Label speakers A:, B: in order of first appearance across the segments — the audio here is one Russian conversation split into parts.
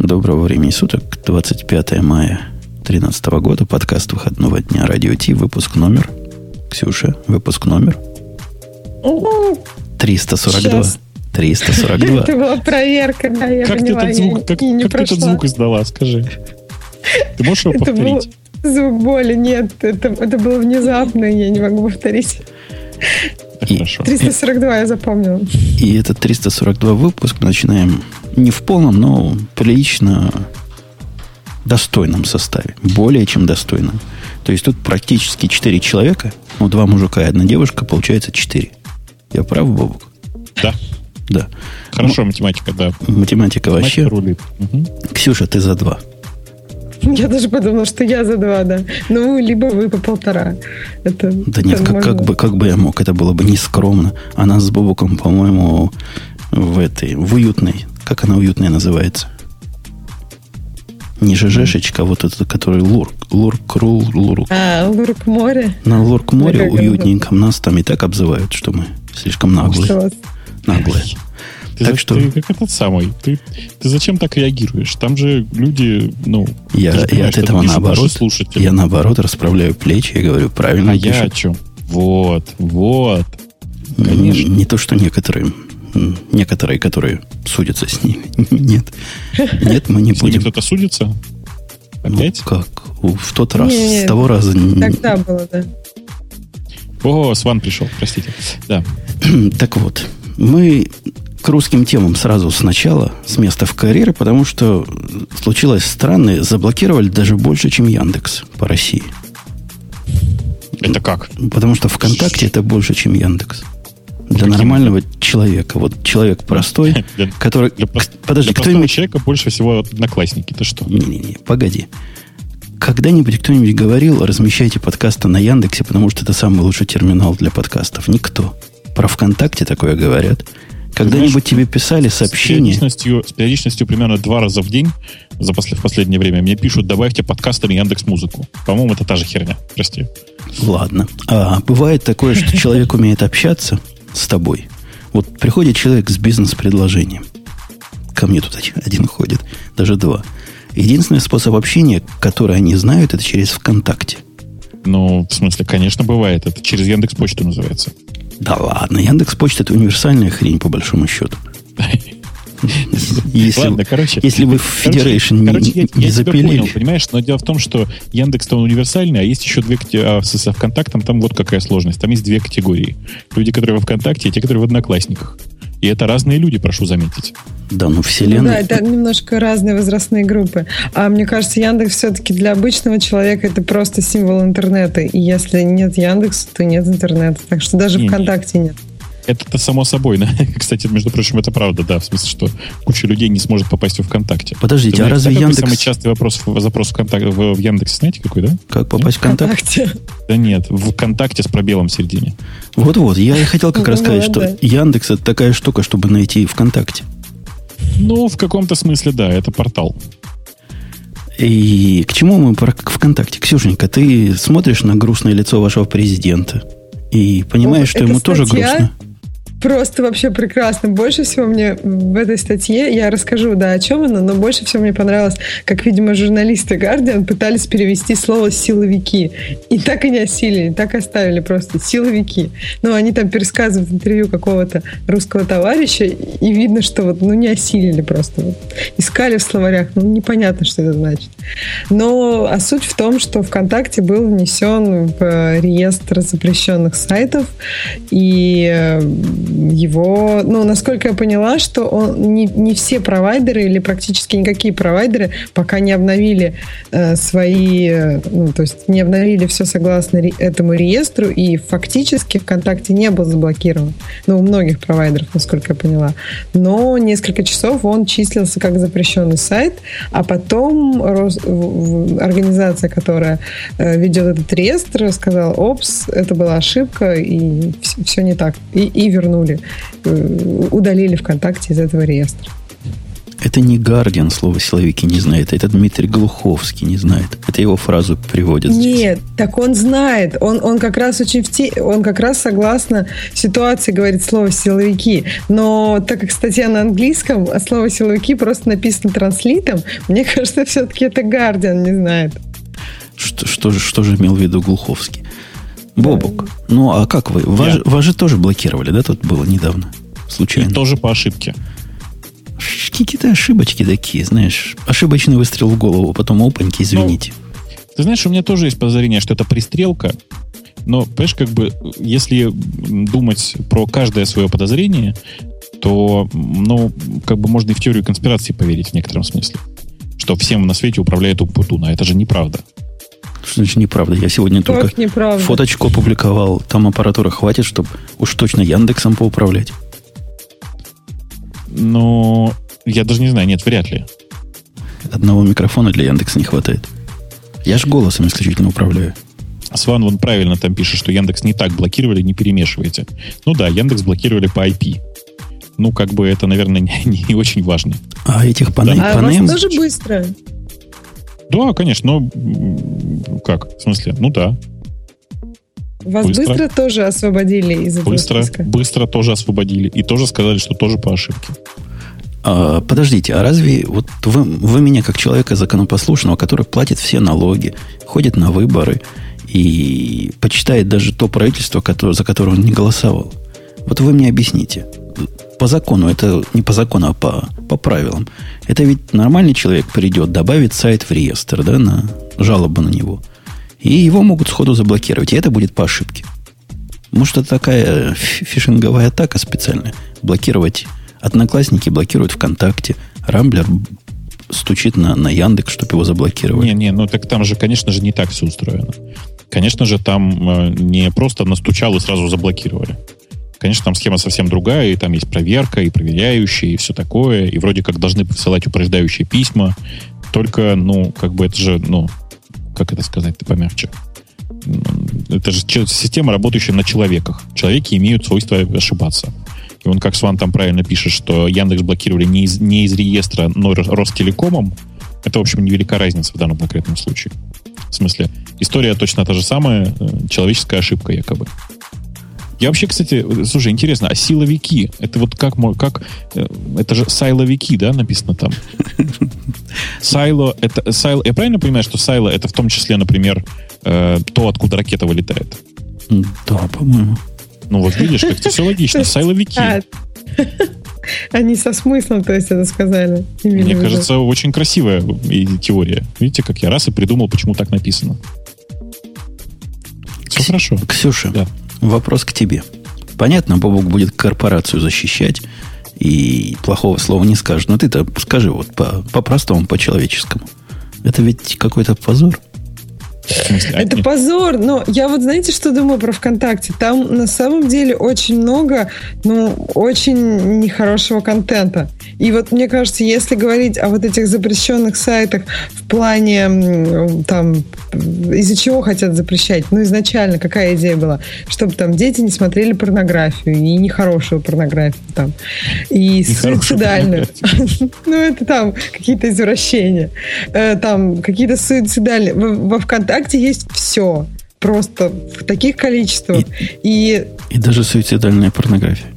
A: Доброго времени суток, 25 мая 2013 года, подкаст выходного дня Радио Ти, выпуск номер. Ксюша, выпуск номер. 342. Сейчас. 342.
B: Это была проверка, да, я
C: как
B: поняла.
C: Ты этот звук, как, не как ты этот звук издала, скажи. Ты можешь его повторить?
B: звук боли, нет, это, это было внезапно, я не могу повторить. И, Хорошо. 342 я запомнил.
A: И этот 342 выпуск начинаем не в полном, но прилично достойном составе. Более чем достойном. То есть тут практически 4 человека, ну, два мужика и одна девушка, получается 4. Я прав, Бобук?
C: Да.
A: Да.
C: Хорошо, математика, да.
A: Математика, математика вообще. Рулит. Угу. Ксюша, ты за два.
B: Я даже подумала, что я за два, да. Ну, либо вы по полтора. Это,
A: да нет, как, как, бы, как бы я мог, это было бы нескромно. А нас с Бобуком, по-моему, в этой, в уютной, как она уютная называется? Не ЖЖшечка, а вот этот, который Лурк. Лурк, Рул, Лурк.
B: А, Лурк море?
A: На Лурк море уютненьком нас там и так обзывают, что мы слишком наглые. Наглые.
C: Ты, так за, что... ты как этот самый. Ты, ты зачем так реагируешь? Там же люди, ну...
A: Я, я от этого наоборот... Я наоборот расправляю плечи и говорю, правильно
C: А пишут. я о чем? Вот, вот.
A: Конечно. Не, не то, что некоторые некоторые, которые судятся с ними. Нет. Нет, мы не будем.
C: кто-то судится? Ну, Опять?
A: Ну, как? В тот раз, с того раза.
B: Тогда было, да.
C: О, Сван пришел, простите. Да.
A: так вот, мы к русским темам сразу сначала, с места в карьеры, потому что случилось странное, заблокировали даже больше, чем Яндекс по России.
C: Это как?
A: Потому что ВКонтакте это больше, чем Яндекс. Для Каким? нормального человека. Вот человек простой, для, который...
C: Для, подожди, для кто-нибудь... человека больше всего одноклассники. Ты что?
A: Не-не-не, погоди. Когда-нибудь кто-нибудь говорил, размещайте подкасты на Яндексе, потому что это самый лучший терминал для подкастов? Никто. Про ВКонтакте такое говорят. Когда-нибудь тебе писали сообщение?
C: С периодичностью, с периодичностью примерно два раза в день за после, в последнее время мне пишут, добавьте подкасты на Яндекс Музыку. По-моему, это та же херня. Прости.
A: Ладно. А бывает такое, что человек умеет общаться с тобой. Вот приходит человек с бизнес-предложением. Ко мне тут один ходит, даже два. Единственный способ общения, который они знают, это через ВКонтакте.
C: Ну, в смысле, конечно, бывает. Это через Яндекс Почту называется.
A: Да ладно, Яндекс Почта это универсальная хрень, по большому счету. Если, Ладно, короче. Если вы в Federation короче, не, я, не я запилили.
C: понял, понимаешь, но дело в том, что Яндекс он универсальный, а есть еще две а, с, с ВКонтактом, там вот какая сложность. Там есть две категории. Люди, которые во ВКонтакте, и те, которые в Одноклассниках. И это разные люди, прошу заметить.
A: Да, ну вселенная. Ну,
B: да, это немножко разные возрастные группы. А мне кажется, Яндекс все-таки для обычного человека это просто символ интернета. И если нет Яндекса, то нет интернета. Так что даже не, ВКонтакте нет.
C: Это-то само собой. Да? Кстати, между прочим, это правда, да. В смысле, что куча людей не сможет попасть в ВКонтакте.
A: Подождите, Ты, а разве Яндекс...
C: самый частый вопрос, запрос ВКонтакте, в, в Яндексе, знаете, какой, да?
A: Как попасть в ВКонтакте?
C: Да нет, в ВКонтакте с пробелом в середине.
A: Вот-вот, я и хотел как раз сказать, что Яндекс это такая штука, чтобы найти ВКонтакте.
C: Ну, в каком-то смысле, да, это портал.
A: И к чему мы про ВКонтакте? Ксюшенька, ты смотришь на грустное лицо вашего президента и понимаешь, что ему тоже грустно.
B: Просто вообще прекрасно. Больше всего мне в этой статье, я расскажу, да, о чем она, но больше всего мне понравилось, как, видимо, журналисты Guardian пытались перевести слово «силовики». И так и не осилили, так оставили просто «силовики». Ну, они там пересказывают интервью какого-то русского товарища, и видно, что вот, ну, не осилили просто. Вот. Искали в словарях, ну, непонятно, что это значит. Но, а суть в том, что ВКонтакте был внесен в реестр запрещенных сайтов, и э, его, ну, насколько я поняла, что он, не, не все провайдеры или практически никакие провайдеры пока не обновили э, свои, э, ну, то есть не обновили все согласно ре, этому реестру, и фактически ВКонтакте не был заблокирован. Ну, у многих провайдеров, насколько я поняла. Но несколько часов он числился как запрещенный сайт, а потом Рос, организация, которая э, ведет этот реестр, сказала, опс, это была ошибка, и все, все не так. И, и вернули вернули, э, удалили ВКонтакте из этого реестра.
A: Это не Гардиан слово силовики не знает, это Дмитрий Глуховский не знает. Это его фразу приводит
B: здесь. Нет, так он знает. Он, он как раз очень в те... он как раз согласно ситуации говорит слово силовики. Но так как статья на английском, а слово силовики просто написано транслитом, мне кажется, все-таки это Гардиан не знает.
A: Что, что, что же имел в виду Глуховский? Бобук, да. ну а как вы? Вас, вас же тоже блокировали, да, тут было недавно? Случайно. И
C: тоже по ошибке.
A: Какие-то ошибочки такие, знаешь. Ошибочный выстрел в голову, потом опаньки, извините.
C: Ну, ты знаешь, у меня тоже есть подозрение, что это пристрелка. Но, понимаешь, как бы, если думать про каждое свое подозрение, то, ну, как бы можно и в теорию конспирации поверить в некотором смысле. Что всем на свете управляет Умпутун, а это же неправда.
A: Что значит неправда? Я сегодня как только неправда? фоточку опубликовал. Там аппаратуры хватит, чтобы уж точно Яндексом поуправлять.
C: Но я даже не знаю, нет, вряд ли.
A: Одного микрофона для Яндекса не хватает. Я же голосом исключительно управляю.
C: Сван вон правильно там пишет, что Яндекс не так блокировали, не перемешивайте. Ну да, Яндекс блокировали по IP. Ну, как бы это, наверное, не, не очень важно.
A: А этих панель,
B: да. А вас тоже быстро?
C: Да, конечно, но как? В смысле? Ну да.
B: Вас быстро, быстро тоже освободили из этого
C: быстро,
B: списка?
C: Быстро тоже освободили. И тоже сказали, что тоже по ошибке.
A: А, подождите, а разве вот вы, вы меня как человека законопослушного, который платит все налоги, ходит на выборы и почитает даже то правительство, которое, за которое он не голосовал, вот вы мне объясните, по закону, это не по закону, а по, по правилам, это ведь нормальный человек придет, добавит сайт в реестр, да, на жалобу на него, и его могут сходу заблокировать, и это будет по ошибке. Может, это такая фишинговая атака специальная, блокировать Одноклассники блокируют ВКонтакте. Рамблер стучит на, на Яндекс, чтобы его заблокировать.
C: Не, не, ну так там же, конечно же, не так все устроено. Конечно же, там э, не просто настучал и сразу заблокировали. Конечно, там схема совсем другая, и там есть проверка, и проверяющие, и все такое, и вроде как должны посылать упреждающие письма. Только, ну, как бы это же, ну, как это сказать, ты помягче. Это же система, работающая на человеках. Человеки имеют свойство ошибаться. И он, как Сван там правильно пишет, что Яндекс блокировали не из, не из реестра, но Ростелекомом. Это, в общем, невелика разница в данном конкретном случае. В смысле, история точно та же самая, э, человеческая ошибка якобы. Я вообще, кстати, слушай, интересно, а силовики, это вот как, как э, это же сайловики, да, написано там? Сайло, это, сайло, я правильно понимаю, что сайло это в том числе, например, э, то, откуда ракета вылетает?
A: Да, по-моему.
C: Ну вот видишь, как все логично. Сайловики. А,
B: они со смыслом, то есть это сказали.
C: Мне кажется, очень красивая теория. Видите, как я раз и придумал, почему так написано. Все хорошо.
A: Ксюша, да. Вопрос к тебе. Понятно, Бобок будет корпорацию защищать и плохого слова не скажет. Но ты-то скажи вот по, по-простому, по-человеческому. Это ведь какой-то позор.
B: Это позор. Но я вот знаете, что думаю про ВКонтакте? Там на самом деле очень много, ну, очень нехорошего контента. И вот мне кажется, если говорить о вот этих запрещенных сайтах в плане там из-за чего хотят запрещать? Ну, изначально какая идея была? Чтобы там дети не смотрели порнографию и нехорошую порнографию там. И суицидальную. Ну, это там какие-то извращения. Э, там какие-то суицидальные. Во ВКонтакте есть все. Просто в таких количествах.
A: И, и даже суицидальная порнография.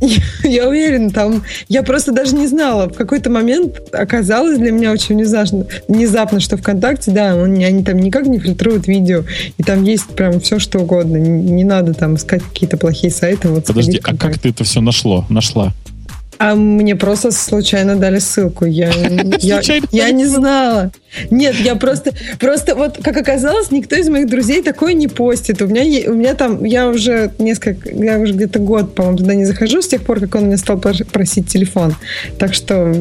B: Я уверена, там... Я просто даже не знала. В какой-то момент оказалось для меня очень внезапно, внезапно что ВКонтакте, да, они, они там никак не фильтруют видео, и там есть прям все, что угодно. Не, не надо там искать какие-то плохие сайты. Вот
C: Подожди, а как ты это все нашло, нашла?
B: А мне просто случайно дали ссылку. Я, я, я не знала. Нет, я просто, просто вот, как оказалось, никто из моих друзей такое не постит. У меня, у меня там, я уже несколько, я уже где-то год, по-моему, туда не захожу с тех пор, как он мне стал просить телефон. Так что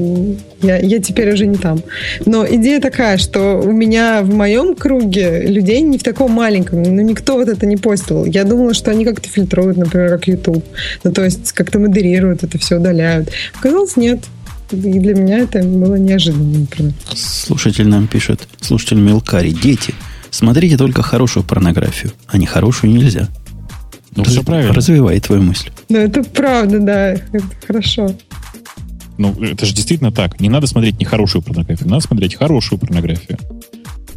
B: я, я теперь уже не там. Но идея такая, что у меня в моем круге людей не в таком маленьком, но никто вот это не постил. Я думала, что они как-то фильтруют, например, как YouTube. Ну, то есть как-то модерируют это все, удаляют. Оказалось, нет. И для меня это было неожиданно, например.
A: Слушатель нам пишет, слушатель Мелкари, дети, смотрите только хорошую порнографию, а не хорошую нельзя.
C: Ну, Раз, все правильно.
A: Развивай твою мысль.
B: Ну, это правда, да, это хорошо.
C: Ну, это же действительно так. Не надо смотреть нехорошую порнографию, надо смотреть хорошую порнографию.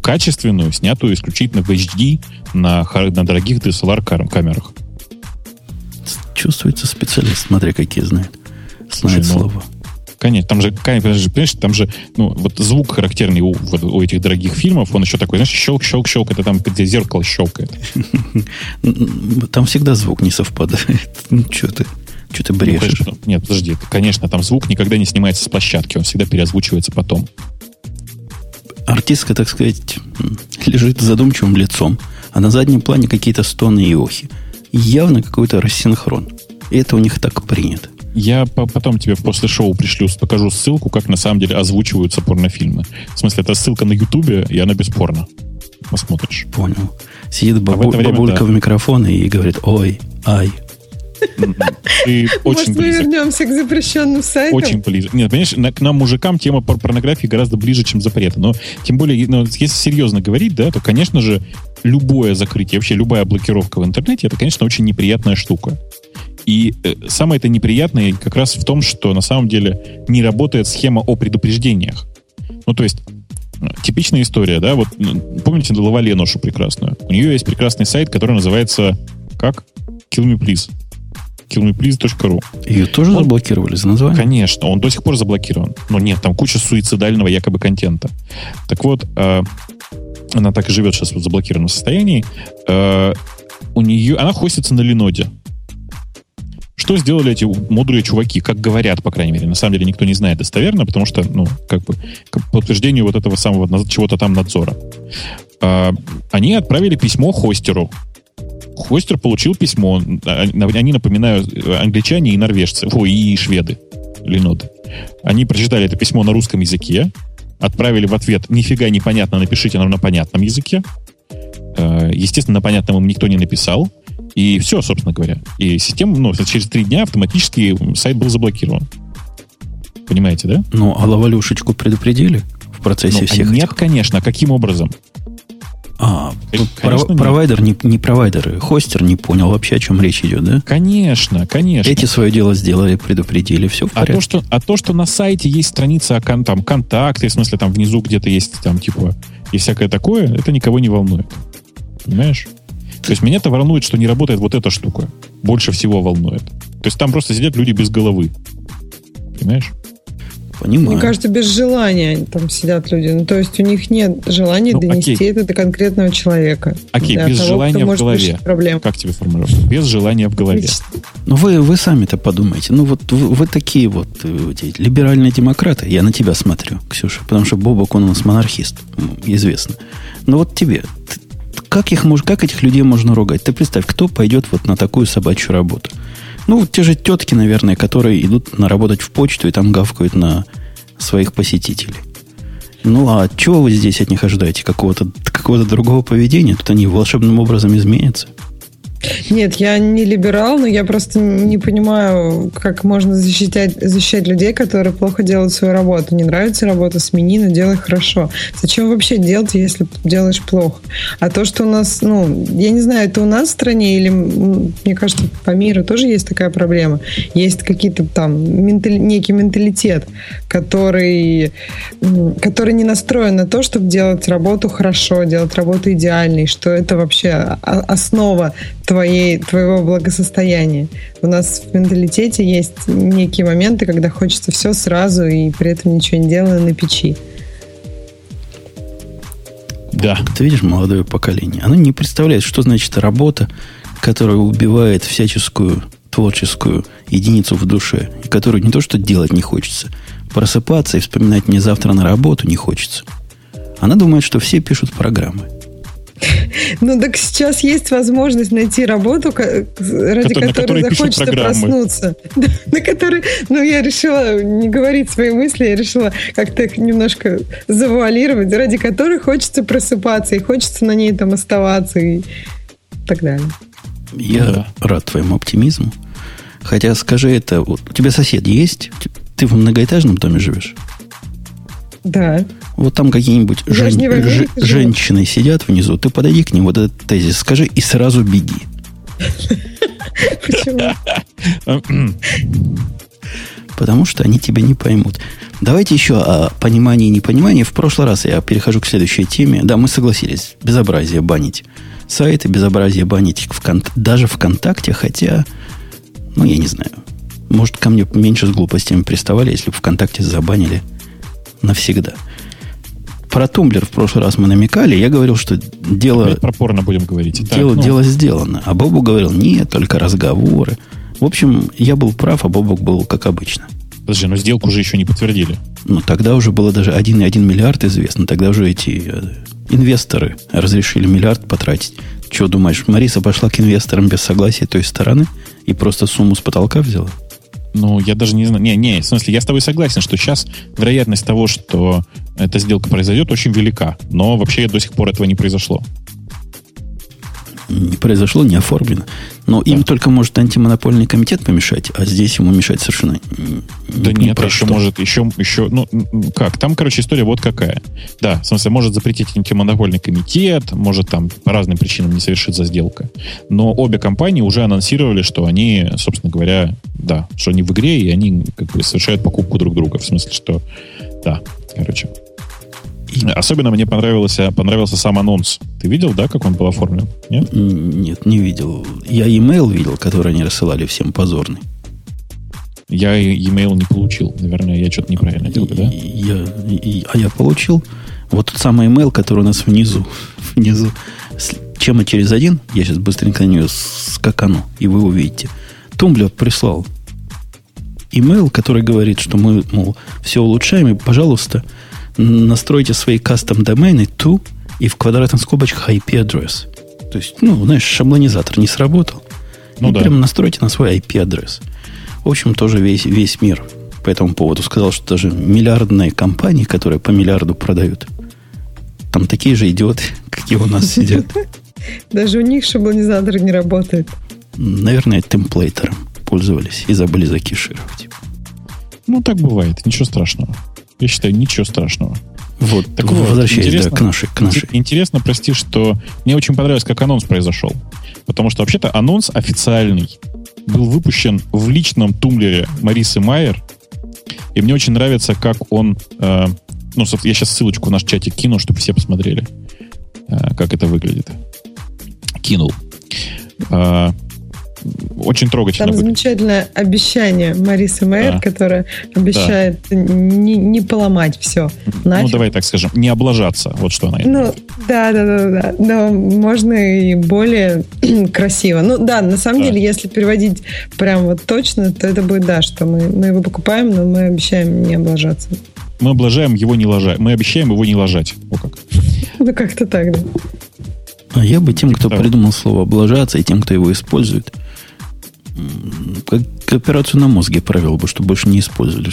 C: Качественную, снятую исключительно в HD на, на дорогих DSLR камерах.
A: Чувствуется специалист, смотря какие знает. Знает Слушай, ну, слово.
C: Конечно, там же, понимаешь, там же, ну, вот звук характерный у, у этих дорогих фильмов, он еще такой, знаешь, щелк, щелк, щелк, это там где зеркало щелкает.
A: Там всегда звук не совпадает. Ну, что ты? Что ты брешешь?
C: Ну, нет, подожди. Конечно, там звук никогда не снимается с площадки, он всегда переозвучивается потом.
A: Артистка, так сказать, лежит задумчивым лицом, а на заднем плане какие-то стоны и охи. Явно какой-то рассинхрон. И это у них так принято.
C: Я потом тебе после шоу пришлю, покажу ссылку, как на самом деле озвучиваются порнофильмы. В смысле, это ссылка на Ютубе, и она бесспорна. Посмотришь.
A: Понял. Сидит бабу, а в время, бабулька да. в микрофон и говорит, ой, ай,
B: ты очень Может, мы вернемся к запрещенным сайтам?
C: Очень близко. Нет, понимаешь, к нам, мужикам, тема порнографии гораздо ближе, чем запрета. Но тем более, ну, если серьезно говорить, да, то, конечно же, любое закрытие, вообще любая блокировка в интернете, это, конечно, очень неприятная штука. И э, самое это неприятное как раз в том, что на самом деле не работает схема о предупреждениях. Ну, то есть, типичная история, да, вот помните Лавале ношу прекрасную? У нее есть прекрасный сайт, который называется как? Kill Me Please killmeplease.ru.
A: Ее тоже он, заблокировали за название?
C: Конечно, он до сих пор заблокирован. Но нет, там куча суицидального якобы контента. Так вот, э, она так и живет сейчас в заблокированном состоянии. Э, у нее, она хостится на Леноде. Что сделали эти мудрые чуваки, как говорят, по крайней мере. На самом деле никто не знает достоверно, потому что, ну, как бы, к подтверждению вот этого самого чего-то там надзора. Э, они отправили письмо хостеру, Хостер получил письмо. Они, напоминаю, англичане и норвежцы. Ой, и шведы. Леноды. Они прочитали это письмо на русском языке, отправили в ответ «Нифига непонятно, напишите нам на понятном языке». Э, естественно, на понятном им никто не написал. И все, собственно говоря. И система, ну, через три дня автоматически сайт был заблокирован. Понимаете, да?
A: Ну, а Лавалюшечку предупредили в процессе ну, всех
C: Нет, этих? конечно. Каким образом?
A: А, конечно, провайдер, не, не провайдер, хостер не понял вообще, о чем речь идет, да?
C: Конечно, конечно.
A: Эти свое дело сделали, предупредили, все в порядке.
C: А то, что, а то, что на сайте есть страница там, контакты, в смысле там внизу где-то есть там типа и всякое такое, это никого не волнует. Понимаешь? То есть меня-то волнует, что не работает вот эта штука. Больше всего волнует. То есть там просто сидят люди без головы. Понимаешь?
B: Понимаю. Мне кажется, без желания там сидят люди. Ну, то есть у них нет желания ну, донести окей. это до конкретного человека.
C: Окей, без того, желания в голове. Проблем. Как тебе формулировка? Без желания в голове.
A: Ну, вы, вы сами-то подумайте. Ну, вот вы, вы такие вот э, эти либеральные демократы. Я на тебя смотрю, Ксюша. Потому что Бобок, он у нас монархист. Известно. Но вот тебе. Как, их, как этих людей можно ругать? Ты представь, кто пойдет вот на такую собачью работу? Ну, те же тетки, наверное, которые идут наработать в почту и там гавкают на своих посетителей. Ну, а чего вы здесь от них ожидаете? Какого-то какого другого поведения? Тут они волшебным образом изменятся?
B: Нет, я не либерал, но я просто не понимаю, как можно защищать, защищать людей, которые плохо делают свою работу. Не нравится работа, смени, но делай хорошо. Зачем вообще делать, если делаешь плохо? А то, что у нас, ну, я не знаю, это у нас в стране или, мне кажется, по миру тоже есть такая проблема. Есть какие-то там ментали, некий менталитет, который, который не настроен на то, чтобы делать работу хорошо, делать работу идеальной, что это вообще основа твоей, твоего благосостояния. У нас в менталитете есть некие моменты, когда хочется все сразу и при этом ничего не делая на печи.
A: Да. Ты видишь молодое поколение. Оно не представляет, что значит работа, которая убивает всяческую творческую единицу в душе, и которую не то что делать не хочется, просыпаться и вспоминать мне завтра на работу не хочется. Она думает, что все пишут программы.
B: Ну, так сейчас есть возможность найти работу, ради которой, которой захочется проснуться. На которой, ну, я решила не говорить свои мысли, я решила как-то их немножко завуалировать, ради которой хочется просыпаться, и хочется на ней там оставаться, и так далее.
A: Я да. рад твоему оптимизму. Хотя, скажи это, у тебя сосед есть? Ты в многоэтажном доме живешь?
B: Да.
A: Вот там какие-нибудь жен, ж, женщины сидят внизу, ты подойди к ним, вот этот тезис скажи и сразу беги.
B: Почему?
A: потому что они тебя не поймут. Давайте еще о понимании и непонимании. В прошлый раз я перехожу к следующей теме. Да, мы согласились. Безобразие банить. Сайты, безобразие банить вкон... даже ВКонтакте, хотя, ну, я не знаю. Может, ко мне меньше с глупостями приставали, если бы ВКонтакте забанили навсегда. Про тумблер в прошлый раз мы намекали. Я говорил, что дело...
C: Опять про порно будем говорить.
A: Дело, так, ну. дело сделано. А Бобу говорил, нет, только разговоры. В общем, я был прав, а Бобок был как обычно.
C: Подожди, но сделку уже еще не подтвердили.
A: Ну, тогда уже было даже 1,1 миллиард известно. Тогда уже эти э, инвесторы разрешили миллиард потратить. Что думаешь, Мариса пошла к инвесторам без согласия той стороны и просто сумму с потолка взяла?
C: Ну, я даже не знаю. Не, не, в смысле, я с тобой согласен, что сейчас вероятность того, что эта сделка произойдет, очень велика. Но вообще до сих пор этого не произошло
A: не произошло, не оформлено. Но им только может антимонопольный комитет помешать, а здесь ему мешать совершенно
C: Да не нет, еще что. может, еще, еще, ну, как, там, короче, история вот какая. Да, в смысле, может запретить антимонопольный комитет, может там по разным причинам не совершится сделка. Но обе компании уже анонсировали, что они, собственно говоря, да, что они в игре, и они как бы совершают покупку друг друга. В смысле, что, да, короче. Особенно мне понравился, понравился сам анонс. Ты видел, да, как он был оформлен?
A: Нет? Нет, не видел. Я имейл видел, который они рассылали всем позорный.
C: Я e-mail не получил. Наверное, я что-то неправильно делал, да?
A: Я, и, а я получил вот тот самый email, который у нас внизу. внизу. Чем через один, я сейчас быстренько на нее скакану, и вы увидите. Тумблер прислал email, который говорит, что мы, мол, все улучшаем, и, пожалуйста, настройте свои кастом домены to и в квадратных скобочках IP адрес. То есть, ну, знаешь, шаблонизатор не сработал. Ну, и да. прямо настройте на свой IP адрес. В общем, тоже весь, весь мир по этому поводу сказал, что даже миллиардные компании, которые по миллиарду продают, там такие же идиоты, какие у нас сидят.
B: Даже у них шаблонизатор не работает.
A: Наверное, темплейтером пользовались и забыли закишировать.
C: Ну, так бывает, ничего страшного. Я считаю, ничего страшного.
A: Вот, так вот, возвращаясь да, к нашей, к нашей.
C: Интересно, прости, что мне очень понравилось, как анонс произошел. Потому что вообще-то анонс официальный был выпущен в личном тумблере Марисы Майер. И мне очень нравится, как он... Э, ну, я сейчас ссылочку в наш чатик кину, чтобы все посмотрели, э, как это выглядит. Кинул. Э, очень трогательно.
B: Там выглядит. замечательное обещание Марисы Мэйр, да. которая обещает да. не, не поломать все.
C: Нафиг. Ну, давай так скажем, не облажаться. Вот что она.
B: Ну, да, да, да, да. Но можно и более красиво. Ну, да, на самом да. деле, если переводить прям вот точно, то это будет, да, что мы, мы его покупаем, но мы обещаем не облажаться.
C: Мы облажаем его не ложать. Мы обещаем его не ложать. О как.
B: Ну, как-то так, да.
A: А я бы тем, кто придумал слово облажаться, и тем, кто его использует, как операцию на мозге провел бы, чтобы больше не использовали.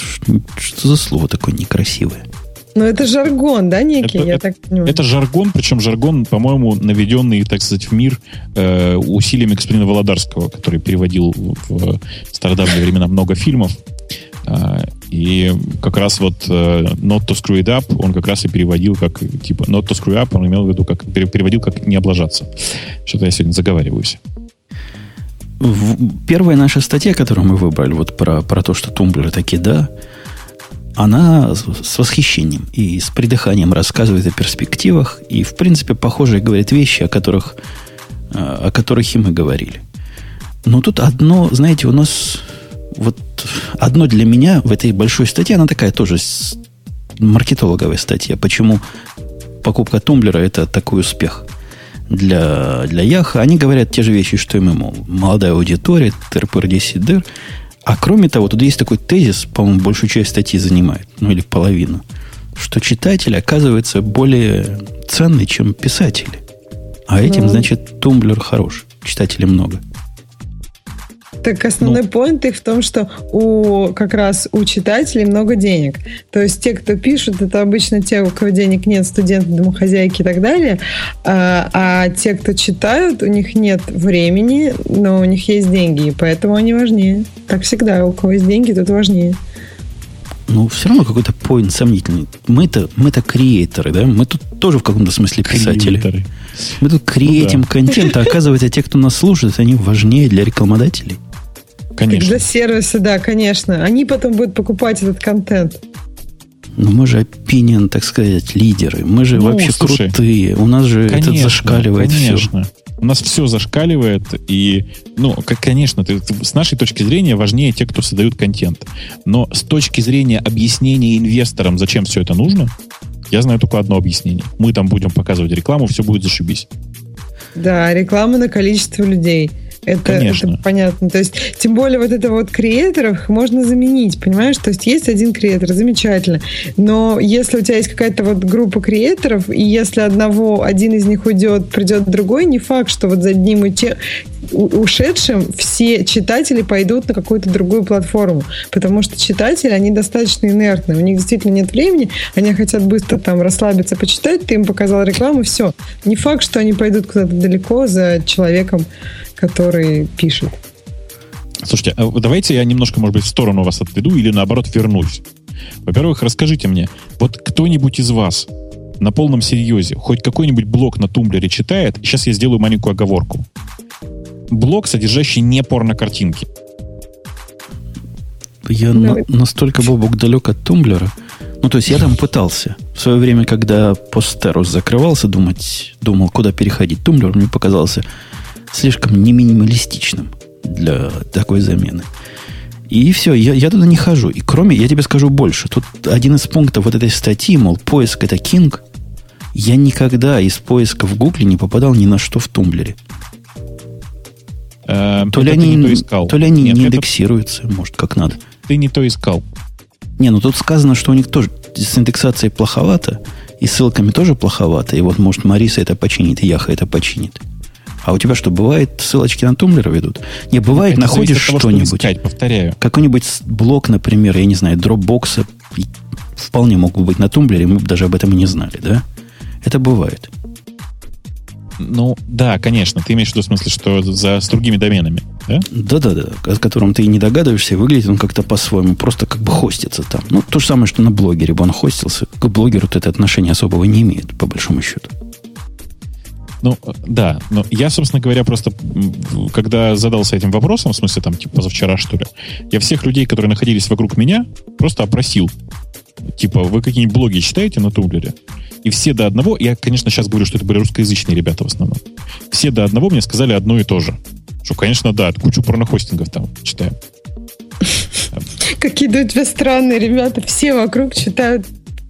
A: Что за слово такое некрасивое?
B: Ну, это жаргон, да, некий? Это,
C: я
B: это,
C: так понимаю. это жаргон, причем жаргон, по-моему, наведенный, так сказать, в мир э, усилиями господина Володарского, который переводил в стародавние времена много фильмов. Э, и как раз вот э, not to screw it up он как раз и переводил как, типа, not to screw up, он имел в виду, как переводил как не облажаться. Что-то я сегодня заговариваюсь
A: первая наша статья, которую мы выбрали, вот про, про то, что тумблеры такие, да, она с восхищением и с придыханием рассказывает о перспективах и, в принципе, похожие говорит вещи, о которых, э, о которых и мы говорили. Но тут одно, знаете, у нас вот одно для меня в этой большой статье, она такая тоже маркетологовая статья, почему покупка тумблера это такой успех для, для Яха, они говорят те же вещи, что и мы, мол, молодая аудитория, тырпыр 10 дыр. А кроме того, тут есть такой тезис, по-моему, большую часть статьи занимает, ну или половину, что читатель оказывается более ценный, чем писатели. А этим, ну, значит, тумблер хорош. Читателей много.
B: Так основной ну, поинт их в том, что у как раз у читателей много денег. То есть те, кто пишут, это обычно те, у кого денег нет, студенты, домохозяйки и так далее. А, а те, кто читают, у них нет времени, но у них есть деньги, и поэтому они важнее. Так всегда, у кого есть деньги, тот важнее.
A: Ну, все равно какой-то поинт сомнительный. Мы-то, мы-то креаторы, да? Мы тут тоже в каком-то смысле писатели. Креаторы. Мы тут креатим ну, да. контент, а оказывается, те, кто нас слушает, они важнее для рекламодателей.
C: Конечно.
B: Для сервиса, да, конечно. Они потом будут покупать этот контент.
A: Но мы же opinion, так сказать, лидеры. Мы же
C: Ну,
A: вообще
C: слушай,
A: крутые. У нас же этот зашкаливает
C: конечно. У нас все зашкаливает, и, ну, как, конечно, ты- ты- с нашей точки зрения важнее те, кто создают контент. Но с точки зрения объяснения инвесторам, зачем все это нужно, я знаю только одно объяснение. Мы там будем показывать рекламу, все будет зашибись.
B: Да, реклама на количество людей. Это,
C: Конечно.
B: это понятно. То есть, тем более вот это вот креаторов можно заменить, понимаешь? То есть, есть один креатор, замечательно. Но если у тебя есть какая-то вот группа креаторов, и если одного, один из них уйдет, придет другой, не факт, что вот за одним и те- ушедшим все читатели пойдут на какую-то другую платформу. Потому что читатели, они достаточно инертны. У них действительно нет времени, они хотят быстро там расслабиться, почитать, ты им показал рекламу, все. Не факт, что они пойдут куда-то далеко за человеком, который пишет.
C: Слушайте, а давайте я немножко, может быть, в сторону вас отведу или наоборот вернусь. Во-первых, расскажите мне, вот кто-нибудь из вас на полном серьезе хоть какой-нибудь блог на Тумблере читает? Сейчас я сделаю маленькую оговорку. Блог, содержащий не порно-картинки.
A: Я
B: Ну,
A: на- настолько Бобук далек от тумблера. Ну, то есть я там пытался. В свое время, когда Posterous закрывался, думать, думал, куда переходить. Тумблер мне показался слишком не минималистичным для такой замены. И все, я, я туда не хожу. И кроме, я тебе скажу больше. Тут один из пунктов вот этой статьи, мол, поиск это King. Я никогда из поиска в Гугле не попадал ни на что в тумблере.
C: Э,
A: То ли они,
C: не то
A: то ли они
C: Нет,
A: не
C: это
A: индексируются, может, как надо.
C: ты не то искал.
A: Не, ну тут сказано, что у них тоже с индексацией плоховато, и ссылками тоже плоховато. И вот, может, Мариса это починит, и Яха это починит. А у тебя что, бывает, ссылочки на тумблер ведут? Не, бывает,
C: Это
A: находишь
C: что
A: что-нибудь.
C: искать, повторяю.
A: Какой-нибудь блок, например, я не знаю, дропбокса, вполне мог бы быть на тумблере, мы бы даже об этом и не знали, да? Это бывает.
C: Ну, да, конечно. Ты имеешь в виду в смысле, что за, с другими доменами, да?
A: Да-да-да, о котором ты и не догадываешься, выглядит он как-то по-своему, просто как бы хостится там. Ну, то же самое, что на блогере бы он хостился. К блогеру это отношения особого не имеет, по большому счету.
C: Ну, да. Но я, собственно говоря, просто, когда задался этим вопросом, в смысле, там, типа, позавчера, что ли, я всех людей, которые находились вокруг меня, просто опросил. Типа, вы какие-нибудь блоги читаете на Тумблере? И все до одного, я, конечно, сейчас говорю, что это были русскоязычные ребята в основном, все до одного мне сказали одно и то же. Что, конечно, да, кучу порнохостингов там читаем.
B: Какие-то у тебя странные ребята. Все вокруг читают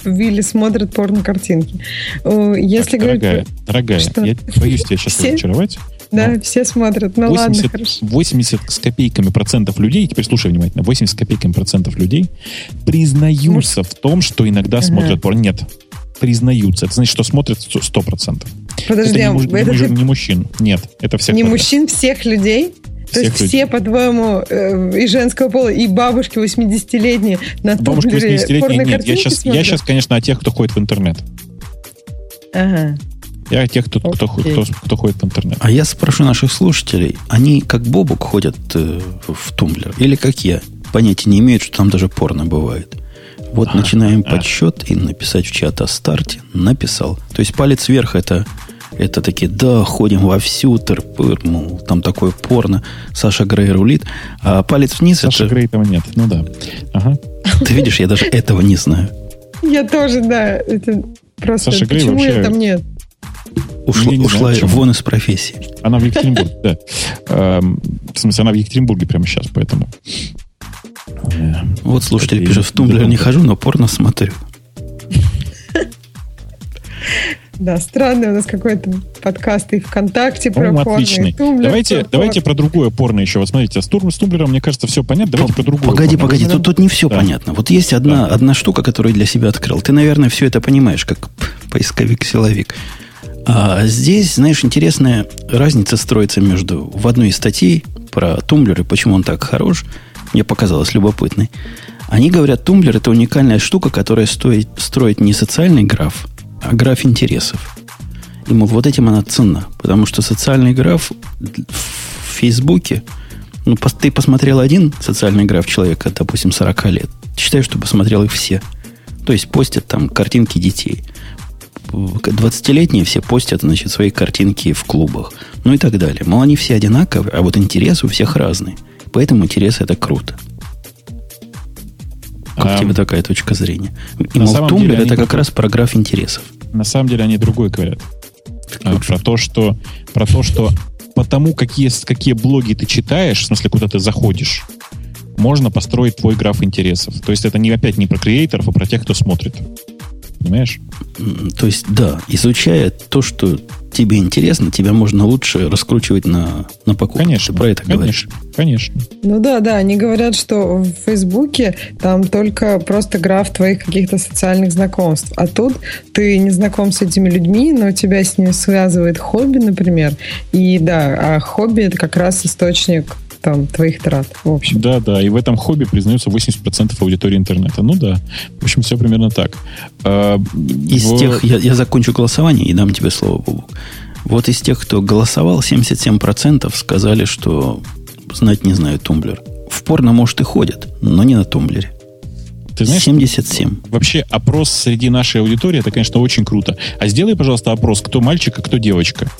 B: или смотрят порно-картинки. Если говорить...
C: дорогая, дорогая,
B: Что?
C: я боюсь тебя сейчас
B: Все?
C: разочаровать.
B: Да,
C: но
B: все смотрят. Ну ладно,
C: 80,
B: хорошо.
C: 80 с копейками процентов людей, теперь слушай внимательно, 80 с копейками процентов людей признаются в том, что иногда
B: Ага.
C: смотрят порно. Нет, признаются. Это значит, что смотрят 100 процентов.
B: Подожди,
C: это
B: а
C: не, муж- не
B: это
C: муж-
B: ты
C: не мужчин. Нет, это всех
B: не
C: подряд.
B: мужчин, всех людей? То есть
C: людей.
B: все, по-твоему, э, и женского пола, и бабушки 80-летние на
C: Бабушки
B: тумблере
C: 80-летние, нет. Я сейчас, я
B: смотрят?
C: сейчас, конечно, о тех, кто ходит в интернет.
B: Ага.
C: Я о тех, кто, кто, кто, кто ходит в интернет.
A: А я спрошу наших слушателей, они как Бобук ходят э, в тумблер? Или как я? Понятия не имеют, что там даже порно бывает. Вот начинаем
C: а.
A: подсчет и написать в чат о старте. Написал. То есть палец вверх это, это такие, да, ходим вовсю, тырпыр, мол, там такое порно, Саша Грей рулит. А палец вниз
C: Саша
A: это...
C: Грей этого нет. Ну да. Ага.
A: Ты видишь, я даже этого не знаю.
B: Я тоже, да. Это просто...
C: Саша Грей
B: почему
C: вообще-
B: я там нет?
A: Ушла,
C: Я не знаю,
A: ушла
C: почему.
A: вон из профессии.
C: Она в Екатеринбурге, да. Эм, В смысле, она в Екатеринбурге прямо сейчас, поэтому...
A: Вот слушатель пишет, в тумблер не хожу, но порно смотрю.
B: Да, странный у нас какой-то подкаст и ВКонтакте про
C: По-моему,
B: порно, и
C: отличный.
B: Тумблер
C: Давайте,
B: про
C: давайте
B: порно.
C: про другое порно еще. Вот смотрите, с, Тур, с Тумблером, мне кажется, все понятно. Давайте про другое
A: Погоди,
C: порно.
A: погоди, тут, тут не все
C: Да.
A: понятно. Вот есть одна,
C: Да.
A: одна штука, которую я для себя открыл. Ты, наверное, все это понимаешь, как поисковик-силовик. А здесь, знаешь, интересная разница строится между в одной из статей про Тумблер и почему он так хорош, мне показалось любопытной. Они говорят, Тумблер это уникальная штука, которая стоит, строит не социальный граф, а граф интересов. И, мол, вот этим она ценна. Потому что социальный граф в Фейсбуке, ну, ты посмотрел один социальный граф человека, допустим, 40 лет. Считаю, что посмотрел их все. То есть постят там картинки детей. 20-летние все постят, значит, свои картинки в клубах. Ну и так далее. Мол, они все одинаковые, а вот интересы у всех разные. поэтому интересы это круто. Как а, тебе такая точка зрения? И мол, Тумблер это как раз про граф интересов.
C: На самом деле они другое говорят. А, про то, что про то, что потому какие, какие блоги ты читаешь, в смысле, куда ты заходишь, можно построить твой граф интересов. То есть это не опять не про креаторов, а про тех, кто смотрит. Понимаешь?
A: То есть, да, изучая то, что тебе интересно, тебя можно лучше раскручивать на, на покупку.
C: Конечно.
A: Ты про это
C: конечно,
A: говоришь.
C: Конечно.
B: Ну да, да, они говорят, что в Фейсбуке там только просто граф твоих каких-то социальных знакомств. А тут ты не знаком с этими людьми, но тебя с ними связывает хобби, например. И да, а хобби это как раз источник там твоих трат, в общем.
C: Да, да, и в этом хобби признаются 80% аудитории интернета. Ну да, в общем, все примерно так.
A: А, из в... тех, я, я закончу голосование и дам тебе слово, Бубу. Вот из тех, кто голосовал, 77% сказали, что знать не знаю тумблер. В порно, может, и ходят, но не на тумблере.
C: Ты знаешь, 77. Вообще опрос среди нашей аудитории, это, конечно, очень круто. А сделай, пожалуйста, опрос, кто мальчик, а кто девочка.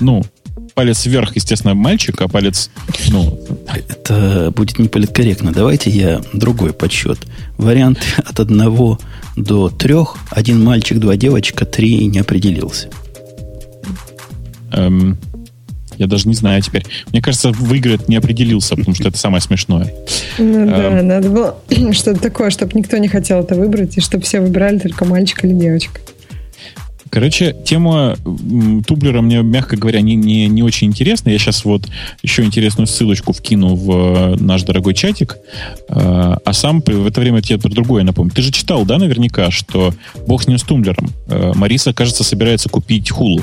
C: Ну, палец вверх, естественно, мальчик, а палец, ну...
A: Это будет не политкорректно. Давайте я другой подсчет. Вариант от одного до трех. Один мальчик, два девочка, три не определился.
C: Эм, я даже не знаю теперь. Мне кажется, выиграет не определился, потому что это самое смешное.
B: Ну да, эм. надо было что-то такое, чтобы никто не хотел это выбрать, и чтобы все выбирали только мальчик или девочка.
C: Короче, тема тублера мне, мягко говоря, не, не, не очень интересна. Я сейчас вот еще интересную ссылочку вкину в э, наш дорогой чатик. Э, а сам в это время тебе про другое напомню. Ты же читал, да, наверняка, что бог с ним с тумблером. Э, Мариса, кажется, собирается купить хулу.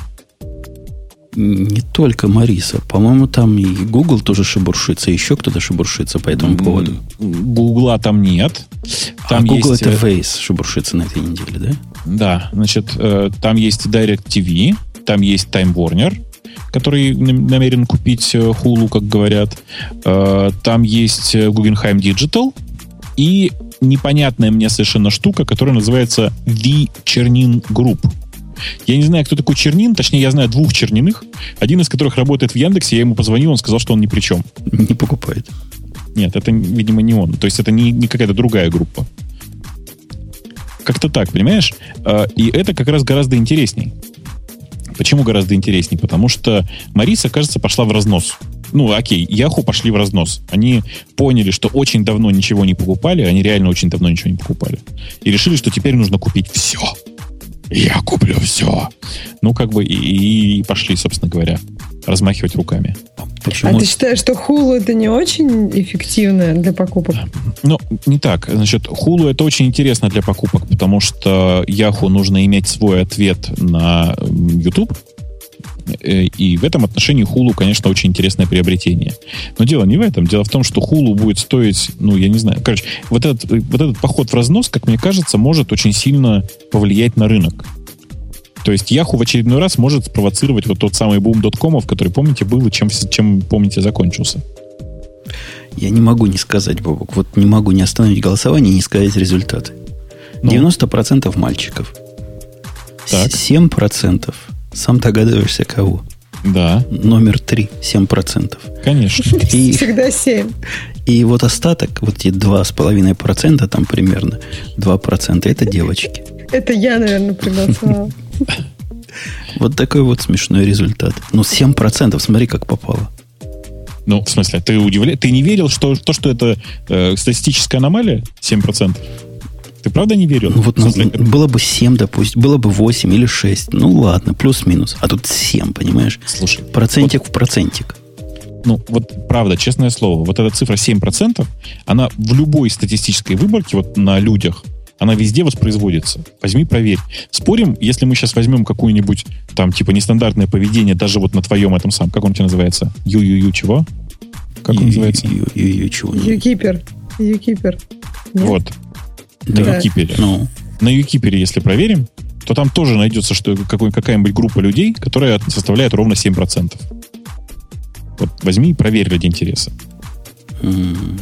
A: Не только Мариса. По-моему, там и Google тоже шебуршится, еще кто-то шебуршится по этому поводу.
C: Гугла там нет.
A: Там а Google есть... это Face шебуршится на этой неделе, да?
C: Да, значит, э, там есть Direct TV, там есть Time Warner, который намерен купить Hulu, э, как говорят. Э, там есть Guggenheim Digital и непонятная мне совершенно штука, которая называется The Чернин Group. Я не знаю, кто такой Чернин, точнее, я знаю двух Черниных, один из которых работает в Яндексе, я ему позвонил, он сказал, что он ни при чем.
A: Не покупает.
C: Нет, это, видимо, не он. То есть это не, не какая-то другая группа. Как-то так, понимаешь? А, и это как раз гораздо интересней. Почему гораздо интересней? Потому что Мариса, кажется, пошла в разнос. Ну, окей, Яху пошли в разнос. Они поняли, что очень давно ничего не покупали, они реально очень давно ничего не покупали. И решили, что теперь нужно купить все. Я куплю все. Ну, как бы и, и пошли, собственно говоря, размахивать руками.
B: Почему? А ты считаешь, что хулу это не очень эффективно для покупок?
C: Ну, не так. Значит, хулу это очень интересно для покупок, потому что Яху нужно иметь свой ответ на YouTube. Э, и в этом отношении хулу, конечно, очень интересное приобретение. Но дело не в этом. Дело в том, что хулу будет стоить, ну, я не знаю. Короче, вот этот, вот этот поход в разнос, как мне кажется, может очень сильно повлиять на рынок. То есть Yahoo в очередной раз может спровоцировать вот тот самый бум доткомов, который, помните, был и чем, чем помните, закончился.
A: Я не могу не сказать, Бобок. Вот не могу не остановить голосование и не сказать результаты. Ну. 90% мальчиков. Так. 7%. Сам догадываешься, кого?
C: Да.
A: Номер 3, 7%.
C: Конечно.
B: И, Всегда 7.
A: И вот остаток, вот эти 2,5% там примерно, 2% это девочки.
B: Это я, наверное, проголосовала.
A: Вот такой вот смешной результат. Ну, 7%, смотри, как попало.
C: Ну, в смысле, ты удивля... Ты не верил, что то, что это э, статистическая аномалия? 7%? Ты правда не верил?
A: Ну, вот ну, было бы 7, допустим, было бы 8 или 6. Ну, ладно, плюс-минус. А тут 7, понимаешь?
C: Слушай.
A: Процентик вот, в процентик.
C: Ну, вот правда, честное слово, вот эта цифра 7%, она в любой статистической выборке, вот на людях, она везде воспроизводится. Возьми, проверь. Спорим, если мы сейчас возьмем какую-нибудь там типа нестандартное поведение, даже вот на твоем этом самом, как он тебе называется? Ю-ю-ю чего? Как он называется?
A: Ю-ю-ю чего?
B: Юкипер. Юкипер.
C: Вот. На Юкипере. Ну. На Юкипере, если проверим, то там тоже найдется что какой, какая-нибудь группа людей, которая составляет ровно 7%. Вот возьми и проверь ради интереса.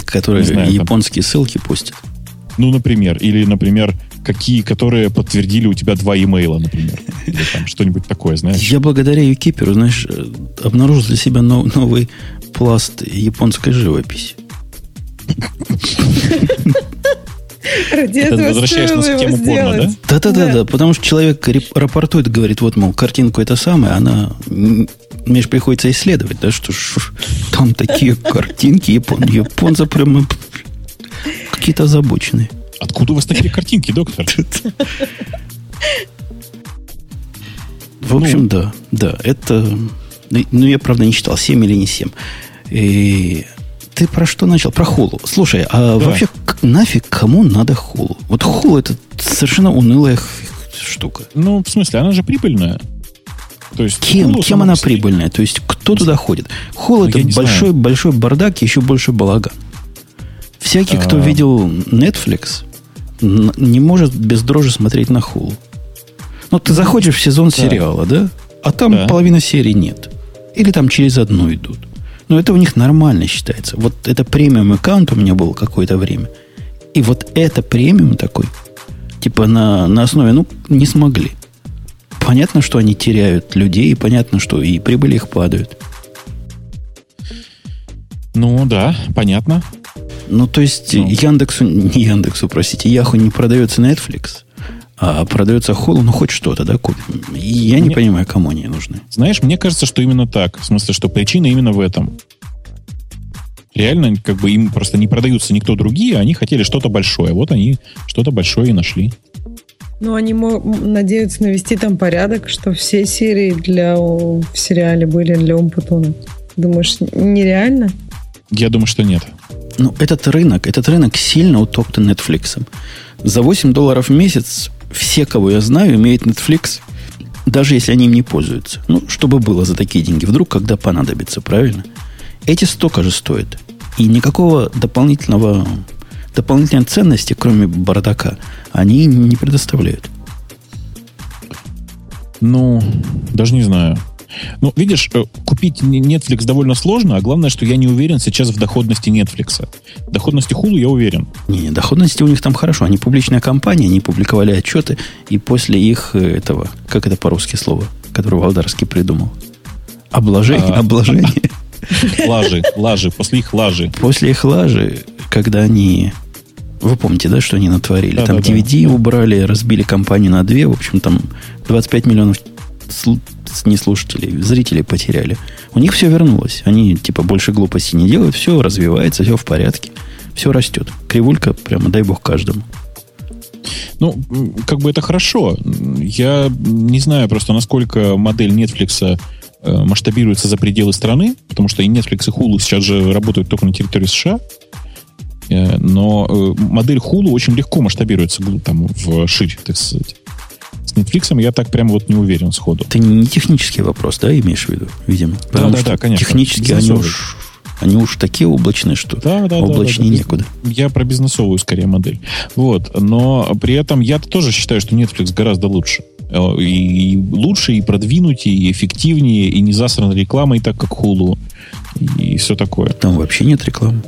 A: Которые знаю, японские там. ссылки пустят.
C: Ну, например, или, например, какие, которые подтвердили у тебя два имейла, например. Или там что-нибудь такое, знаешь.
A: Я благодаря Юкиперу, знаешь, э, обнаружил для себя нов, новый пласт японской живописи.
B: Ради
C: Это
B: этого
C: возвращаешь
B: стоило
C: нас к
B: его
C: теме порно, да?
A: Да-да-да, да, потому что человек рапортует, говорит, вот, мол, картинку это самое, она... Мне же приходится исследовать, да, что ж, там такие картинки, япон, японцы прямо какие-то озабоченные.
C: Откуда у вас такие картинки, доктор?
A: В общем, да, да, это... Ну, я, правда, не читал, 7 или не 7. И ты про что начал? Про хулу. Слушай, а
C: Да.
A: вообще нафиг кому надо хулу? Вот хулу это совершенно унылая штука.
C: Ну, в смысле, она же прибыльная. То есть,
A: Кем, кем она
C: себе-
A: прибыльная? То есть, кто туда ходит? Хул
C: Ну,
A: это большой,
C: знаю.
A: большой бардак, еще больше балаган. Всякий, кто
C: А.
A: видел Netflix, не может без дрожи смотреть на хулу. Ну, ты заходишь в сезон сериала, да? А там
C: Да.
A: половины серии нет. Или там через одну идут. Но это у них нормально считается. Вот это премиум аккаунт у меня был какое-то время. И вот это премиум такой, типа на, на основе, ну, не смогли. Понятно, что они теряют людей, и понятно, что и прибыли их падают.
C: Ну, да, понятно.
A: Ну, то есть
C: Ну.
A: Яндексу, не Яндексу, простите, Яху не продается Netflix, а продается Холл, ну, хоть что-то, да, купим. И я не
C: Мне-
A: понимаю, кому они нужны.
C: Знаешь, мне кажется, что именно так. В смысле, что причина именно в этом. Реально, как бы им просто не продаются никто другие, они хотели что-то большое. Вот они что-то большое и нашли.
B: Ну, они надеются навести там порядок, что все серии для в сериале были для Умпутуна. Думаешь, нереально?
C: Я думаю, что нет.
A: Ну, этот рынок, этот рынок сильно утоптан Netflix. За 8 долларов в месяц все, кого я знаю, имеют Netflix, даже если они им не пользуются. Ну, чтобы было за такие деньги. Вдруг, когда понадобится, правильно? Эти столько же стоят. И никакого дополнительного, дополнительной ценности, кроме бардака, они не предоставляют.
C: Ну, даже не знаю. Ну, видишь, э, купить Netflix довольно сложно, а главное, что я не уверен сейчас в доходности Netflix. В доходности Hulu я уверен.
A: Не, доходности у них там хорошо. Они публичная компания, они публиковали отчеты, и после их э, этого, как это по-русски слово, которое Валдарский придумал? Обложение,
C: А.
A: обложение.
C: Лажи, лажи, после их лажи.
A: После их лажи, когда они... Вы помните, да, что они натворили?
C: Да,
A: там
C: да, да.
A: DVD убрали, разбили компанию на две. В общем, там 25 миллионов не слушателей, зрителей потеряли. У них все вернулось. Они, типа, больше глупостей не делают. Все развивается, все в порядке. Все растет. Кривулька, прямо дай бог каждому.
C: Ну, как бы это хорошо. Я не знаю просто, насколько модель Netflix э, масштабируется за пределы страны, потому что и Netflix, и Hulu сейчас же работают только на территории США. Э, Но э, модель Hulu очень легко масштабируется там в ширь, так сказать. С Netflix я так прямо вот не уверен сходу.
A: Это не технический вопрос, да, имеешь в виду, видимо? Потому
C: да,
A: что
C: да, конечно.
A: Технически они уж, они уж такие облачные, что
C: Да, да, да,
A: облачнее
C: да, да.
A: некуда.
C: Я про бизнесовую скорее модель. Вот. Но при этом я тоже считаю, что Netflix гораздо лучше. Э, И лучше, и продвинутее, и эффективнее, и не засран рекламой, так как Hulu. И все такое.
A: Там вообще нет рекламы.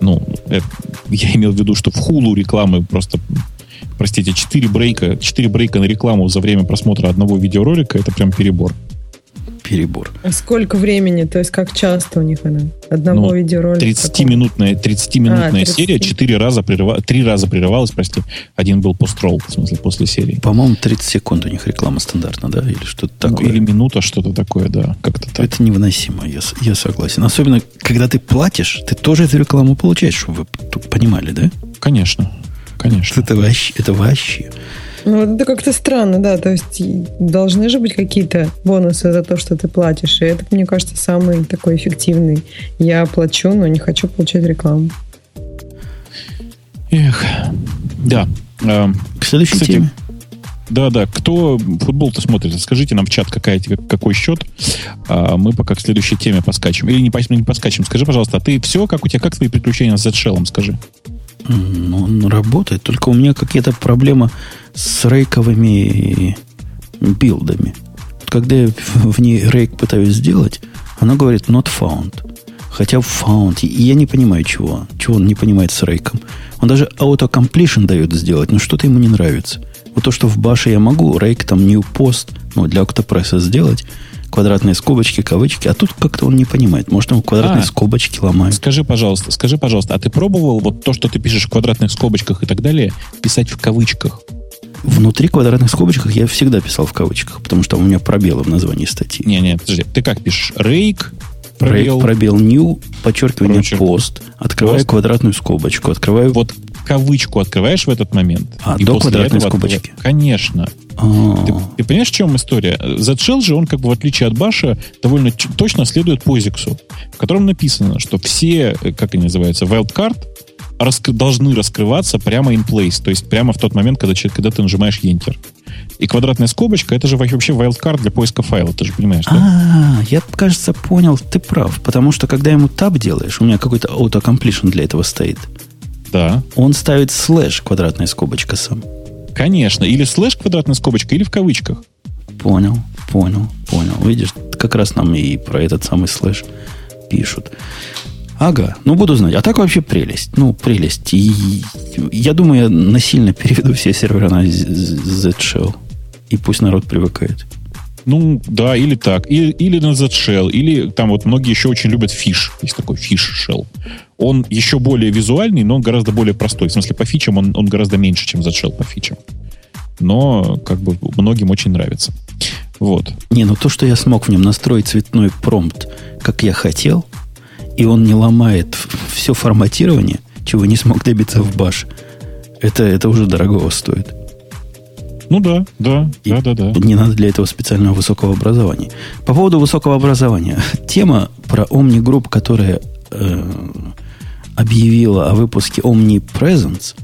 C: Ну, это- я имел в виду, что в Hulu рекламы просто, простите, 4 брейка, 4 брейка на рекламу за время просмотра одного видеоролика, это прям перебор.
A: Перебор.
B: А сколько времени? То есть как часто у них она? Одного
C: Ну,
B: видеоролика?
C: 30-минутная, 30-минутная
B: А, 30.
C: серия, 4 раза прерыва, 3 раза прерывалась, прости. Один был построл, в смысле, после серии.
A: По-моему, 30 секунд у них реклама стандартна, да? Или что-то
C: Ну,
A: такое.
C: или минута, что-то такое, да. Как-то так.
A: Это невыносимо, я, я согласен. Особенно, когда ты платишь, ты тоже эту рекламу получаешь, чтобы вы тут понимали, да?
C: Конечно. Конечно.
A: Это вообще, это вообще.
B: Ну, вот это как-то странно, да. То есть должны же быть какие-то бонусы за то, что ты платишь. И это, мне кажется, самый такой эффективный. Я плачу, но не хочу получать рекламу.
C: Эх. Да. Эм,
A: К следующей
C: Кстати,
A: теме.
C: Да, да. Кто футбол-то смотрит? Скажите нам в чат, какая, какой счет. А мы пока к следующей теме поскачем. Или не, не поскачем. Скажи, пожалуйста, а ты все, как у тебя, как твои приключения с Z-Shell, скажи?
A: Он работает, только у меня какие-то проблемы с рейковыми билдами. Когда я в ней рейк пытаюсь сделать, она говорит not found. Хотя found. И я не понимаю, чего. Чего он не понимает с рейком. Он даже auto-completion дает сделать, но что-то ему не нравится. Вот то, что в баше я могу, рейк там new post, ну, для октопресса сделать, квадратные скобочки, кавычки, а тут как-то он не понимает. Может, ему квадратные а, скобочки ломают.
C: Скажи, пожалуйста, скажи, пожалуйста, а ты пробовал вот то, что ты пишешь в квадратных скобочках и так далее, писать в кавычках?
A: Внутри квадратных скобочек я всегда писал в кавычках, потому что у меня пробелы в названии статьи.
C: Не-не, подожди, ты как пишешь? Рейк,
A: пробел, Рейк, пробел new, подчеркивание Прочерк. пост, открываю пост. квадратную скобочку, открываю...
C: Вот кавычку открываешь в этот момент.
A: А, и до квадратной скобочки?
C: Конечно. А. Ты, ты понимаешь, в чем история? Z-Shell же, он как бы в отличие от Баша, довольно точно следует POSIX, в котором написано, что все, э, как они называются, wildcard, раск- должны раскрываться прямо in place, то есть прямо в тот момент, когда, когда ты нажимаешь Enter. И квадратная скобочка это же вообще wildcard для поиска файла, ты же понимаешь, да?
A: А, я, кажется, понял, ты прав. Потому что когда ему tab делаешь, у меня какой-то auto-completion для этого стоит.
C: Да.
A: Он ставит слэш квадратная скобочка сам.
C: Конечно. Или слэш квадратная скобочка, или в кавычках.
A: Понял, понял, понял. Видишь, как раз нам и про этот самый слэш пишут. Ага, ну буду знать. А так вообще прелесть. Ну, прелесть. И я думаю, я насильно переведу все сервера на Z-Shell. И пусть народ привыкает.
C: Ну, да, или так. Или, или на Z-Shell. Или там вот многие еще очень любят fish. Есть такой fish-shell. Он еще более визуальный, но он гораздо более простой. В смысле, по фичам он, он гораздо меньше, чем Z-Shell по фичам. Но как бы многим очень нравится. Вот.
A: Не, ну то, что я смог в нем настроить цветной промпт, как я хотел, и он не ломает все форматирование, чего не смог добиться в баш, это, это уже дорогого стоит.
C: Ну да, да, и да, да, да.
A: Не надо для этого специального высокого образования. По поводу высокого образования. Тема про Omni Group, которая э, объявила о выпуске Omni Presence,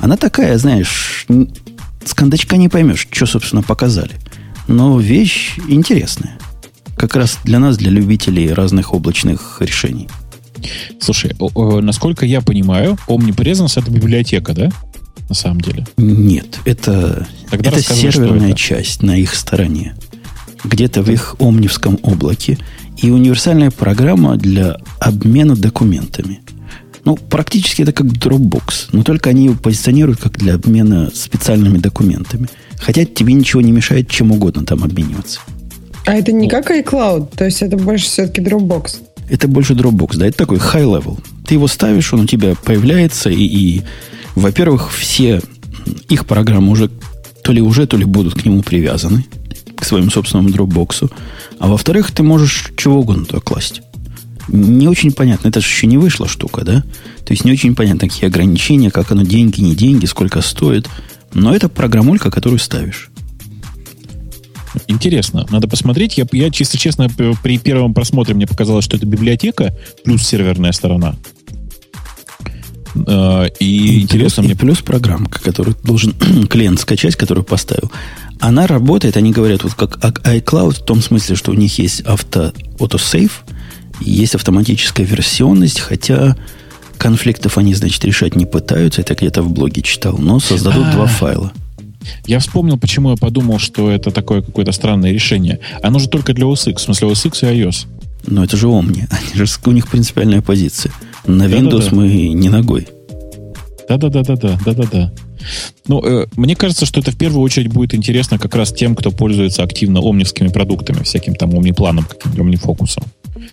A: она такая, знаешь, с кондачка не поймешь, что, собственно, показали. Но вещь интересная. Как раз для нас, для любителей разных облачных решений.
C: Слушай, насколько я понимаю, Omnipresence это библиотека, да? На самом деле.
A: Нет, это, Тогда это серверная это. часть на их стороне. Где-то в их омнивском облаке. И универсальная программа для обмена документами. Ну, практически это как Dropbox, но только они его позиционируют как для обмена специальными документами. Хотя тебе ничего не мешает чем угодно там обмениваться.
B: А это не как iCloud, то есть это больше все-таки Dropbox.
A: Это больше Dropbox, да, это такой high level. Ты его ставишь, он у тебя появляется, и, и во-первых, все их программы уже то ли уже, то ли будут к нему привязаны, к своему собственному Dropbox. А во-вторых, ты можешь чего угодно туда класть. Не очень понятно, это же еще не вышла штука, да? То есть не очень понятно, какие ограничения, как оно деньги, не деньги, сколько стоит. Но это программулька, которую ставишь.
C: Интересно, надо посмотреть. Я, я чисто честно, при первом просмотре мне показалось, что это библиотека плюс серверная сторона.
A: Э, и, и интересно плюс, мне... И плюс программка, которую должен клиент скачать, которую поставил. Она работает, они говорят, вот как iCloud, в том смысле, что у них есть авто, автосейв, есть автоматическая версионность, хотя конфликтов они, значит, решать не пытаются. Это где-то в блоге читал, но создадут А-а-а. два файла.
C: Я вспомнил, почему я подумал, что это такое какое-то странное решение. Оно же только для OS X, в смысле OS X и iOS.
A: Но это же Omni. Они же, у них принципиальная позиция. На Windows Да-да-да. мы не ногой.
C: Да-да-да-да-да. Да-да-да. Ну, э, мне кажется, что это в первую очередь будет интересно как раз тем, кто пользуется активно омнивскими продуктами, всяким там омнипланом, каким-нибудь омнифокусом.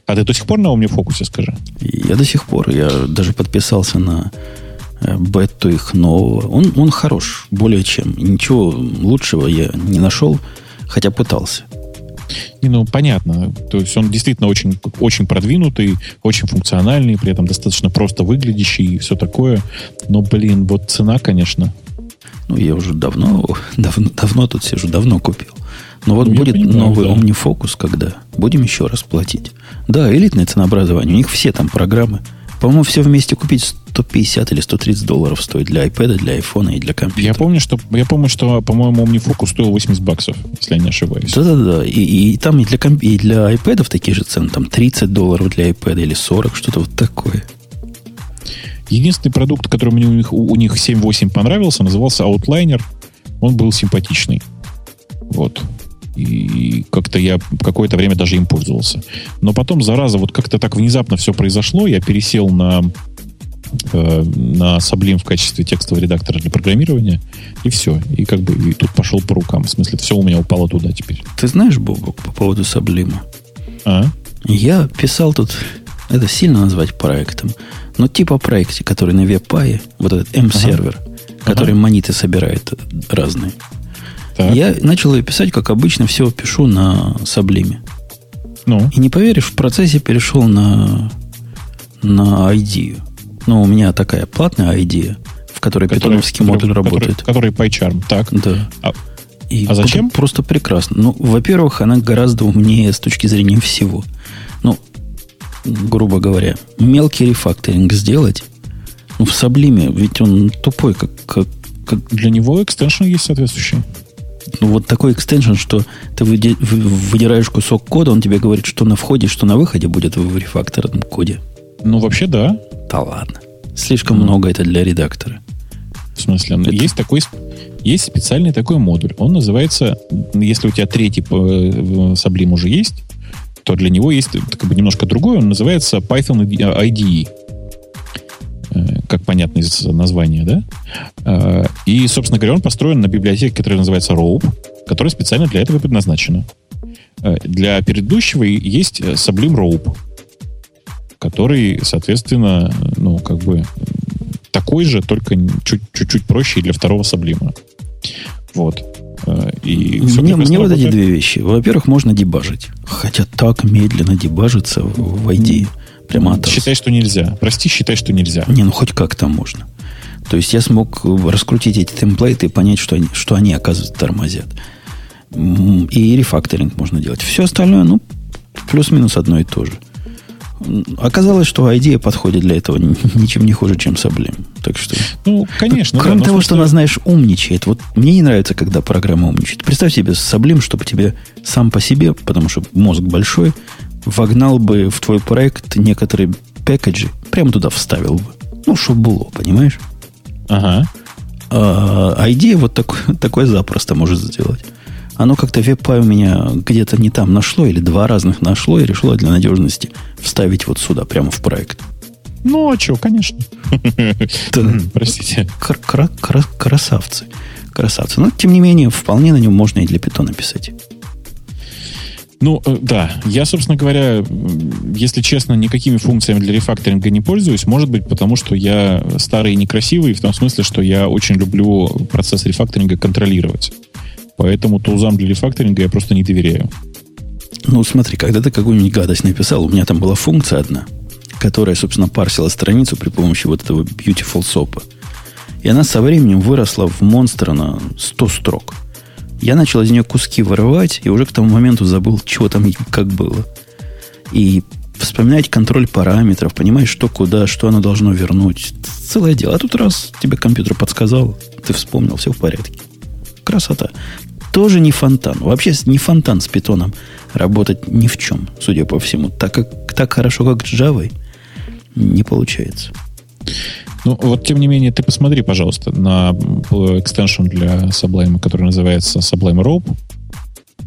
C: А ты до сих пор на омнифокусе, скажи?
A: Я до сих пор. Я даже подписался на Э, бету их нового. Он, он хорош, более чем. Ничего лучшего я не нашел, хотя пытался.
C: Не, ну, понятно. То есть он действительно очень, очень продвинутый, очень функциональный, при этом достаточно просто выглядящий и все такое. Но, блин, вот цена, конечно.
A: Ну, я уже давно, давно, давно тут сижу, давно купил. Но вот ну, будет понимаю, новый да. OmniFocus, когда будем еще раз платить. Да, элитное ценообразование. У них все там программы. По-моему, все вместе купить 150 или 130 долларов стоит для iPad, для iPhone и для компьютера.
C: Я помню, что, я помню, что по-моему, OmniFocus стоил 80 баксов, если я не ошибаюсь.
A: Да-да-да. И, и там и для, комп... и для iPad такие же цены. Там 30 долларов для iPad или 40, что-то вот такое.
C: Единственный продукт, который мне у них, у них 7.8 понравился, назывался Outliner. Он был симпатичный. Вот. И как-то я какое-то время даже им пользовался. Но потом, зараза, вот как-то так внезапно все произошло. Я пересел на э, на Sublime в качестве текстового редактора для программирования, и все. И как бы и тут пошел по рукам. В смысле, все у меня упало туда теперь.
A: Ты знаешь, Бобок, по поводу Sublime?
C: А?
A: Я писал тут, это сильно назвать проектом, но типа проекте, который на веб-пае, вот этот M-сервер, ага. который ага. мониты собирает разные. Так. Я начал ее писать, как обычно, все пишу на Sublime. Ну? И не поверишь, в процессе перешел на, на ID. Ну, у меня такая платная ID, в которой который, питоновский который, модуль который, работает.
C: Который PyCharm, так.
A: Да.
C: А, и а зачем?
A: Просто прекрасно. Ну, во-первых, она гораздо умнее с точки зрения всего. Ну, грубо говоря, мелкий рефакторинг сделать, ну, в Саблиме, ведь он тупой, как, как, как...
C: Для него экстеншн есть соответствующий.
A: Ну, вот такой экстеншн, что ты выдираешь кусок кода, он тебе говорит, что на входе, что на выходе будет в рефакторном коде.
C: Ну, вообще, да.
A: Да ладно. Слишком mm. много это для редактора.
C: В смысле? Это... Есть такой есть специальный такой модуль. Он называется, если у тебя третий Sublime уже есть, то для него есть как бы немножко другой. Он называется Python IDE. Э, как понятно из названия, да? Э, и, собственно говоря, он построен на библиотеке, которая называется Rope, которая специально для этого предназначена. Э, для предыдущего есть Sublime Rope, который, соответственно, ну, как бы такой же, только чуть-чуть проще и для второго Sublime. Вот.
A: И мне мне вот эти две вещи. Во-первых, можно дебажить. Хотя так медленно дебажится в ID. Прямо от
C: Считай, что нельзя. Прости, считай, что нельзя.
A: Не, ну хоть как-то можно. То есть я смог раскрутить эти темплейты и понять, что они, что они оказывается, тормозят. И рефакторинг можно делать. Все остальное, ну, плюс-минус одно и то же. Оказалось, что идея подходит для этого ничем не хуже, чем Sublime. Так что...
C: Ну, конечно.
A: Кроме да, того, что она, знаешь, умничает. Вот мне не нравится, когда программа умничает. Представь себе Sublime, чтобы тебе сам по себе, потому что мозг большой, вогнал бы в твой проект некоторые package и, прямо туда вставил бы. Ну, чтобы было, понимаешь?
C: Ага.
A: А, а идея вот так, такое запросто может сделать. Оно как-то web.py у меня где-то не там нашло, или два разных нашло, и решило для надежности вставить вот сюда, прямо в проект.
C: Ну, а что, конечно.
A: Простите. Красавцы. Красавцы. Но, тем не менее, вполне на нем можно и для питона писать.
C: Ну, э, да. Я, собственно говоря, если честно, никакими функциями для рефакторинга не пользуюсь. Может быть, потому что я старый и некрасивый, в том смысле, что я очень люблю процесс рефакторинга контролировать. Поэтому тулзам для рефакторинга я просто не доверяю.
A: Ну, смотри, когда ты какую-нибудь гадость написал, у меня там была функция одна, которая, собственно, парсила страницу при помощи вот этого Beautiful SOAP. И она со временем выросла в монстра на 100 строк. Я начал из нее куски вырывать, и уже к тому моменту забыл, чего там как было. И вспоминать контроль параметров, понимать, что куда, что оно должно вернуть. Целое дело. А тут раз тебе компьютер подсказал, ты вспомнил, все в порядке. Красота. Тоже не фонтан. Вообще не фонтан с питоном работать ни в чем, судя по всему. Так, как, так хорошо, как с Java, не получается.
C: Ну, вот тем не менее, ты посмотри, пожалуйста, на экстеншн для Sublime, который называется Sublime Rope.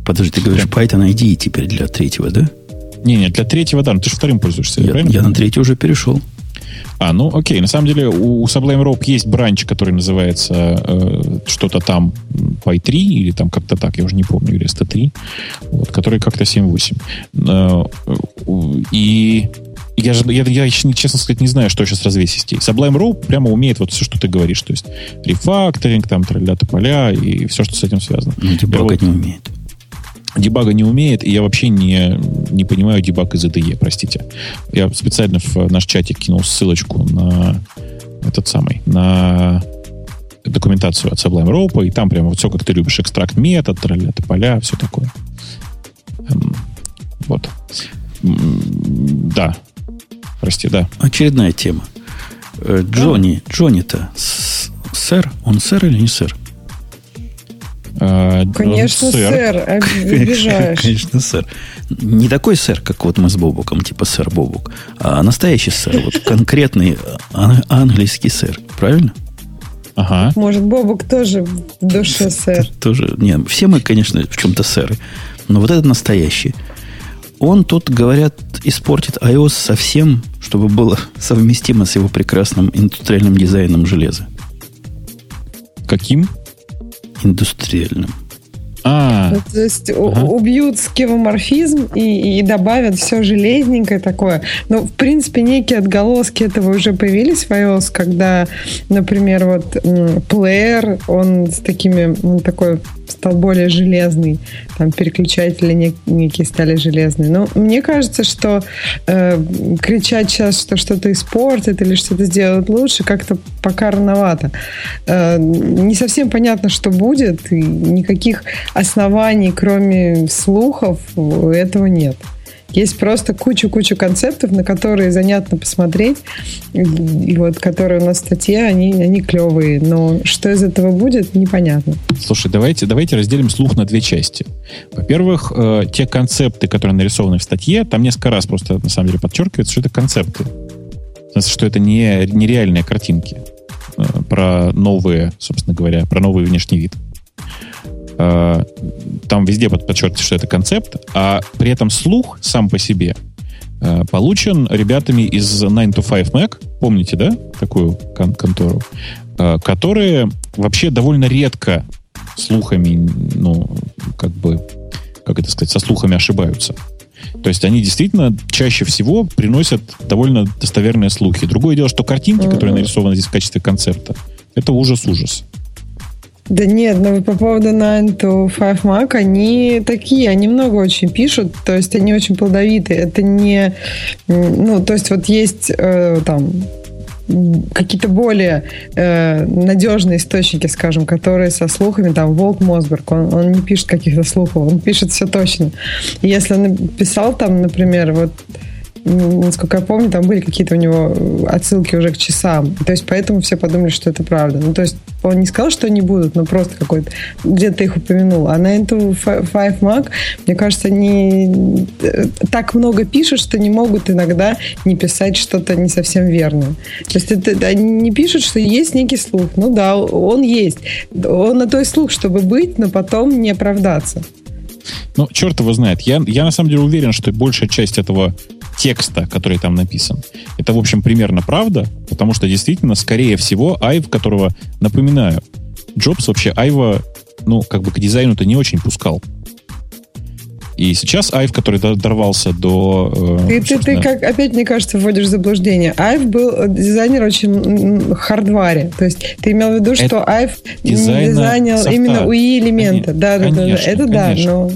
A: Подожди, ты говоришь Python IDE теперь для третьего, да?
C: Не, не, для третьего, да, но ты же вторым пользуешься,
A: я, правильно? Я на третий уже перешел.
C: А, ну окей. На самом деле у, Sublime Rope есть бранч, который называется э, что-то там Py3 или там как-то так, я уже не помню, или ST3, вот, который как-то 7.8. Э, и я, же, я, я, честно сказать, не знаю, что сейчас развесить. Sublime Rope прямо умеет вот все, что ты говоришь. То есть рефакторинг, там, тролля поля и все, что с этим связано.
A: Ну, дебагать не умеет.
C: Дебага не умеет, и я вообще не, не понимаю дебаг из IDE, простите. Я специально в наш чатик кинул ссылочку на этот самый, на документацию от Sublime Rope, и там прямо вот все, как ты любишь, экстракт метод, тролля поля, все такое. Эм, вот. Да. Прости, да.
A: Очередная тема. Э, Джонни, Джонни-то сэр? Он сэр или не сэр?
B: А, Конечно, сэр. сэр. Обижаешь.
A: Конечно, сэр. Не такой сэр, как вот мы с Бобуком, типа сэр Бобук, а настоящий сэр, вот конкретный английский сэр. Правильно?
C: Ага.
B: Может, Бобук тоже в душе сэр.
A: Тоже. Не, все мы, конечно, в чем-то сэры. Но вот этот настоящий. он тут, говорят, испортит iOS совсем, чтобы было совместимо с его прекрасным индустриальным дизайном железа.
C: Каким?
A: Индустриальным.
B: А, ну, то есть ага. убьют скевоморфизм и, и добавят все железненькое такое. Но, в принципе, некие отголоски этого уже появились в iOS, когда, например, вот плеер, он с такими, он такой стал более железный, там переключатели некие стали железные. Но мне кажется, что э, кричать сейчас, что что-то испортит или что-то сделает лучше, как-то пока рановато. Э, не совсем понятно, что будет, и никаких оснований, кроме слухов, этого нет. Есть просто куча-куча концептов, на которые занятно посмотреть. И вот, которые у нас в статье, они, они клевые. Но что из этого будет, непонятно.
C: Слушай, давайте, давайте разделим слух на две части. Во-первых, э, те концепты, которые нарисованы в статье, там несколько раз просто на самом деле подчеркивается, что это концепты. Что это не, не реальные картинки э, про новые, собственно говоря, про новый внешний вид. Э, там везде подчеркивается, что это концепт, а при этом слух сам по себе э, получен ребятами из 9 to 5 Mac, помните, да, такую кон- контору, э, которые вообще довольно редко слухами, ну, как бы, как это сказать, со слухами ошибаются. То есть они действительно чаще всего приносят довольно достоверные слухи. Другое дело, что картинки, которые нарисованы здесь в качестве концепта, это ужас-ужас.
B: Да нет, ну по поводу 9 to 5 Mac, они такие, они много очень пишут, то есть они очень плодовитые. Это не... Ну, то есть вот есть э, там какие-то более э, надежные источники, скажем, которые со слухами, там, Волк Мосберг, он, он не пишет каких-то слухов, он пишет все точно. Если он написал там, например, вот насколько я помню, там были какие-то у него отсылки уже к часам. То есть поэтому все подумали, что это правда. Ну, то есть он не сказал, что они будут, но просто какой-то где-то их упомянул. А на эту Five Mac, мне кажется, они э, так много пишут, что не могут иногда не писать что-то не совсем верное. То есть это, они не пишут, что есть некий слух. Ну да, он есть. Он на той слух, чтобы быть, но потом не оправдаться.
C: Ну, черт его знает. Я, я на самом деле уверен, что большая часть этого текста, который там написан. Это, в общем, примерно правда, потому что действительно, скорее всего, Айв, которого, напоминаю, Джобс вообще Айва, ну, как бы к дизайну-то не очень пускал. И сейчас Айв, который дорвался до...
B: Э, ты, ты, ты, как, опять, мне кажется, вводишь в заблуждение. Айв был дизайнер очень хардваре. То есть ты имел в виду, что Айв дизайнил именно УИ элемента. Да, да, да, да. Это конечно. да, но...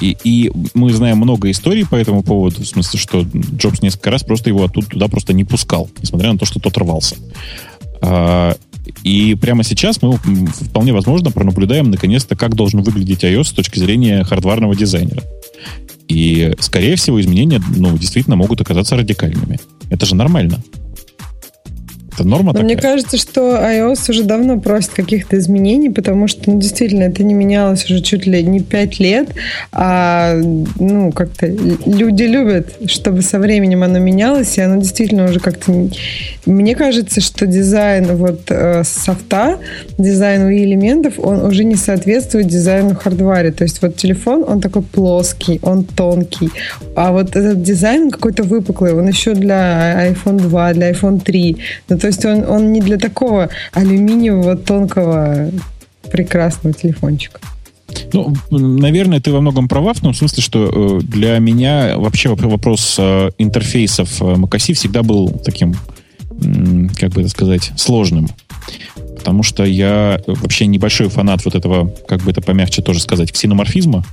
C: И, и мы знаем много историй по этому поводу, в смысле, что Джобс несколько раз просто его оттуда туда просто не пускал, несмотря на то, что тот рвался. А, и прямо сейчас мы вполне возможно пронаблюдаем наконец-то, как должен выглядеть iOS с точки зрения хардварного дизайнера. И, скорее всего, изменения ну, действительно могут оказаться радикальными. Это же нормально. Это норма
B: Но такая? Мне кажется, что iOS уже давно просит каких-то изменений, потому что, ну, действительно, это не менялось уже чуть ли не 5 лет, а, ну, как-то люди любят, чтобы со временем оно менялось, и оно действительно уже как-то... Мне кажется, что дизайн вот э, софта, дизайн UI элементов, он уже не соответствует дизайну хардваре. То есть вот телефон, он такой плоский, он тонкий, а вот этот дизайн какой-то выпуклый, он еще для iPhone 2, для iPhone 3. Ну, то есть он, он не для такого алюминиевого тонкого прекрасного телефончика.
C: Ну, наверное, ты во многом права, в том смысле, что э, для меня вообще вопрос э, интерфейсов э, macOS всегда был таким, как бы это сказать, сложным. Потому что я вообще небольшой фанат вот этого, как бы это помягче тоже сказать, ксеноморфизма,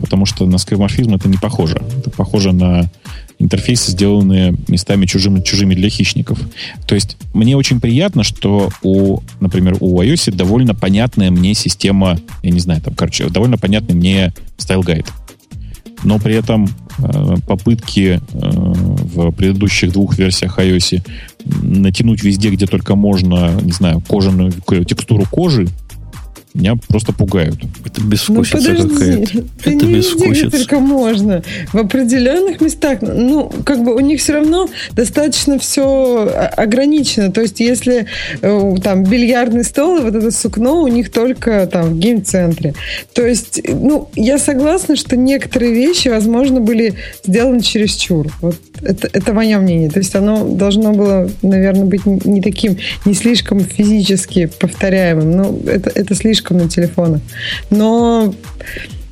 C: потому что на скеоморфизм это не похоже. Это похоже на интерфейсы, сделанные местами чужими, чужими для хищников. То есть мне очень приятно, что у, например, у iOS довольно понятная мне система, я не знаю, там, короче, довольно понятный мне style guide. Но при этом э, попытки э, в предыдущих двух версиях iOS натянуть везде, где только можно, не знаю, кожаную текстуру кожи, меня просто пугают.
A: Это безвкусица
B: ну,
A: какая-то.
B: Это не безвкусица. Только можно. В определенных местах, ну, как бы у них все равно достаточно все ограничено. То есть, если э, там бильярдный стол и вот это сукно у них только там в гейм-центре. То есть, ну, я согласна, что некоторые вещи, возможно, были сделаны чересчур. Вот это, это мое мнение. То есть оно должно было, наверное, быть не таким, не слишком физически повторяемым. Ну, это, это слишком на телефонах. Но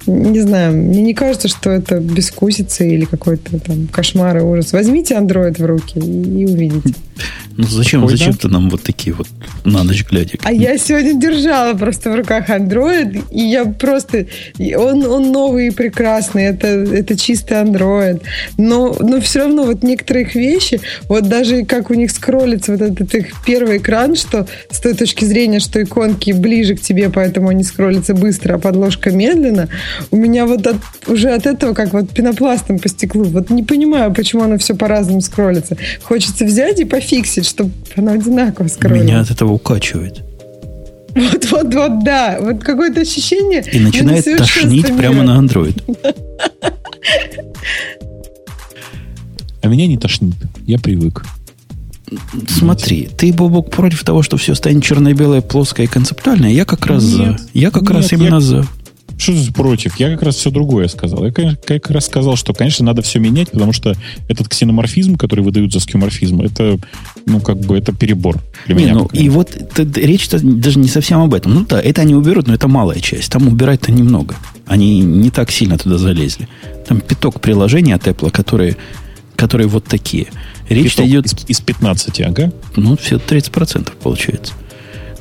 B: не знаю, мне не кажется, что это бескусица или какой-то там кошмар и ужас. Возьмите Android в руки и увидите.
A: Ну зачем, Ой, зачем да? ты нам вот такие вот на ночь глядя?
B: А я сегодня держала просто в руках Android, и я просто... Он, он новый и прекрасный, это, это чистый Android. Но, но все равно вот некоторые их вещи, вот даже как у них скроллится вот этот их первый экран, что с той точки зрения, что иконки ближе к тебе, поэтому они скроллятся быстро, а подложка медленно, у меня вот от, уже от этого как вот пенопластом по стеклу. Вот не понимаю, почему оно все по-разному скроллится. Хочется взять и пофиксить, чтобы оно одинаково скроллилось.
A: Меня от этого укачивает.
B: Вот, вот, вот, да. Вот какое-то ощущение.
A: И начинает тошнить прямо на Android.
C: А меня не тошнит. Я привык.
A: Смотри, ты, Бобок, против того, что все станет черно-белое, плоское и концептуальное. Я как раз нет, за. Я как нет, раз именно я, за.
C: Что ты против? Я как раз все другое сказал. Я как раз сказал, что, конечно, надо все менять, потому что этот ксеноморфизм, который выдают за скеоморфизм, это, ну, как бы, это перебор для не, меня.
A: Ну, и вот речь даже не совсем об этом. Ну да, это они уберут, но это малая часть. Там убирать-то немного. Они не так сильно туда залезли. Там пяток приложений от Apple, которые, которые вот такие.
C: Речь идет... Из, из 15, ага.
A: Ну, все 30% получается.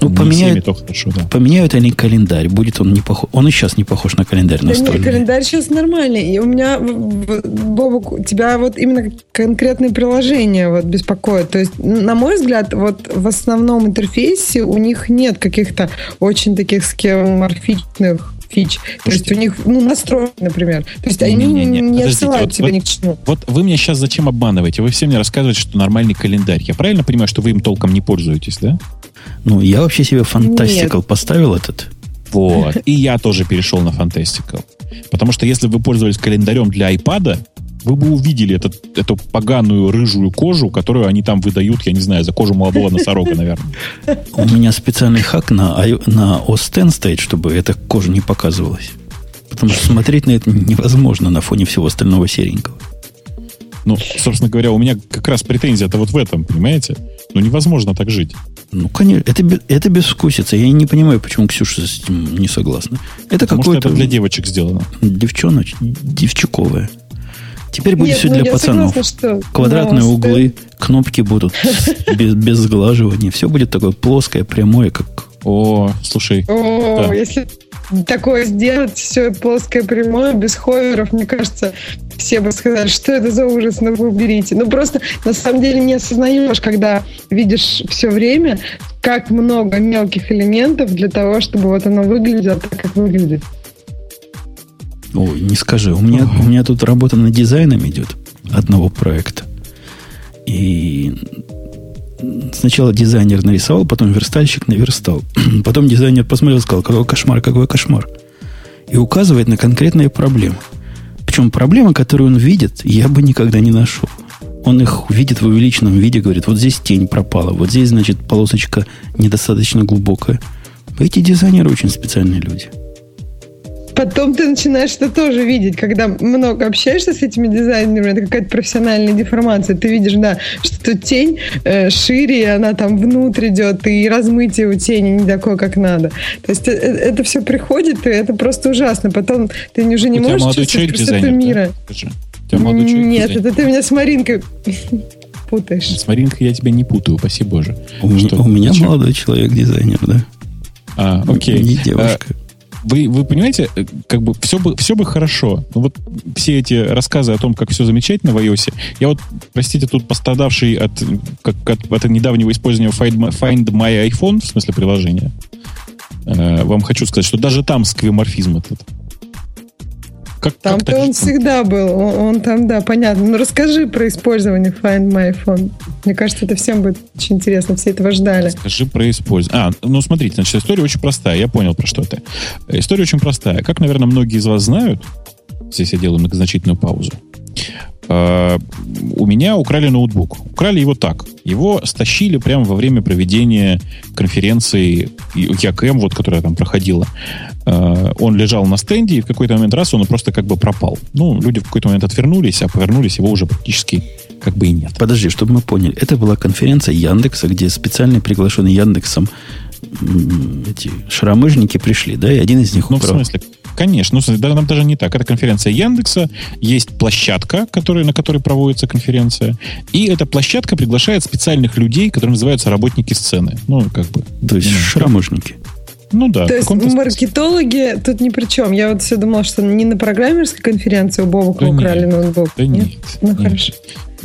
A: Ну, поменяют, хорошо, да. поменяют они календарь. Будет он не похож. Он и сейчас не похож на календарь да настольный.
B: Нет, календарь сейчас нормальный. И у меня, Бобок, тебя вот именно конкретные приложения вот беспокоят. То есть, на мой взгляд, вот в основном интерфейсе у них нет каких-то очень таких скеморфичных фич. То есть у них, ну, настрой, например. То есть они не, не, не отсылают вот, тебя
C: вот,
B: ни к чему.
C: Вот вы меня сейчас зачем обманываете? Вы все мне рассказываете, что нормальный календарь. Я правильно понимаю, что вы им толком не пользуетесь, да?
A: Ну, я вообще себе Fantastical Нет. поставил этот.
C: Вот. И я тоже перешел на Fantastical. Потому что если бы вы пользовались календарем для iPad, вы бы увидели этот, эту поганую рыжую кожу, которую они там выдают, я не знаю, за кожу молодого носорога, наверное.
A: У меня специальный хак на, на OS X стоит, чтобы эта кожа не показывалась. Потому что смотреть на это невозможно на фоне всего остального серенького.
C: Ну, собственно говоря, у меня как раз претензия-то вот в этом, понимаете? Ну, невозможно так жить.
A: Ну, конечно, это, это безвкусица. Я не понимаю, почему Ксюша с этим не согласна. Это какое-то...
C: это для девочек сделано.
A: Девчоноч, девчуковое. Теперь будет Нет, все ну, для пацанов. Согласна, что... Квадратные Но, углы, что... кнопки будут без, без сглаживания. Все будет такое плоское, прямое, как...
C: О, слушай.
B: О, да. если такое сделать, все плоское, прямое, без ховеров, мне кажется, все бы сказали, что это за ужас, ну вы уберите. Ну просто на самом деле не осознаешь, когда видишь все время, как много мелких элементов для того, чтобы вот оно выглядело так, как выглядит.
A: Ой, не скажи. У меня, у меня тут работа над дизайном идет одного проекта. И сначала дизайнер нарисовал, потом верстальщик наверстал. Потом дизайнер посмотрел и сказал, какой кошмар, какой кошмар. И указывает на конкретные проблемы. Причем проблемы, которые он видит, я бы никогда не нашел. Он их видит в увеличенном виде, говорит, вот здесь тень пропала, вот здесь, значит, полосочка недостаточно глубокая. Эти дизайнеры очень специальные люди.
B: Потом ты начинаешь это тоже видеть, когда много общаешься с этими дизайнерами, это какая-то профессиональная деформация. Ты видишь, да, что тут тень э, шире, и она там внутрь идет, и размытие у тени не такое, как надо. То есть это, э, это все приходит, и это просто ужасно. Потом ты уже не у можешь чувствовать красоту мира. Да? Нет, это ты меня с Маринкой путаешь.
C: С Маринкой я тебя не путаю, спасибо Боже.
A: У, что, у меня молодой человек дизайнер, да?
C: А, окей.
A: Не девушка.
C: Вы, вы понимаете, э, как бы все бы, все бы хорошо. Но вот все эти рассказы о том, как все замечательно в iOS, я вот, простите, тут пострадавший от, как, от, от недавнего использования Find My, Find My iPhone, в смысле приложения, э, вам хочу сказать, что даже там сквиморфизм этот. Как,
B: Там-то
C: как
B: он всегда был. Он, он там, да, понятно. Ну расскажи про использование Find My iPhone. Мне кажется, это всем будет очень интересно. Все этого ждали.
C: Скажи про использование. А, ну смотрите, значит, история очень простая. Я понял, про что это. История очень простая. Как, наверное, многие из вас знают, здесь я делаю многозначительную паузу, Uh, у меня украли ноутбук. Украли его так. Его стащили прямо во время проведения конференции ЯКМ, вот, которая там проходила. Uh, он лежал на стенде, и в какой-то момент раз он просто как бы пропал. Ну, люди в какой-то момент отвернулись, а повернулись, его уже практически как бы и нет.
A: Подожди, чтобы мы поняли. Это была конференция Яндекса, где специально приглашенные Яндексом эти шаромыжники пришли, да, и один из них
C: Ну, украл. в смысле, Конечно, ну, даже, даже не так. Это конференция Яндекса, есть площадка, которая, на которой проводится конференция, и эта площадка приглашает специальных людей, которые называются работники сцены. Ну, как бы.
A: То есть шаромыжники.
C: Ну да.
B: То есть маркетологи тут ни при чем. Я вот все думала, что не на программерской конференции у Бобука да украли нет, ноутбук.
C: Да нет. нет? Ну
B: нет. хорошо.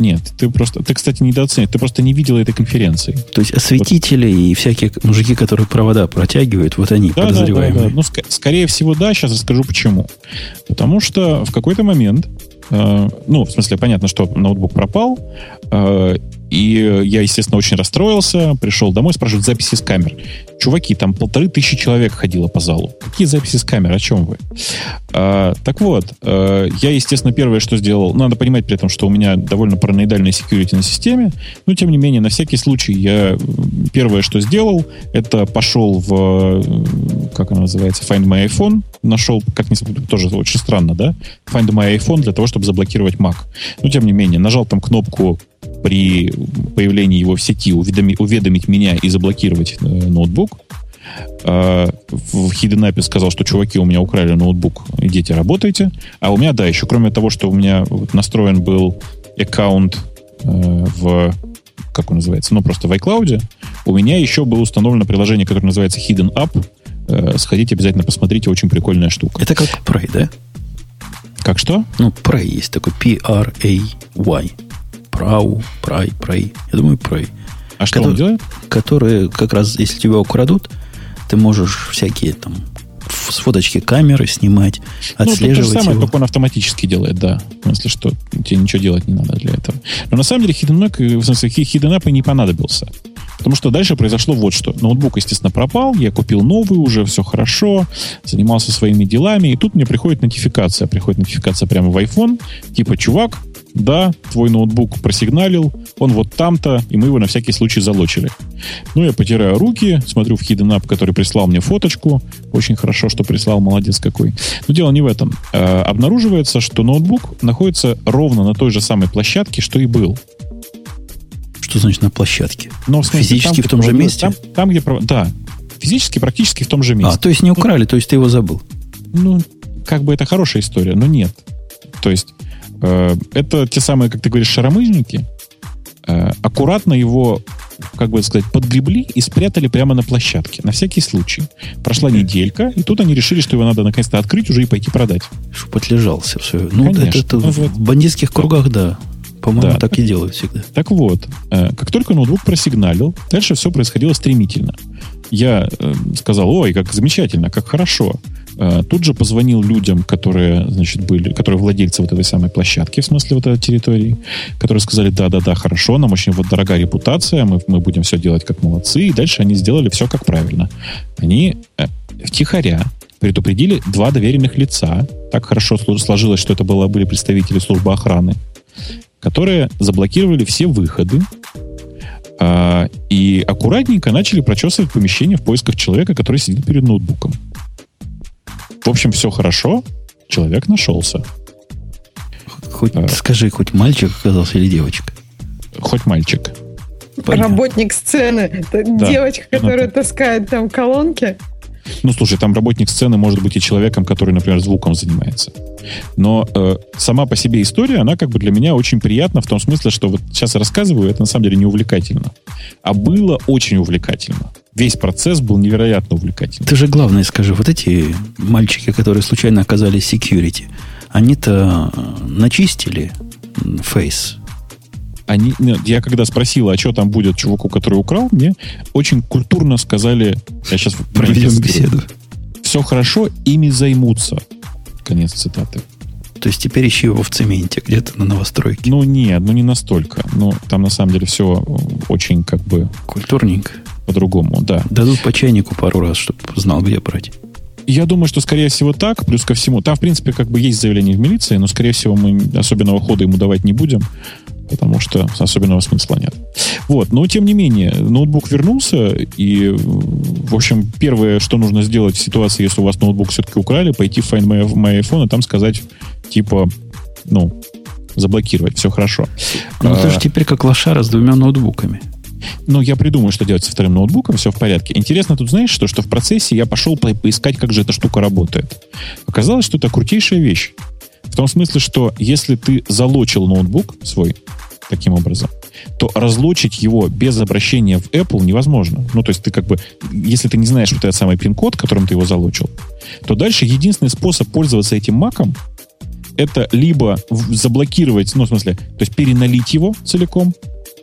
C: Нет, ты просто, ты, кстати, недооценил, ты просто не видел этой конференции.
A: То есть осветители вот. и всякие мужики, которые провода протягивают, вот они да, подозреваемые. Да, да, да.
C: Ну, ск- скорее всего, да, сейчас расскажу почему. Потому что в какой-то момент, э, ну, в смысле, понятно, что ноутбук пропал, э, и я, естественно, очень расстроился, пришел домой, спрашивают записи с камер. Чуваки, там полторы тысячи человек ходило по залу. Какие записи с камер? О чем вы? А, так вот, а, я, естественно, первое, что сделал, надо понимать при этом, что у меня довольно параноидальная security на системе, но, тем не менее, на всякий случай я первое, что сделал, это пошел в, как она называется, Find My iPhone, нашел, как ни тоже очень странно, да? Find My iPhone для того, чтобы заблокировать Mac. Но, тем не менее, нажал там кнопку при появлении его в сети уведомить, уведомить меня и заблокировать э, ноутбук. Э, в HiddenApp сказал, что чуваки, у меня украли ноутбук, идите работайте. А у меня, да, еще кроме того, что у меня настроен был аккаунт э, в как он называется, ну просто в iCloud, у меня еще было установлено приложение, которое называется Hidden App. Э, сходите, обязательно посмотрите, очень прикольная штука.
A: Это как Pray, да?
C: Как что?
A: Ну, Pray есть такой P-R-A-Y. Прау, Прай, Прай. Я думаю, Прай.
C: А что который, он делает?
A: Которые как раз, если тебя украдут, ты можешь всякие там с фоточки камеры снимать, отслеживать ну, то же самое,
C: его. только он автоматически делает, да. Смысле, что тебе ничего делать не надо для этого. Но на самом деле Hidden Up, в смысле, Hidden Up не понадобился. Потому что дальше произошло вот что. Ноутбук, естественно, пропал, я купил новый, уже все хорошо, занимался своими делами, и тут мне приходит нотификация. Приходит нотификация прямо в iPhone, типа, чувак, да, твой ноутбук просигналил, он вот там-то, и мы его на всякий случай залочили. Ну, я потираю руки, смотрю в Hidden App, который прислал мне фоточку. Очень хорошо, что прислал, молодец какой. Но дело не в этом. Э, обнаруживается, что ноутбук находится ровно на той же самой площадке, что и был.
A: Что значит на площадке?
C: Ну, в смысле,
A: Физически
C: там,
A: в том же месте?
C: Там, там, где... Да, физически практически в том же месте.
A: А, то есть не украли, то есть ты его забыл?
C: Ну, как бы это хорошая история, но нет. То есть Э, это те самые, как ты говоришь, шаромыжники. Э, аккуратно его, как бы сказать, подгребли и спрятали прямо на площадке. На всякий случай. Прошла неделька, и тут они решили, что его надо наконец-то открыть уже и пойти продать.
A: Чтобы отлежался все. Ну, Конечно. это, это ну, в бандитских кругах, да. По-моему, да. так и делают всегда.
C: Так вот, э, как только ноутбук просигналил, дальше все происходило стремительно. Я сказал, ой, как замечательно, как хорошо. Э, тут же позвонил людям, которые, значит, были, которые владельцы вот этой самой площадки, в смысле вот этой территории, которые сказали, да-да-да, хорошо, нам очень вот дорогая репутация, мы, мы будем все делать как молодцы, и дальше они сделали все как правильно. Они э, втихаря предупредили два доверенных лица, так хорошо сложилось, что это было, были представители службы охраны, которые заблокировали все выходы, э, и аккуратненько начали прочесывать помещение в поисках человека, который сидит перед ноутбуком. В общем, все хорошо, человек нашелся.
A: Хоть, а, скажи, хоть мальчик оказался или девочка?
C: Хоть мальчик.
B: Понятно. Работник сцены. Да. Девочка, которая ну, таскает там колонки.
C: Ну, слушай, там работник сцены может быть и человеком, который, например, звуком занимается. Но э, сама по себе история, она как бы для меня очень приятна в том смысле, что вот сейчас рассказываю, это на самом деле не увлекательно. А было очень увлекательно. Весь процесс был невероятно увлекательным.
A: Ты же главное скажи, вот эти мальчики, которые случайно оказались security, они-то э, начистили фейс
C: они, я когда спросил, а что там будет чуваку, который украл, мне очень культурно сказали, я сейчас
A: проведем беседу.
C: Все хорошо, ими займутся. Конец цитаты.
A: То есть теперь ищи его в цементе, где-то на новостройке.
C: Ну, нет, ну не настолько. Ну, там на самом деле все очень как бы...
A: Культурненько.
C: По-другому, да.
A: Дадут по чайнику пару раз, чтобы знал, где брать.
C: Я думаю, что, скорее всего, так. Плюс ко всему, там, в принципе, как бы есть заявление в милиции, но, скорее всего, мы особенного хода ему давать не будем, потому что особенного смысла нет. Вот, но, тем не менее, ноутбук вернулся, и, в общем, первое, что нужно сделать в ситуации, если у вас ноутбук все-таки украли, пойти в Find My, my iPhone и там сказать, типа, ну, заблокировать, все хорошо.
A: Ну, а, ты же теперь как лошара с двумя ноутбуками.
C: Ну, я придумаю, что делать со вторым ноутбуком, все в порядке. Интересно тут, знаешь, что, что в процессе я пошел по поискать, как же эта штука работает. Оказалось, что это крутейшая вещь. В том смысле, что если ты залочил ноутбук свой таким образом, то разлочить его без обращения в Apple невозможно. Ну, то есть ты как бы, если ты не знаешь вот этот самый пин-код, которым ты его залочил, то дальше единственный способ пользоваться этим маком это либо заблокировать, ну, в смысле, то есть переналить его целиком,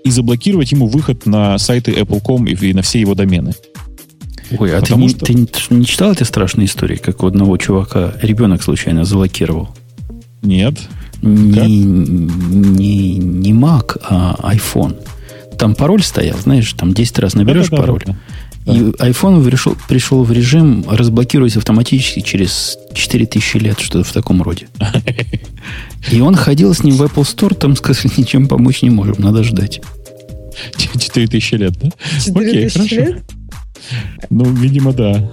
C: и заблокировать ему выход на сайты Apple.com и на все его домены.
A: Ой, а ты не, что... ты не читал эти страшные истории, как у одного чувака ребенок случайно заблокировал?
C: Нет.
A: Не, не, не Mac, а iPhone. Там пароль стоял, знаешь, там 10 раз наберешь да, да, пароль. Да, да. И iPhone пришел, пришел в режим разблокируется автоматически через 4000 лет, что-то в таком роде. И он ходил с ним в Apple Store, там сказали, ничем помочь не можем, надо ждать.
C: 4000 лет, да?
B: 4000 лет?
C: Ну, видимо, да.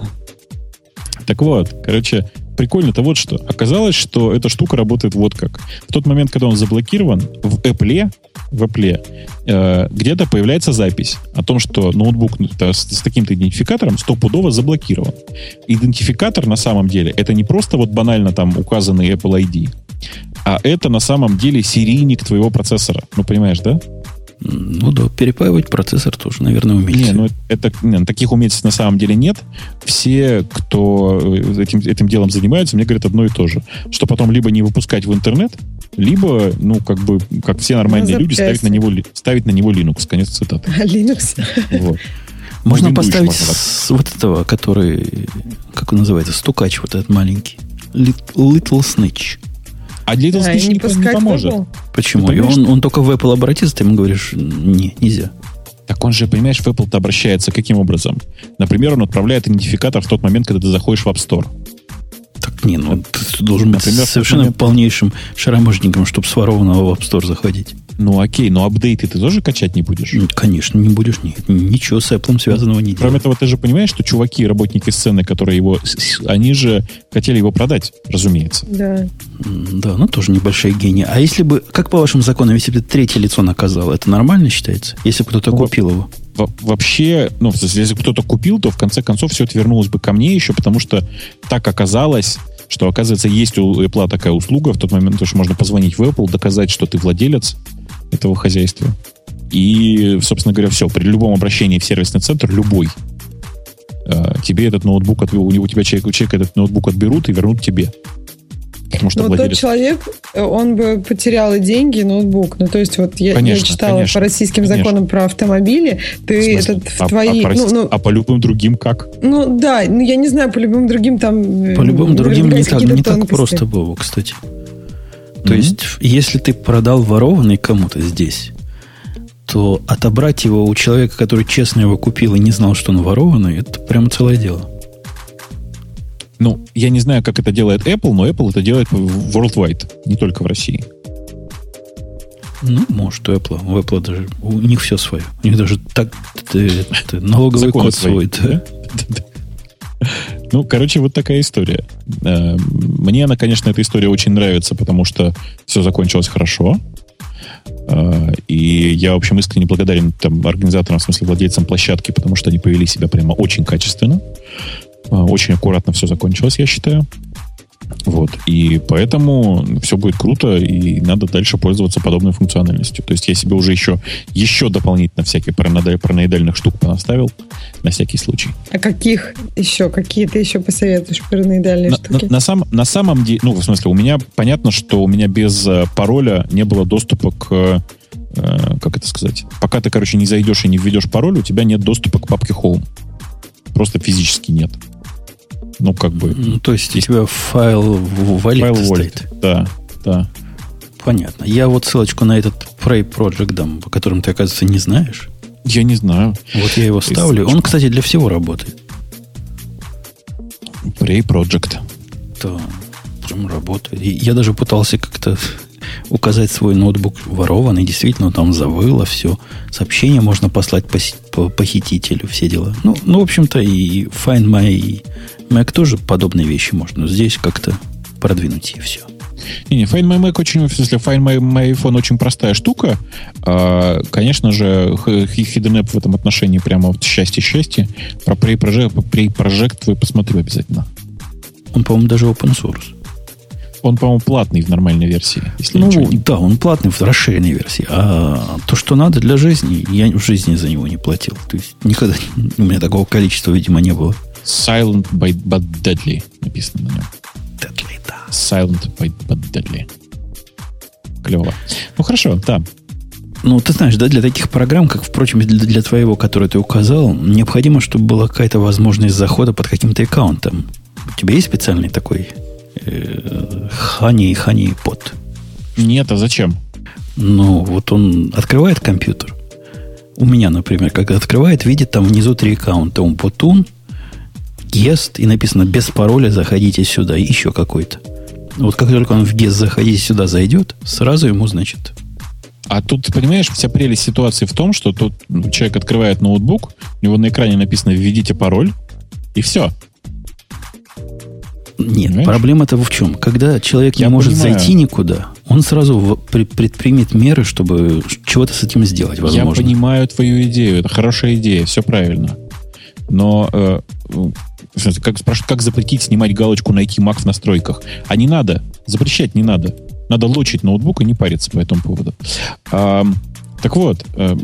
C: Так вот, короче, прикольно-то вот что. Оказалось, что эта штука работает вот как. В тот момент, когда он заблокирован, в Apple, в Apple э, где-то появляется запись о том, что ноутбук ну, с, с таким-то идентификатором стопудово заблокирован. Идентификатор на самом деле это не просто вот банально там указанный Apple ID, а это на самом деле серийник твоего процессора. Ну, понимаешь, да?
A: Ну да, перепаивать процессор тоже, наверное, умеете.
C: Не, ну это, не, таких умельцев на самом деле нет. Все, кто э, этим, этим делом занимается, мне говорят одно и то же. Что потом либо не выпускать в интернет, либо, ну, как бы, как все нормальные люди, ставить на него, ставить на него Linux. Конец цитаты.
B: А Linux?
A: Вот. Можно поставить с вот этого, который, как он называется, стукач вот этот маленький. Little Snitch.
C: А для этого да, не, не, не поможет.
A: Почему? И он, он только в Apple обратится, ты ему говоришь, не, нельзя.
C: Так он же, понимаешь, в Apple-то обращается каким образом? Например, он отправляет идентификатор в тот момент, когда ты заходишь в App Store.
A: Так не, ну ты должен Например, быть совершенно момент... полнейшим шароможником, чтобы с ворованного в App Store заходить.
C: Ну окей, но апдейты ты тоже качать не будешь?
A: Конечно, не будешь. Ни, ничего с Apple связанного не
C: Кроме того, ты же понимаешь, что чуваки, работники сцены, которые его... Они же хотели его продать, разумеется.
B: Да.
A: Да, ну тоже небольшие гении. А если бы, как по вашим законам, если бы третье лицо наказало, это нормально считается? Если бы кто-то ну, купил его?
C: вообще, ну, если кто-то купил, то в конце концов все это вернулось бы ко мне еще, потому что так оказалось, что, оказывается, есть у Apple такая услуга в тот момент, что можно позвонить в Apple, доказать, что ты владелец, этого хозяйства. И, собственно говоря, все. При любом обращении в сервисный центр, любой, э, тебе этот ноутбук, у него у тебя человек, у человека этот ноутбук отберут и вернут тебе.
B: Потому что Но владелец... тот человек, он бы потерял и деньги, и ноутбук. Ну, то есть, вот я, конечно, я читала конечно, по российским конечно. законам про автомобили, ты этот в а, твои...
C: А, ну, ну, а по любым другим как?
B: Ну, да, ну, я не знаю, по любым другим там...
A: По любым другим не так, не так просто было, кстати. То mm-hmm. есть, если ты продал ворованный кому-то здесь, то отобрать его у человека, который честно его купил и не знал, что он ворованный, это прямо целое дело.
C: Ну, я не знаю, как это делает Apple, но Apple это делает worldwide, не только в России.
A: Ну, может, у Apple. У Apple даже у них все свое. У них даже так это, налоговый Законы код свой. Да?
C: Ну, короче, вот такая история. Эм, мне она, конечно, эта история очень нравится, потому что все закончилось хорошо. Э, и я, в общем, искренне благодарен там, организаторам, в смысле владельцам площадки, потому что они повели себя прямо очень качественно. Э, очень аккуратно все закончилось, я считаю. Вот. И поэтому все будет круто, и надо дальше пользоваться подобной функциональностью. То есть я себе уже еще, еще дополнительно всяких параноидальных штук понаставил на всякий случай.
B: А каких еще? Какие ты еще посоветуешь параноидальные
C: на,
B: штуки?
C: На, на, сам, на самом деле, ну, в смысле, у меня понятно, что у меня без э, пароля не было доступа к э, как это сказать? Пока ты, короче, не зайдешь и не введешь пароль, у тебя нет доступа к папке Home. Просто физически нет. Ну, как бы...
A: Ну, то есть у тебя файл в
C: файл стоит. Да. да.
A: Понятно. Я вот ссылочку на этот Prey Project дам, по которым ты, оказывается, не знаешь.
C: Я не знаю.
A: Вот я его ставлю. Он, кстати, для всего работает.
C: Prey Project.
A: Да, прям работает. И я даже пытался как-то указать свой ноутбук ворованный. Действительно, там завыло все. Сообщение можно послать по похитителю, все дела. Ну, ну, в общем-то, и Find My Mac тоже подобные вещи можно. Но здесь как-то продвинуть и все.
C: Не, не, Find My Mac очень, в смысле, Find My, My iPhone очень простая штука. А, конечно же, Hidden App в этом отношении прямо вот счастье-счастье. Про Prey Project, Prey Project вы посмотрю обязательно.
A: Он, по-моему, даже open source.
C: Он, по-моему, платный в нормальной версии.
A: Если ну, не... да, он платный в расширенной версии. А то, что надо для жизни, я в жизни за него не платил. То есть никогда у меня такого количества, видимо, не было.
C: Silent but deadly написано на нем.
A: Deadly, да.
C: Silent but deadly. Клево. Ну, хорошо, да.
A: Ну, ты знаешь, да, для таких программ, как, впрочем, для, для твоего, который ты указал, необходимо, чтобы была какая-то возможность захода под каким-то аккаунтом. У тебя есть специальный такой Хани и Хани под.
C: Нет, а зачем?
A: Ну, вот он открывает компьютер. У меня, например, когда открывает, видит там внизу три аккаунта. Он Путун, Гест, и написано без пароля заходите сюда, еще какой-то. Вот как только он в Гест заходите сюда зайдет, сразу ему, значит...
C: А тут, ты понимаешь, вся прелесть ситуации в том, что тут человек открывает ноутбук, у него на экране написано «введите пароль», и все.
A: Нет, Понимаешь? проблема-то в чем? Когда человек Я не может понимаю. зайти никуда, он сразу предпримет меры, чтобы чего-то с этим сделать, возможно.
C: Я понимаю твою идею, это хорошая идея, все правильно. Но э, как, спрашивают, как запретить снимать галочку «Найти Mac в настройках»? А не надо, запрещать не надо. Надо лучить ноутбук и не париться по этому поводу. А, так вот, э,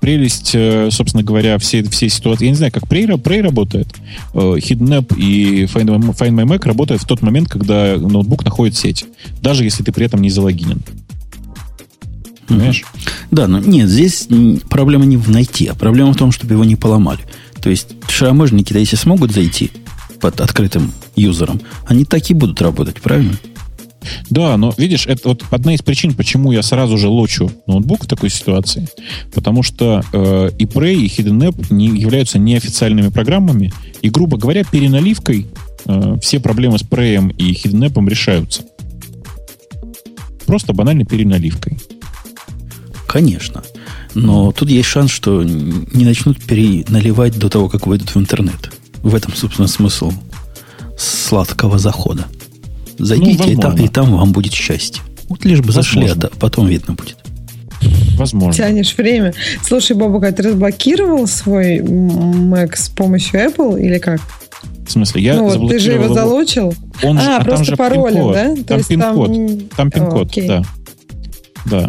C: прелесть, э, собственно говоря, всей, всей ситуации... Я не знаю, как Prey, Prey работает. Э, HiddenApp и Find My, Find My Mac работают в тот момент, когда ноутбук находит сеть. Даже если ты при этом не залогинен.
A: Понимаешь? Да, но нет, здесь проблема не в найти, а проблема в том, чтобы его не поломали. То есть шароможники-то, если смогут зайти под открытым юзером, они так и будут работать, правильно?
C: Да, но видишь, это вот одна из причин, почему я сразу же лочу ноутбук в такой ситуации. Потому что э, и Prey, и Hidden App не являются неофициальными программами, и, грубо говоря, переналивкой э, все проблемы с Prey и Hidden App решаются. Просто банальной переналивкой.
A: Конечно. Но тут есть шанс, что не начнут переналивать до того, как выйдут в интернет. В этом, собственно, смысл сладкого захода. Зайдите, ну, и, там, и там вам будет счастье. Вот лишь бы зашли, а потом видно будет.
C: Возможно.
B: Тянешь время. Слушай, Бобука, а ты разблокировал свой Mac с помощью Apple или как?
C: В смысле, я
B: ну, вот ты же его залочил?
C: Он а, же, просто а паролем, да? Там пин-код. Там, там пин-код, О, да. Да.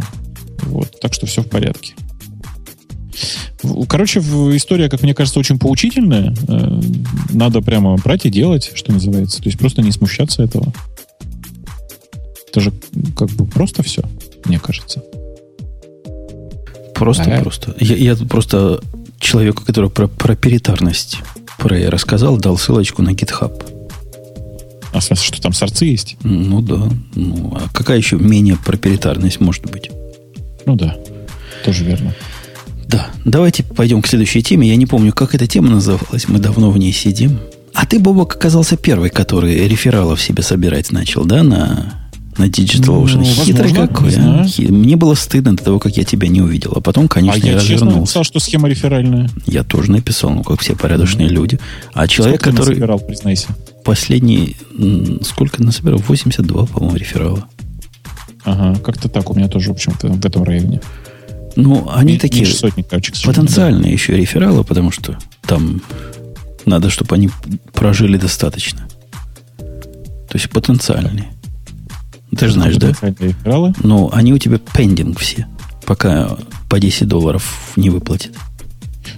C: Вот. Так что все в порядке. Короче, история, как мне кажется, очень поучительная. Э, надо прямо брать и делать, что называется. То есть просто не смущаться этого. Это же как бы просто все, мне кажется.
A: Просто-просто. А? Я, я просто человеку, который про, про перитарность про я рассказал, дал ссылочку на GitHub.
C: А в смысле, что там сорцы есть?
A: Ну да. Ну, а какая еще менее проприетарность может быть?
C: Ну да, тоже верно.
A: Да, давайте пойдем к следующей теме. Я не помню, как эта тема называлась. Мы давно в ней сидим. А ты, Бобок, оказался первый, который рефералов себе собирать начал, да, на на Digital Ocean. Ну, Хитрый какой. А? Мне было стыдно до того, как я тебя не увидел. А потом, конечно, а я, я развернулся. написал,
C: что схема реферальная.
A: Я тоже написал, ну, как все порядочные mm-hmm. люди. А человек,
C: сколько
A: который...
C: насобирал, признайся?
A: Последний... Сколько насобирал? 82, по-моему, реферала.
C: Ага, как-то так у меня тоже, в общем-то, в этом районе.
A: Ну, они Меньше такие сотни, короче, потенциальные да. еще рефералы, потому что там надо, чтобы они прожили достаточно. То есть потенциальные. Ты же знаешь, да? Ну, они у тебя пендинг все, пока по 10 долларов не выплатят.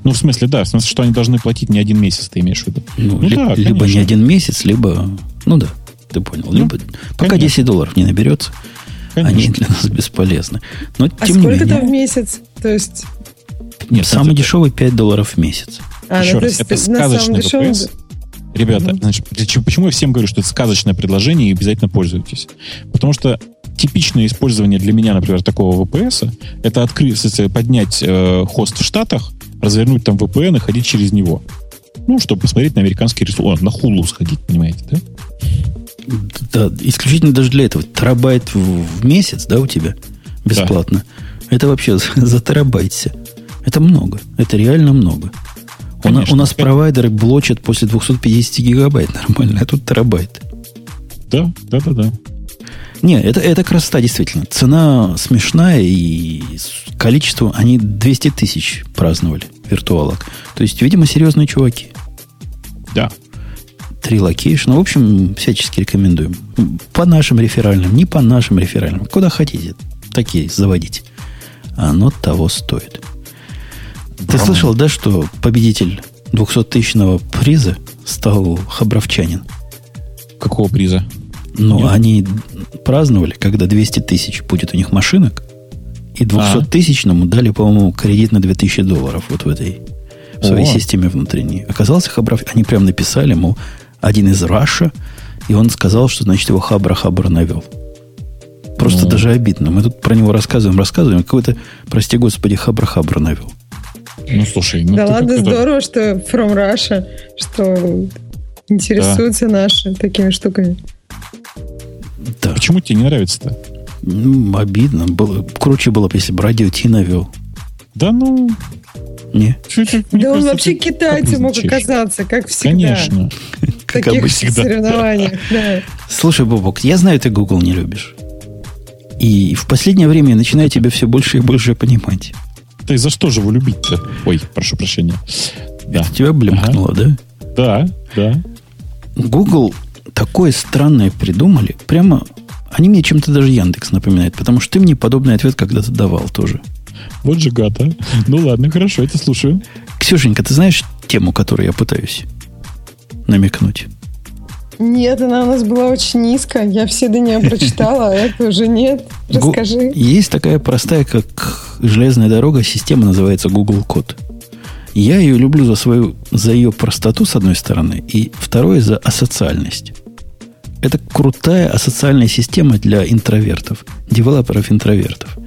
C: Ну, в смысле, да, в смысле, что они должны платить не один месяц, ты имеешь в виду?
A: Ну, ну ли, да, либо не один месяц, либо, ну да, ты понял. Ну, либо, пока конечно. 10 долларов не наберется, конечно. они для нас бесполезны. Но,
B: а тем сколько там в месяц? То есть...
A: Нет, самый это... дешевый 5 долларов в месяц.
C: А, Еще ну, раз, это сказочный VPS. Ребята, угу. значит, почему я всем говорю, что это сказочное предложение и обязательно пользуйтесь? Потому что типичное использование для меня, например, такого VPS, это открыть, поднять э, хост в Штатах, развернуть там VPN и ходить через него. Ну, чтобы посмотреть на американский ресурс. на хулу сходить, понимаете, да?
A: Да, исключительно даже для этого. Терабайт в, в месяц, да, у тебя? Бесплатно. Да. Это вообще за терабайт Это много. Это реально много. Конечно. У, у нас провайдеры блочат после 250 гигабайт нормально, а тут терабайт.
C: Да, да, да, да.
A: Не, это, это красота, действительно. Цена смешная, и количество, они 200 тысяч праздновали, виртуалок. То есть, видимо, серьезные чуваки.
C: Да.
A: Три location а. В общем, всячески рекомендуем. По нашим реферальным, не по нашим реферальным. Куда хотите, такие заводить. Оно того стоит. Ты слышал, да, что победитель 200-тысячного приза стал хабровчанин?
C: Какого приза?
A: Ну, Нет. они праздновали, когда 200 тысяч будет у них машинок, и 200-тысячному дали, по-моему, кредит на 2000 долларов вот в этой в своей О. системе внутренней. Оказался Хабров, они прям написали, мол, один из Раша, и он сказал, что, значит, его Хабра-Хабра навел. Просто ну. даже обидно. Мы тут про него рассказываем, рассказываем, какой-то, прости господи, Хабра-Хабра навел.
C: Ну, слушай. Ну,
B: да ладно, здорово, что From Russia, что интересуются да. наши такими штуками.
C: Да. Почему тебе не нравится-то?
A: Ну, обидно. Было, круче было бы, если бы радио Ти навел.
C: Да ну...
A: Не.
B: Да он вообще китайцем мог оказаться, как всегда.
C: Конечно.
B: Как таких всегда. соревнованиях, да.
A: Слушай, Бобок, я знаю, ты Google не любишь. И в последнее время я начинаю тебя все больше и больше понимать.
C: Ты за что же его любить-то? Ой, прошу прощения.
A: Да. Это тебя блемкнуло, ага.
C: да? Да, да.
A: Google такое странное придумали. Прямо они мне чем-то даже Яндекс напоминает, потому что ты мне подобный ответ когда-то давал тоже.
C: Вот же гад, а. Ну ладно, хорошо, я тебя слушаю.
A: Ксюшенька, ты знаешь тему, которую я пытаюсь намекнуть?
B: Нет, она у нас была очень низкая. Я все до нее прочитала, а это уже нет. Расскажи.
A: Есть такая простая, как железная дорога, система называется Google Код. Я ее люблю за свою, за ее простоту, с одной стороны, и второе, за асоциальность. Это крутая асоциальная система для интровертов, девелоперов-интровертов.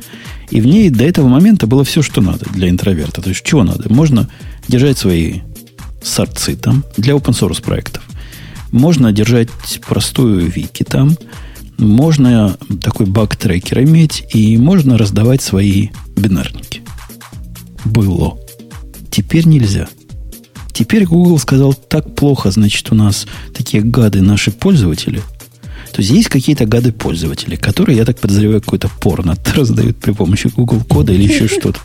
A: И в ней до этого момента было все, что надо для интроверта. То есть, чего надо? Можно держать свои сорцы там для open source проектов. Можно держать простую вики там. Можно такой баг-трекер иметь. И можно раздавать свои бинарники. Было. Теперь нельзя. Теперь Google сказал, так плохо, значит, у нас такие гады наши пользователи. То есть есть какие-то гады пользователи, которые, я так подозреваю, какой-то порно раздают при помощи Google кода или еще что-то.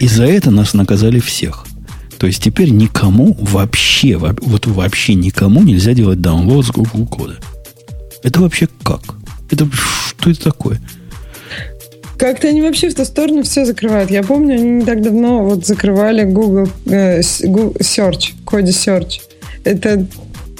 A: И за это нас наказали всех. То есть теперь никому вообще, вот вообще никому нельзя делать download с Google кода. Это вообще как? Это что это такое?
B: Как-то они вообще в ту сторону все закрывают. Я помню, они не так давно вот закрывали Google, э, Google Search, коде Search. Это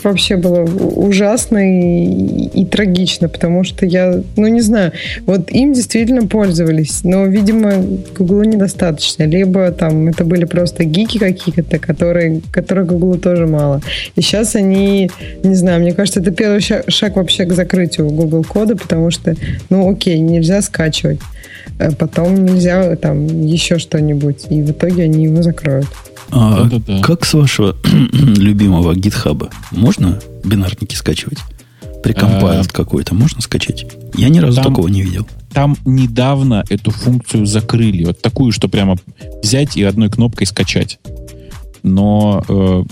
B: вообще было ужасно и, и трагично, потому что я, ну не знаю, вот им действительно пользовались, но, видимо, Google недостаточно. Либо там это были просто гики какие-то, которые, которые Google тоже мало. И сейчас они, не знаю, мне кажется, это первый шаг, шаг вообще к закрытию Google кода, потому что, ну окей, нельзя скачивать. Э, потом нельзя там еще что-нибудь. И в итоге они его закроют.
A: А как с вашего любимого гитхаба? Можно бинарники скачивать? Прикомпайлд а, какой-то можно скачать? Я ни разу там, такого не видел.
C: Там недавно эту функцию закрыли. Вот такую, что прямо взять и одной кнопкой скачать. Но э,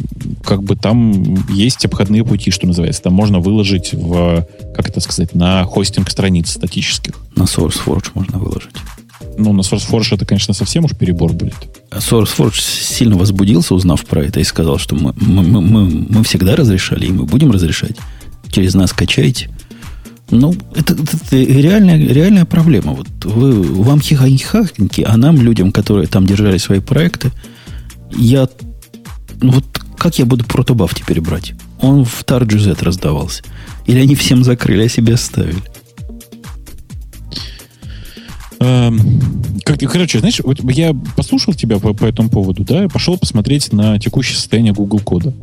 C: как бы там есть обходные пути, что называется. Там можно выложить в, как это сказать, на хостинг страниц статических.
A: На SourceForge можно выложить.
C: Ну, на SourceForge это, конечно, совсем уж перебор будет.
A: SourceForge сильно возбудился, узнав про это, и сказал, что мы, мы, мы, мы всегда разрешали, и мы будем разрешать. Через нас качайте. Ну, это, это, это реальная, реальная проблема. Вот вы, вам хихоньки, а нам, людям, которые там держали свои проекты, я... Вот как я буду протобаф теперь брать? Он в TarGZ раздавался. Или они всем закрыли, а себе оставили?
C: Эм, как, короче, знаешь, вот я послушал тебя по, по этому поводу, да, и пошел посмотреть на текущее состояние Google кода.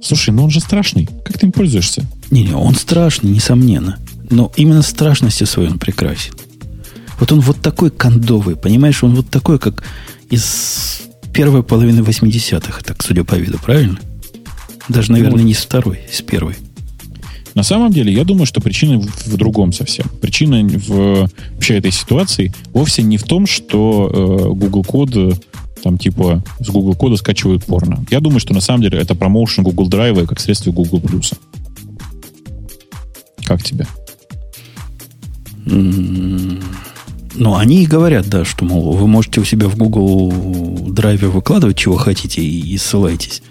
C: Слушай, ну он же страшный. Как ты им пользуешься?
A: Не-не, он страшный, несомненно. Но именно страшностью своей он прекрасен. Вот он вот такой кондовый, понимаешь, он вот такой, как из первой половины 80-х, так судя по виду, правильно? Даже, наверное, ну, не с второй, с первой.
C: На самом деле, я думаю, что причина в, в другом совсем. Причина в вообще этой ситуации вовсе не в том, что э, Google код там типа с Google кода скачивают порно. Я думаю, что на самом деле это промоушен Google Drive как следствие Google Plus. Как тебе?
A: Ну, они и говорят, да, что, мол, вы можете у себя в Google Drive выкладывать, чего хотите, и ссылайтесь.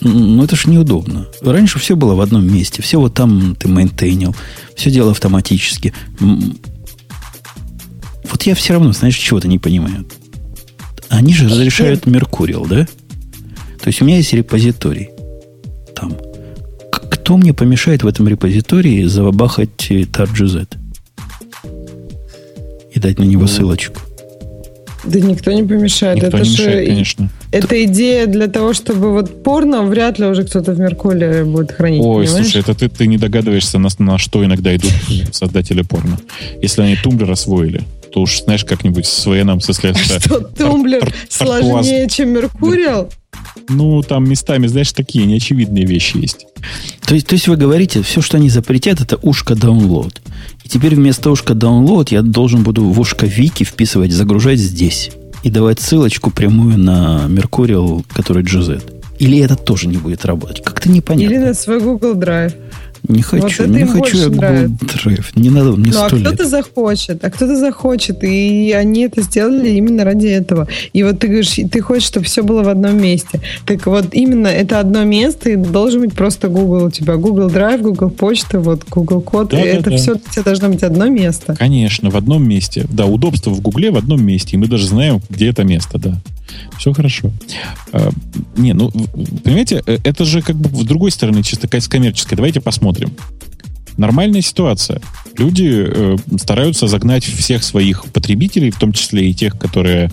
A: Но это ж неудобно. Раньше все было в одном месте. Все вот там ты мейнтейнил. Все дело автоматически. Вот я все равно, знаешь, чего-то не понимаю. Они же разрешают Меркурил, да? То есть у меня есть репозиторий там. Кто мне помешает в этом репозитории забабахать TarGZ? И дать на него ну, ссылочку?
B: Да никто не помешает.
C: Никто
B: это
C: не мешает, же, конечно.
B: Это идея для того, чтобы вот порно вряд ли уже кто-то в Меркуле будет хранить.
C: Ой, понимаешь? слушай, это ты, ты не догадываешься, на, на что иногда идут создатели порно. Если они тумблер освоили, то уж, знаешь, как-нибудь с военным со следствия.
B: Что, тумблер сложнее, чем Меркурил?
C: Ну, там местами, знаешь, такие неочевидные вещи есть.
A: То есть, то есть вы говорите, все, что они запретят, это ушко download. И теперь вместо ушка download я должен буду в ушко вики вписывать, загружать здесь. И давать ссылочку прямую на Mercurial, который GZ. Или это тоже не будет работать? Как-то непонятно.
B: Или на свой Google Drive.
A: Не хочу, вот не хочу я Google Drive. Не надо мне
B: Ну,
A: а
B: кто-то захочет, а кто-то захочет. И они это сделали именно ради этого. И вот ты говоришь, ты хочешь, чтобы все было в одном месте. Так вот, именно это одно место, и должен быть просто Google у тебя. Google Drive, Google Почта, вот Google Код. Да, и да, это да. все у тебя должно быть одно место.
C: Конечно, в одном месте. Да, удобство в Гугле в одном месте. И мы даже знаем, где это место, да. Все хорошо. А, не, ну, понимаете, э, это же как бы с другой стороны чисто коммерческая. Давайте посмотрим. Нормальная ситуация. Люди э, стараются загнать всех своих потребителей, в том числе и тех, которые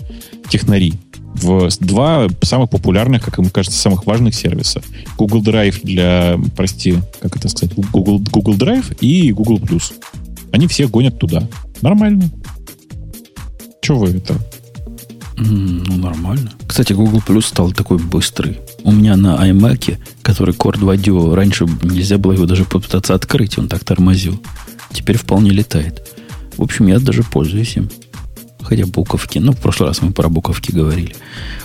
C: технари, в два самых популярных, как им кажется, самых важных сервиса. Google Drive для, прости, как это сказать, Google, Google Drive и Google. Они всех гонят туда. Нормально. Чего вы это?
A: Ну, нормально. Кстати, Google Plus стал такой быстрый. У меня на iMac, который Core 2 Duo, раньше нельзя было его даже попытаться открыть, он так тормозил. Теперь вполне летает. В общем, я даже пользуюсь им. Хотя буковки. Ну, в прошлый раз мы про буковки говорили.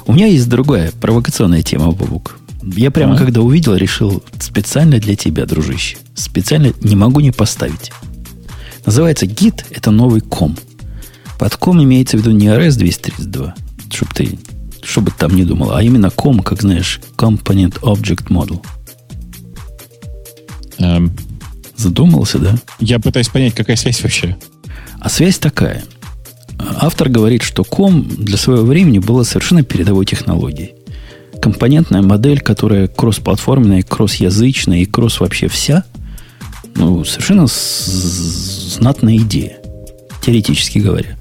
A: У меня есть другая провокационная тема, Бабук. Я прямо, а? когда увидел, решил специально для тебя, дружище. Специально не могу не поставить. Называется Git. Это новый ком. Под ком имеется в виду не RS 232, чтобы ты, чтобы там не думал, а именно ком, как знаешь, Component Object Model. Эм, Задумался, да?
C: Я пытаюсь понять, какая связь вообще.
A: А связь такая. Автор говорит, что ком для своего времени была совершенно передовой технологией. Компонентная модель, которая кроссплатформенная, кроссязычная и кросс вообще вся, ну, совершенно знатная идея, теоретически говоря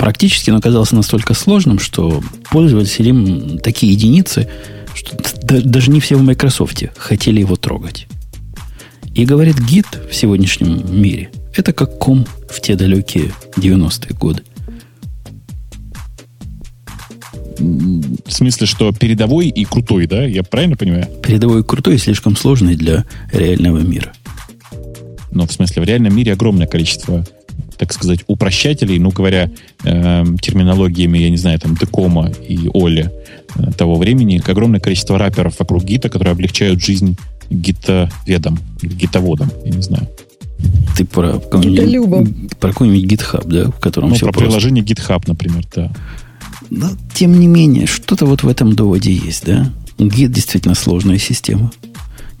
A: практически он оказался настолько сложным, что пользовались им такие единицы, что даже не все в Microsoft хотели его трогать. И говорит, гид в сегодняшнем мире – это как ком в те далекие 90-е годы.
C: В смысле, что передовой и крутой, да? Я правильно понимаю?
A: Передовой и крутой слишком сложный для реального мира.
C: Но в смысле, в реальном мире огромное количество так сказать, упрощателей, ну, говоря э, терминологиями, я не знаю, там, Декома и Оли э, того времени, огромное количество раперов вокруг гита, которые облегчают жизнь гитоведам, гитоводам, я не знаю.
A: Ты про какой-нибудь, про какой-нибудь GitHub, да, в котором
C: ну,
A: все
C: про просто... приложение GitHub, например, да.
A: Но, тем не менее, что-то вот в этом доводе есть, да? Git действительно сложная система.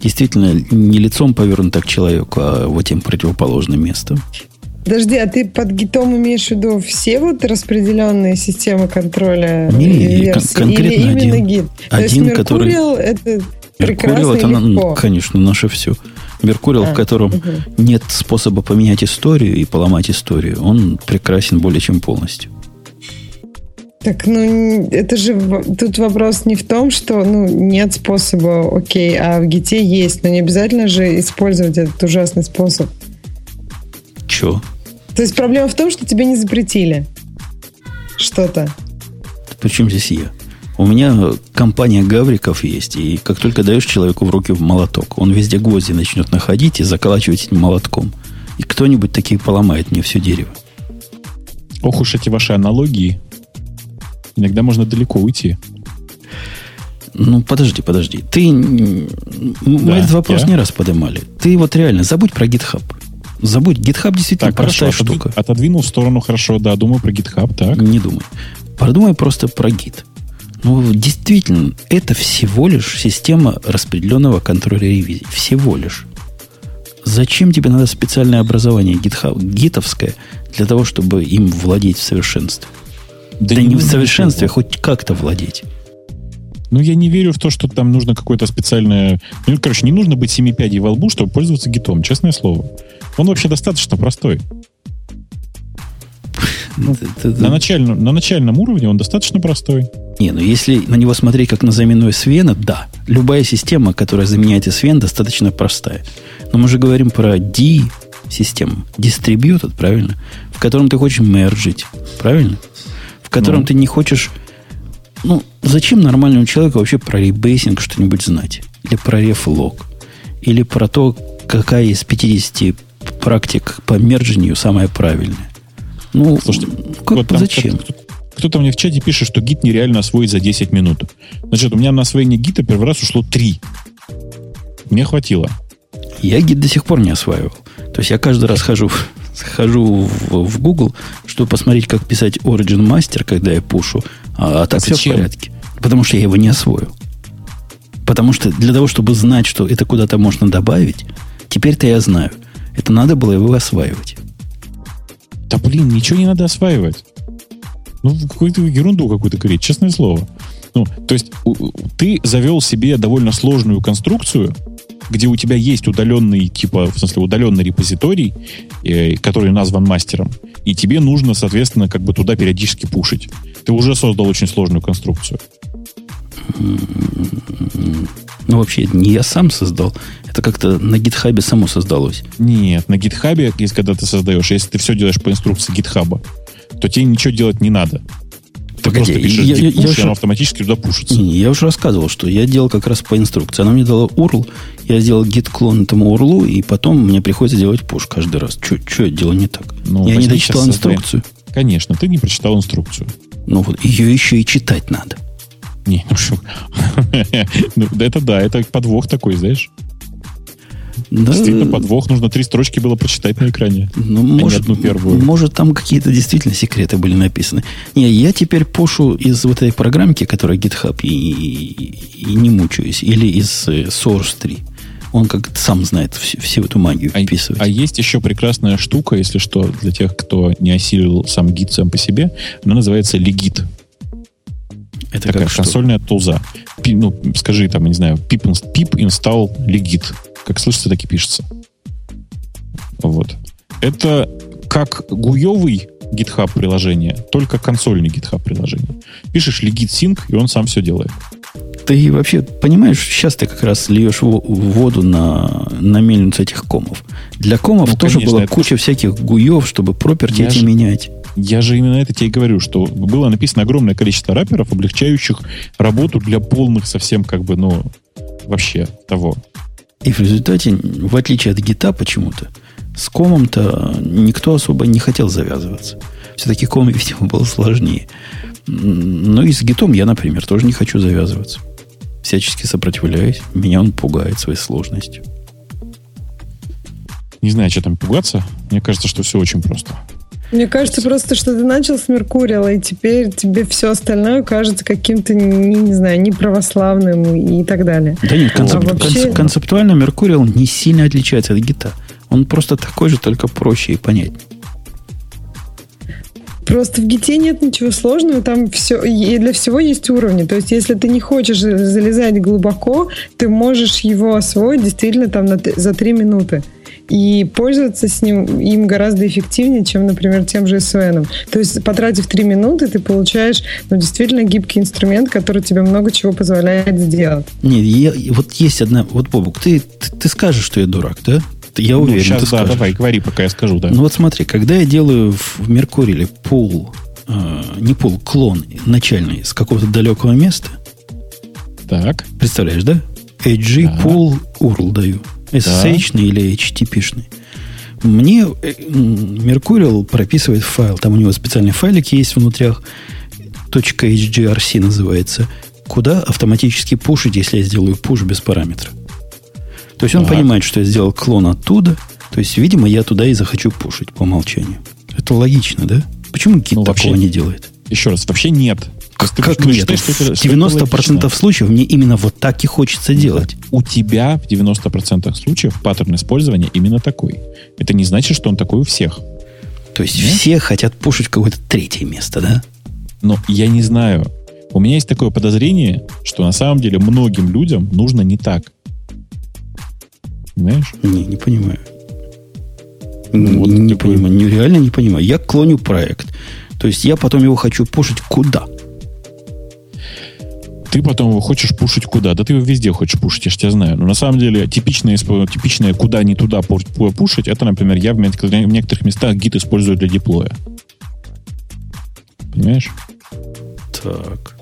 A: Действительно, не лицом повернута к человеку, а вот тем противоположным местом.
B: Подожди, а ты под гитом имеешь в виду все вот распределенные системы контроля
A: не, кон- конкретно Или
B: именно
A: один.
B: гит?
A: То один, есть который...
B: это прекрасно это,
A: легко. конечно, наше все. Меркурил, а, в котором угу. нет способа поменять историю и поломать историю, он прекрасен более чем полностью.
B: Так, ну, это же тут вопрос не в том, что ну, нет способа, окей, а в гите есть, но не обязательно же использовать этот ужасный способ.
A: чё?
B: То есть проблема в том, что тебе не запретили что-то.
A: Причем здесь я? У меня компания гавриков есть, и как только даешь человеку в руки молоток, он везде гвозди начнет находить и заколачивать этим молотком. И кто-нибудь такие поломает мне все дерево.
C: Ох уж эти ваши аналогии. Иногда можно далеко уйти.
A: Ну, подожди, подожди. Ты... Мы
C: Да,
A: этот вопрос
C: я?
A: не раз поднимали. Ты вот реально забудь про GitHub. Забудь. GitHub действительно
C: Так, хорошо,
A: простая
C: отодви-
A: штука.
C: отодвинул в сторону, хорошо, да, думаю про GitHub, так.
A: Не думай. Подумай просто про Git. Ну, действительно, это всего лишь система распределенного контроля ревизий. Всего лишь. Зачем тебе надо специальное образование GitHub, гитовское для того, чтобы им владеть в совершенстве? Да, не, в
C: нужно
A: совершенстве, а
C: ничего.
A: хоть как-то владеть.
C: Ну, я не верю в то, что там нужно какое-то специальное... Ну, короче, не нужно быть семи пядей во лбу, чтобы пользоваться гитом, честное слово. Он вообще достаточно простой.
A: Это- это-
C: На, начальном, на начальном уровне он достаточно простой.
A: Не, ну если на него смотреть как на замену SVN, да. Любая система, которая заменяет SVN, достаточно простая. Но мы же говорим про D-систему, distributed, правильно? В котором ты хочешь мерджить, правильно? В котором
C: Ну.
A: ты не хочешь... Ну, зачем нормальному человеку вообще про rebasing что-нибудь знать? Или про reflog? Или про то, какая из 50 практик по мерджинию самая правильная? Ну,
C: Слушайте,
A: как-
C: вот
A: зачем?
C: кто- Кто-то мне в чате пишет, что git нереально освоить за 10 минут. Значит, у меня на освоение гита первый раз ушло 3. Мне хватило.
A: Я гид до сих пор не осваивал. То есть я каждый раз хожу, хожу в, в Google, чтобы посмотреть, как писать Origin Master, когда я пушу. А, а так все в порядке. Потому что я его не освоил. Потому что для того, чтобы знать, что это куда-то можно добавить, теперь-то я знаю. Это надо было его осваивать.
C: Да блин, ничего не надо осваивать. Ну, какую-то ерунду какую-то говорить, честное слово. Ну, то есть ты завел себе довольно сложную конструкцию, где у тебя есть удаленный, типа, в смысле, удаленный репозиторий, э, который назван мастером, и тебе нужно, соответственно, как бы туда периодически пушить. Ты уже создал очень сложную конструкцию.
A: Ну, вообще, это не я сам создал. Это как-то на гитхабе само создалось.
C: Нет, на гитхабе, если когда ты создаешь, если ты все делаешь по инструкции гитхаба, то тебе ничего делать не надо. Ты
A: Погоди,
C: просто пишешь
A: я- я-
C: git push,
A: я
C: и
A: уже-
C: оно автоматически туда пушится.
A: Не, я уже рассказывал, что я делал как раз по инструкции. Она мне дала URL, я сделал git-клон этому URL, и потом мне приходится делать пуш каждый раз. Что я делаю не так?
C: Ну,
A: я не дочитал инструкцию.
C: Конечно, ты не прочитал инструкцию.
A: Ну вот, ее еще и читать надо.
C: Не, ну что? Ну, Это да, это подвох такой, знаешь.
A: Да,
C: Действительно, подвох. Нужно три строчки было прочитать на экране.
A: ну,
C: не
A: может,
C: одну первую.
A: может, там какие-то действительно секреты были написаны. Не, я теперь пушу из вот этой программки, которая GitHub, и, и- и не мучаюсь. Или из э, Source 3. Он как сам знает всю, всю эту магию
C: А,
A: вписывать.
C: а есть еще прекрасная штука, если что, для тех, кто не осилил сам гид сам по себе. Она называется Legit.
A: Это
C: Такая
A: как что?
C: консольная тулза. Пи- ну, скажи там, не знаю, pip install Legit. Как слышится, так и пишется. Вот. Это как гуевый GitHub приложение, только консольный GitHub приложение. Пишешь Legit Sync, и он сам все делает.
A: Ты вообще понимаешь, сейчас ты как раз льешь во- воду на, на мельницу этих комов. Для комов
C: Ну,
A: тоже
C: конечно,
A: была
C: это-
A: куча всяких гуев, чтобы проперти эти
C: же-
A: менять.
C: Я же именно это тебе и говорю, что было написано огромное количество раперов, облегчающих работу для полных совсем как бы, ну, вообще того.
A: И в результате, в отличие от гита почему-то, с комом-то никто особо не хотел завязываться. Все-таки ком, видимо, был сложнее. М, Ну и с гитом я, например, тоже не хочу завязываться. Всячески сопротивляюсь. Меня он пугает своей сложностью.
C: Не знаю, что там пугаться. Мне кажется, что все очень просто.
B: Мне кажется просто, что ты начал с Меркурила, и теперь тебе все остальное кажется каким-то, не, не знаю, неправославным и так далее.
A: Да нет, концеп-
B: А вообще-
A: концеп- концептуально Меркуриал не сильно отличается от гита. Он просто такой же, только проще и понятнее.
B: Просто в гите нет ничего сложного, там все, и для всего есть уровни. То есть, если ты не хочешь залезать глубоко, ты можешь его освоить действительно там на за три минуты. И пользоваться с ним им гораздо эффективнее, чем, например, тем же SVN. То есть, потратив три минуты, ты получаешь ну, действительно гибкий инструмент, который тебе много чего позволяет сделать.
A: Нет, я- вот есть одна... Вот, Бобук, ты, ты, ты скажешь, что я дурак, да? Я
C: Ну,
A: уверен,
C: сейчас,
A: ты
C: да,
A: скажешь.
C: давай, говори, пока я скажу, да.
A: Ну вот смотри, когда я делаю в Меркуриле пул, э, не пул, клон начальный с какого-то далекого места,
C: Так,
A: представляешь, да? HG
C: Да.
A: пул URL даю. SSH или HTTP-шный. Мне э, м, Меркурил прописывает файл. Там у него специальный файлик есть внутрях. .hgrc называется. Куда автоматически пушить, если я сделаю пуш без параметра. То есть он
C: Так.
A: понимает, что я сделал клон оттуда. То есть, видимо, я туда и захочу пушить по умолчанию. Это логично, да? Почему гид
C: Ну,
A: такого
C: вообще-
A: не делает?
C: еще раз, вообще нет.
A: Как
C: почему
A: нет?
C: считаешь, что это-
A: в
C: что это
A: 90%
C: логично?
A: случаев мне именно вот так и хочется делать.
C: У тебя в 90% случаев паттерн использования именно такой. Это не значит, что он такой у всех.
A: То есть
C: Нет?
A: все хотят пушить какое-то третье место, да?
C: Но я не знаю. У меня есть такое подозрение, что на самом деле многим людям нужно не так. Понимаешь?
A: Не, не понимаю.
C: Ну, вот
A: не
C: такой-
A: понимаю, не, реально не понимаю. Я клоню проект. То есть я потом его хочу пушить куда?
C: Ты потом его хочешь пушить куда? Да ты его везде хочешь пушить, я же тебя знаю. Но на самом деле типичное, типичное куда не туда пу- пу- пушить, это, например, я в в некоторых местах гид использую для деплоя. Понимаешь?
A: Так.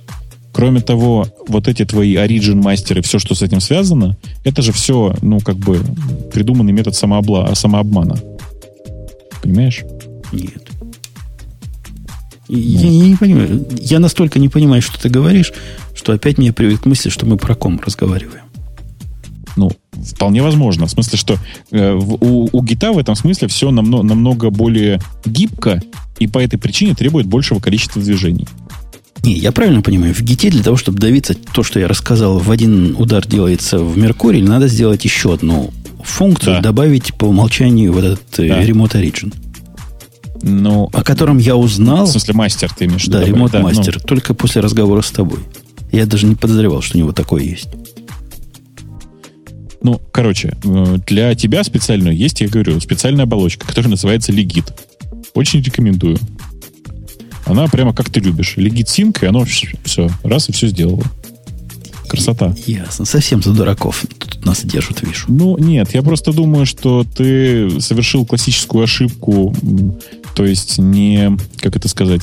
C: Кроме того, вот эти твои origin мастеры, все, что с этим связано, это же все, ну, как бы, придуманный метод самообла- самообмана. Понимаешь?
A: Нет. Я, я не понимаю. Я настолько не понимаю, что ты говоришь, что опять меня приводит к мысли, что мы про ком разговариваем.
C: Ну, вполне возможно. В смысле, что э, у, у гита в этом смысле все намного, намного более гибко и по этой причине требует большего количества движений.
A: Не, я правильно понимаю, в гите для того, чтобы добиться то, что я рассказал, в один удар делается в Меркурии, надо сделать еще одну функцию,
C: Да.
A: добавить по умолчанию вот этот э,
C: Да.
A: Remote Origin,
C: Ну,
A: о котором я узнал,
C: в смысле, мастер ты имеешь
A: да? Remote
C: Да, ну,
A: только после разговора с тобой. Я даже не подозревал, что у него такое есть.
C: Ну, короче, э, для тебя специально есть, я говорю, специальная оболочка, которая называется Legit. Очень рекомендую. Она прямо как ты любишь. Legit Sync, и оно все, раз и все сделало. Красота.
A: Ясно. Совсем за дураков тут нас держат, вижу.
C: Ну, нет, я просто думаю, что ты совершил классическую ошибку, то есть не, как это сказать,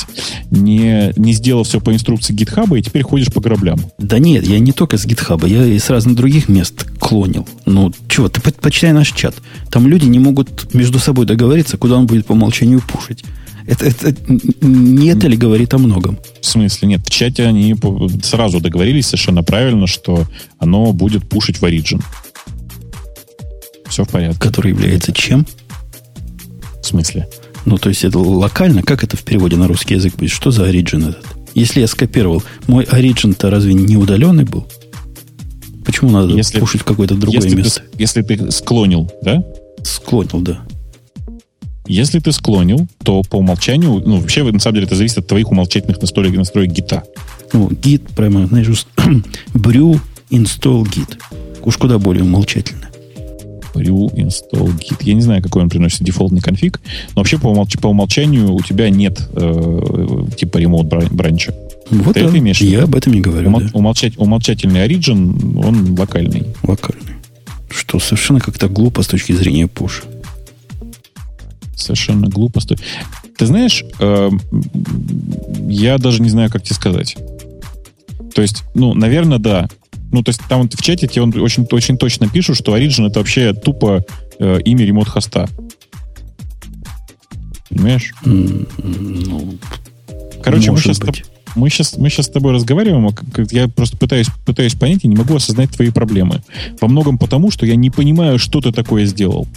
C: не, не сделал все по инструкции гитхаба, и теперь ходишь по граблям.
A: Да нет, я не только с гитхаба, я и с разных других мест клонил. Ну, чего, ты по- почитай наш чат. Там люди не могут между собой договориться, куда он будет по умолчанию пушить. Это, это не это ли говорит о многом?
C: В смысле, нет, в чате они сразу договорились совершенно правильно, что оно будет пушить в Origin. Все в порядке.
A: Который является чем?
C: В смысле?
A: Ну, то есть это локально. Как это в переводе на русский язык будет? Что за origin этот? Если я скопировал, мой origin-то разве не удаленный был? Почему надо
C: Если-
A: пушить в какое-то другое
C: Если ты,
A: место?
C: с- если ты склонил, да?
A: Склонил, да.
C: Если ты склонил, то по умолчанию, ну, вообще, на самом деле, это зависит от твоих умолчательных настроек, настроек гита.
A: Ну, гид, прямо, знаешь, brew install git. Уж куда более умолчательно.
C: Brew install git. Я не знаю, какой он приносит дефолтный конфиг, но вообще по, умолч- по умолчанию у тебя нет э, типа бран- бранча.
A: Вот
C: Ты
A: да,
C: это имеешь
A: я об этом и говорю,
C: Умол-
A: да.
C: умолчать- умолчательный origin, он локальный.
A: Локальный. Что совершенно как-то глупо с точки зрения пуша.
C: Совершенно глупо. Сто- Ты знаешь, э, я даже не знаю, как тебе сказать. То есть, ну, наверное, да. Ну, то есть там в чате тебе он очень, очень точно пишут, что Origin это вообще тупо э, имя ремонт-хоста. Понимаешь?
A: Ну,
C: Короче, мы сейчас,
A: быть.
C: мы, сейчас, мы сейчас с тобой разговариваем, а я просто пытаюсь, пытаюсь понять и не могу осознать твои проблемы. Во многом потому, что я не понимаю, что ты такое сделал.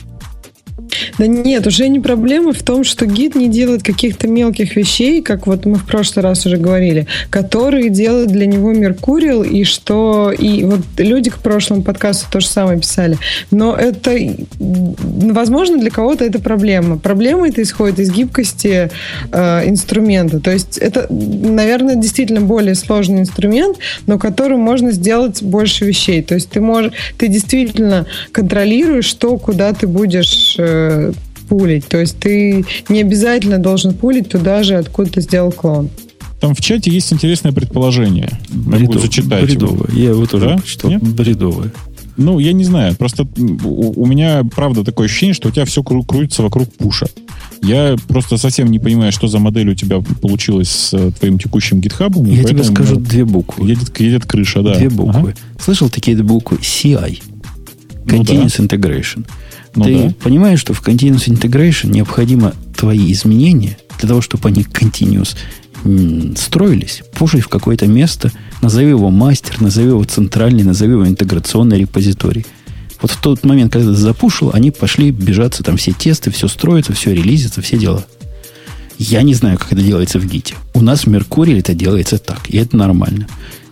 B: Да нет, уже не проблема в том, что гид не делает каких-то мелких вещей, как вот мы в прошлый раз уже говорили, которые делает для него Меркурил, и что... И вот люди к прошлому подкасту то же самое писали. Но это, возможно, для кого-то это проблема. Проблема это исходит из гибкости э, инструмента. То есть это, наверное, действительно более сложный инструмент, но которым можно сделать больше вещей. То есть ты можешь, ты действительно контролируешь, что, куда ты будешь э, пулить. То есть ты не обязательно должен пулить туда же, откуда ты сделал клон.
C: Там в чате есть интересное предположение.
A: Бредов-
C: зачитать его.
A: бредовое. Я его тоже
C: Да?
A: прочитал.
C: Нет?
A: Бредовое.
C: Ну, я не знаю. Просто у, у меня, правда, такое ощущение, что у тебя все кру- крутится вокруг пуша. Я просто совсем не понимаю, что за модель у тебя получилась с э, твоим текущим гитхабом.
A: Я тебе скажу две буквы.
C: Едет, едет крыша, да.
A: Две буквы. Ага. Слышал такие буквы? CI. Continuous ну, да. Integration. Ну, Ты да. понимаешь, что в Continuous Integration необходимо твои изменения для того, чтобы они continuous строились, пушить в какое-то место, назови его мастер, назови его центральный, назови его интеграционный репозиторий. Вот в тот момент, когда ты запушил, они пошли бежаться, там все тесты, все строится, все релизится, все дела. Я не знаю, как это делается в Гите. У нас в Меркурии это делается так, и это нормально.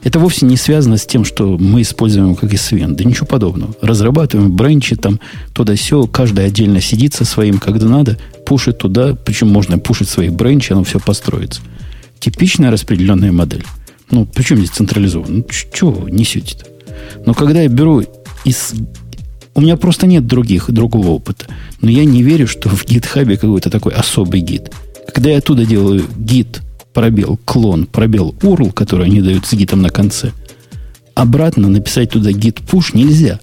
A: Это вовсе не связано с тем, что мы используем как SVN. Да ничего подобного. Разрабатываем бренчи, там, туда все, каждый отдельно сидит со своим, когда надо, пушит туда, причем можно пушить свои бренчи, оно все построится. Типичная распределенная модель. Ну, причем здесь централизованно? Ну, чего вы несете-то? Но когда я беру из... У меня просто нет других, другого опыта. Но я не верю, что в гитхабе какой-то такой особый гид. Когда я оттуда делаю гид, пробел, клон, пробел URL, который они дают с гитом на конце, обратно написать туда гит push нельзя.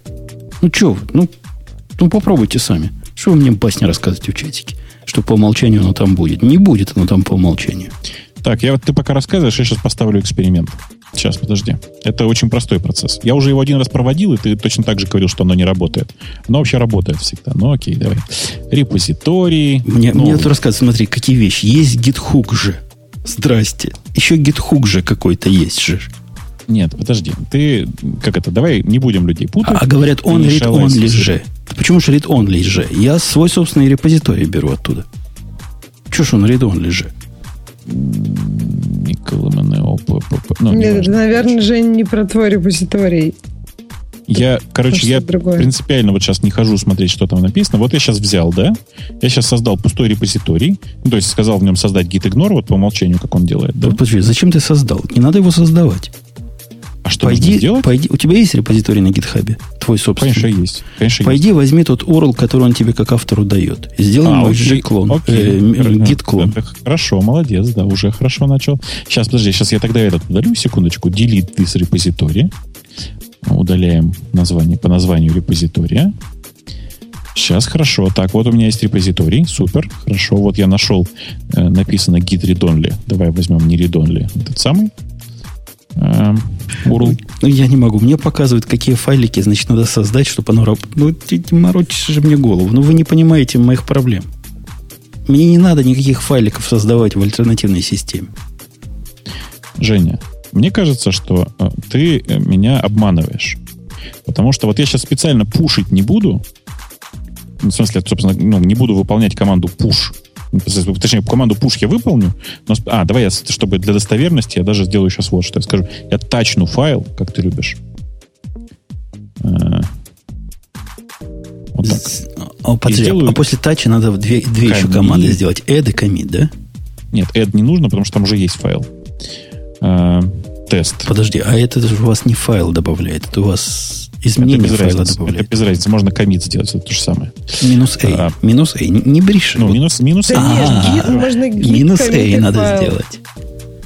A: Ну, что вы? Ну, ну, попробуйте сами. Что вы мне басни рассказываете в чатике? Что по умолчанию оно там будет. Не будет оно там по умолчанию.
C: Так, я вот ты пока рассказываешь, я сейчас поставлю эксперимент. Сейчас, подожди. Это очень простой процесс. Я уже его один раз проводил, и ты точно так же говорил, что оно не работает. Оно вообще работает всегда. Ну, окей, давай. Репозиторий.
A: Мне, ну, мне тут рассказывают, смотри, какие вещи. Есть GitHook же. Здрасте. Еще GitHook же какой-то есть же.
C: Нет, подожди. Ты, как это, давай не будем людей путать.
A: А, говорят, он read only же. Почему же read only же? Я свой собственный репозиторий беру оттуда. Чего ж он read only же?
B: Никола МНО. Ну, Нет, наверное, же не про твой репозиторий.
C: Я, короче, я другое. принципиально вот сейчас не хожу смотреть, что там написано. Вот я сейчас взял, да? Я сейчас создал пустой репозиторий. Ну, то есть сказал в нем создать git ignore, вот по умолчанию, как он делает. Да?
A: Подожди, зачем ты создал? Не надо его создавать.
C: А что пойди, сделать?
A: Пойди, у тебя есть репозиторий на гитхабе? Твой собственный?
C: Конечно, есть. Конечно,
A: пойди
C: есть.
A: возьми тот URL, который он тебе как автору дает. Сделай а, мой G-клон. Э, гит-клон.
C: Хорошо, молодец, да, уже хорошо начал. Сейчас, подожди, сейчас я тогда этот удалю, секундочку. Delete this репозиторий. Удаляем название по названию репозитория. Сейчас хорошо. Так, вот у меня есть репозиторий. Супер. Хорошо. Вот я нашел, э, написано git read only. Давай возьмем не read only. Этот самый.
A: Э, URL. Ну, я не могу. Мне показывают, какие файлики, значит, надо создать, чтобы оно. Ну, ты морочишь же мне голову. Ну, вы не понимаете моих проблем. Мне не надо никаких файликов создавать в альтернативной системе.
C: Женя, мне кажется, что э, ты э, меня обманываешь. Потому что вот я сейчас специально пушить не буду. В смысле, собственно, ну, не буду выполнять команду push Точнее, команду push я выполню. Но, а, давай я, чтобы для достоверности, я даже сделаю сейчас вот что. Я скажу, я тачну файл, как ты любишь.
A: А, вот так. А, подожди, сделаю... а после тача надо две, две еще команды сделать. Add и commit, да?
C: Нет, add не нужно, потому что там уже есть файл. Тест.
A: Подожди, а это же у вас не файл добавляет, это у вас Изменение это без файла разницы.
C: добавляет. Это без разницы. Можно комит сделать. Это то же самое.
A: Минус A. А, минус A. Не, не бришь.
C: Ну, минус, минус
B: A. Да можно
A: минус A надо файл. сделать.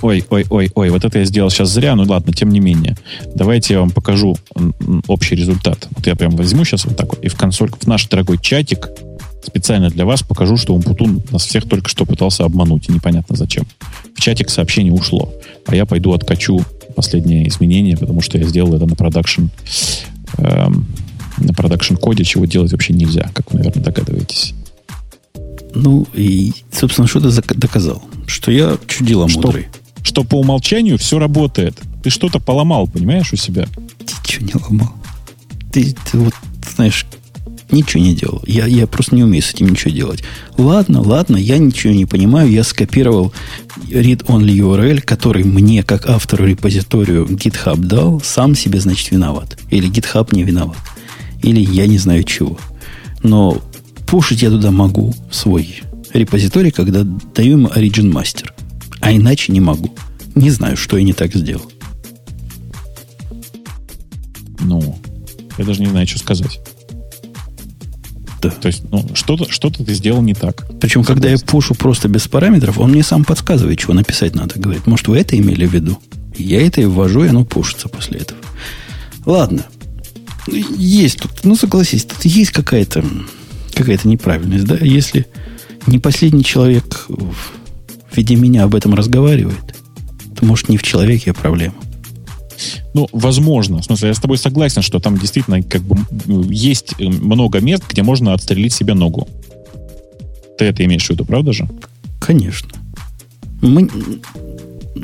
C: Ой, ой, ой, ой, вот это я сделал сейчас зря, ну ладно, тем не менее. Давайте я вам покажу общий результат. Вот я прям возьму сейчас вот так вот и в консоль, в наш дорогой чатик специально для вас покажу, что Умпутун нас всех только что пытался обмануть, и непонятно зачем. В чатик сообщение ушло, а я пойду откачу последнее изменение, потому что я сделал это на продакшн Эм, на продакшн-коде, чего делать вообще нельзя, как вы, наверное, догадываетесь.
A: Ну, и, собственно, что ты доказал? Что я чудила что, мудрый.
C: Что по умолчанию все работает. Ты что-то поломал, понимаешь, у себя?
A: Ты что не ломал? Ты, ты вот, знаешь, Ничего не делал. Я, я просто не умею с этим ничего делать. Ладно, ладно, я ничего не понимаю. Я скопировал read-only URL, который мне, как автору репозиторию GitHub дал, сам себе, значит, виноват. Или GitHub не виноват. Или я не знаю чего. Но пушить я туда могу свой репозиторий, когда даю ему Origin Master. А иначе не могу. Не знаю, что я не так сделал.
C: Ну, я даже не знаю, что сказать. Да. То есть, ну, что-то, что-то ты сделал не так.
A: Причем, Согласен. когда я пушу просто без параметров, он мне сам подсказывает, чего написать надо. Говорит, может, вы это имели в виду? Я это и ввожу, и оно пушится после этого. Ладно. Есть тут, ну согласись, тут есть какая-то какая-то неправильность, да? Если не последний человек в виде меня об этом разговаривает, то может не в человеке а проблема.
C: Ну, возможно. В смысле, я с тобой согласен, что там действительно как бы есть много мест, где можно отстрелить себе ногу. Ты это имеешь в виду, правда же?
A: Конечно. Мы,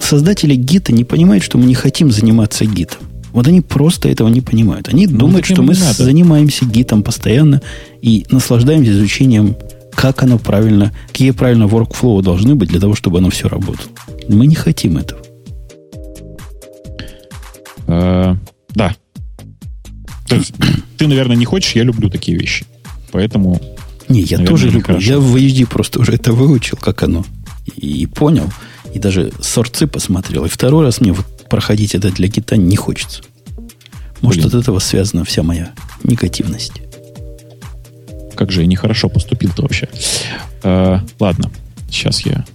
A: создатели гита не понимают, что мы не хотим заниматься гитом. Вот они просто этого не понимают. Они ну, думают, что мы надо. занимаемся гитом постоянно и наслаждаемся изучением, как оно правильно, какие правильно workflow должны быть для того, чтобы оно все работало. Мы не хотим этого.
C: Э, да. То есть, ты, наверное, не хочешь, я люблю такие вещи. Поэтому...
A: Не, я наверное, тоже люблю. Хорошо. Я в HD просто уже это выучил, как оно. И, и понял. И даже сорцы посмотрел. И второй раз мне вот проходить это для гита не хочется. Может, Блин. от этого связана вся моя негативность.
C: Как же я нехорошо поступил-то вообще. Э, ладно, сейчас я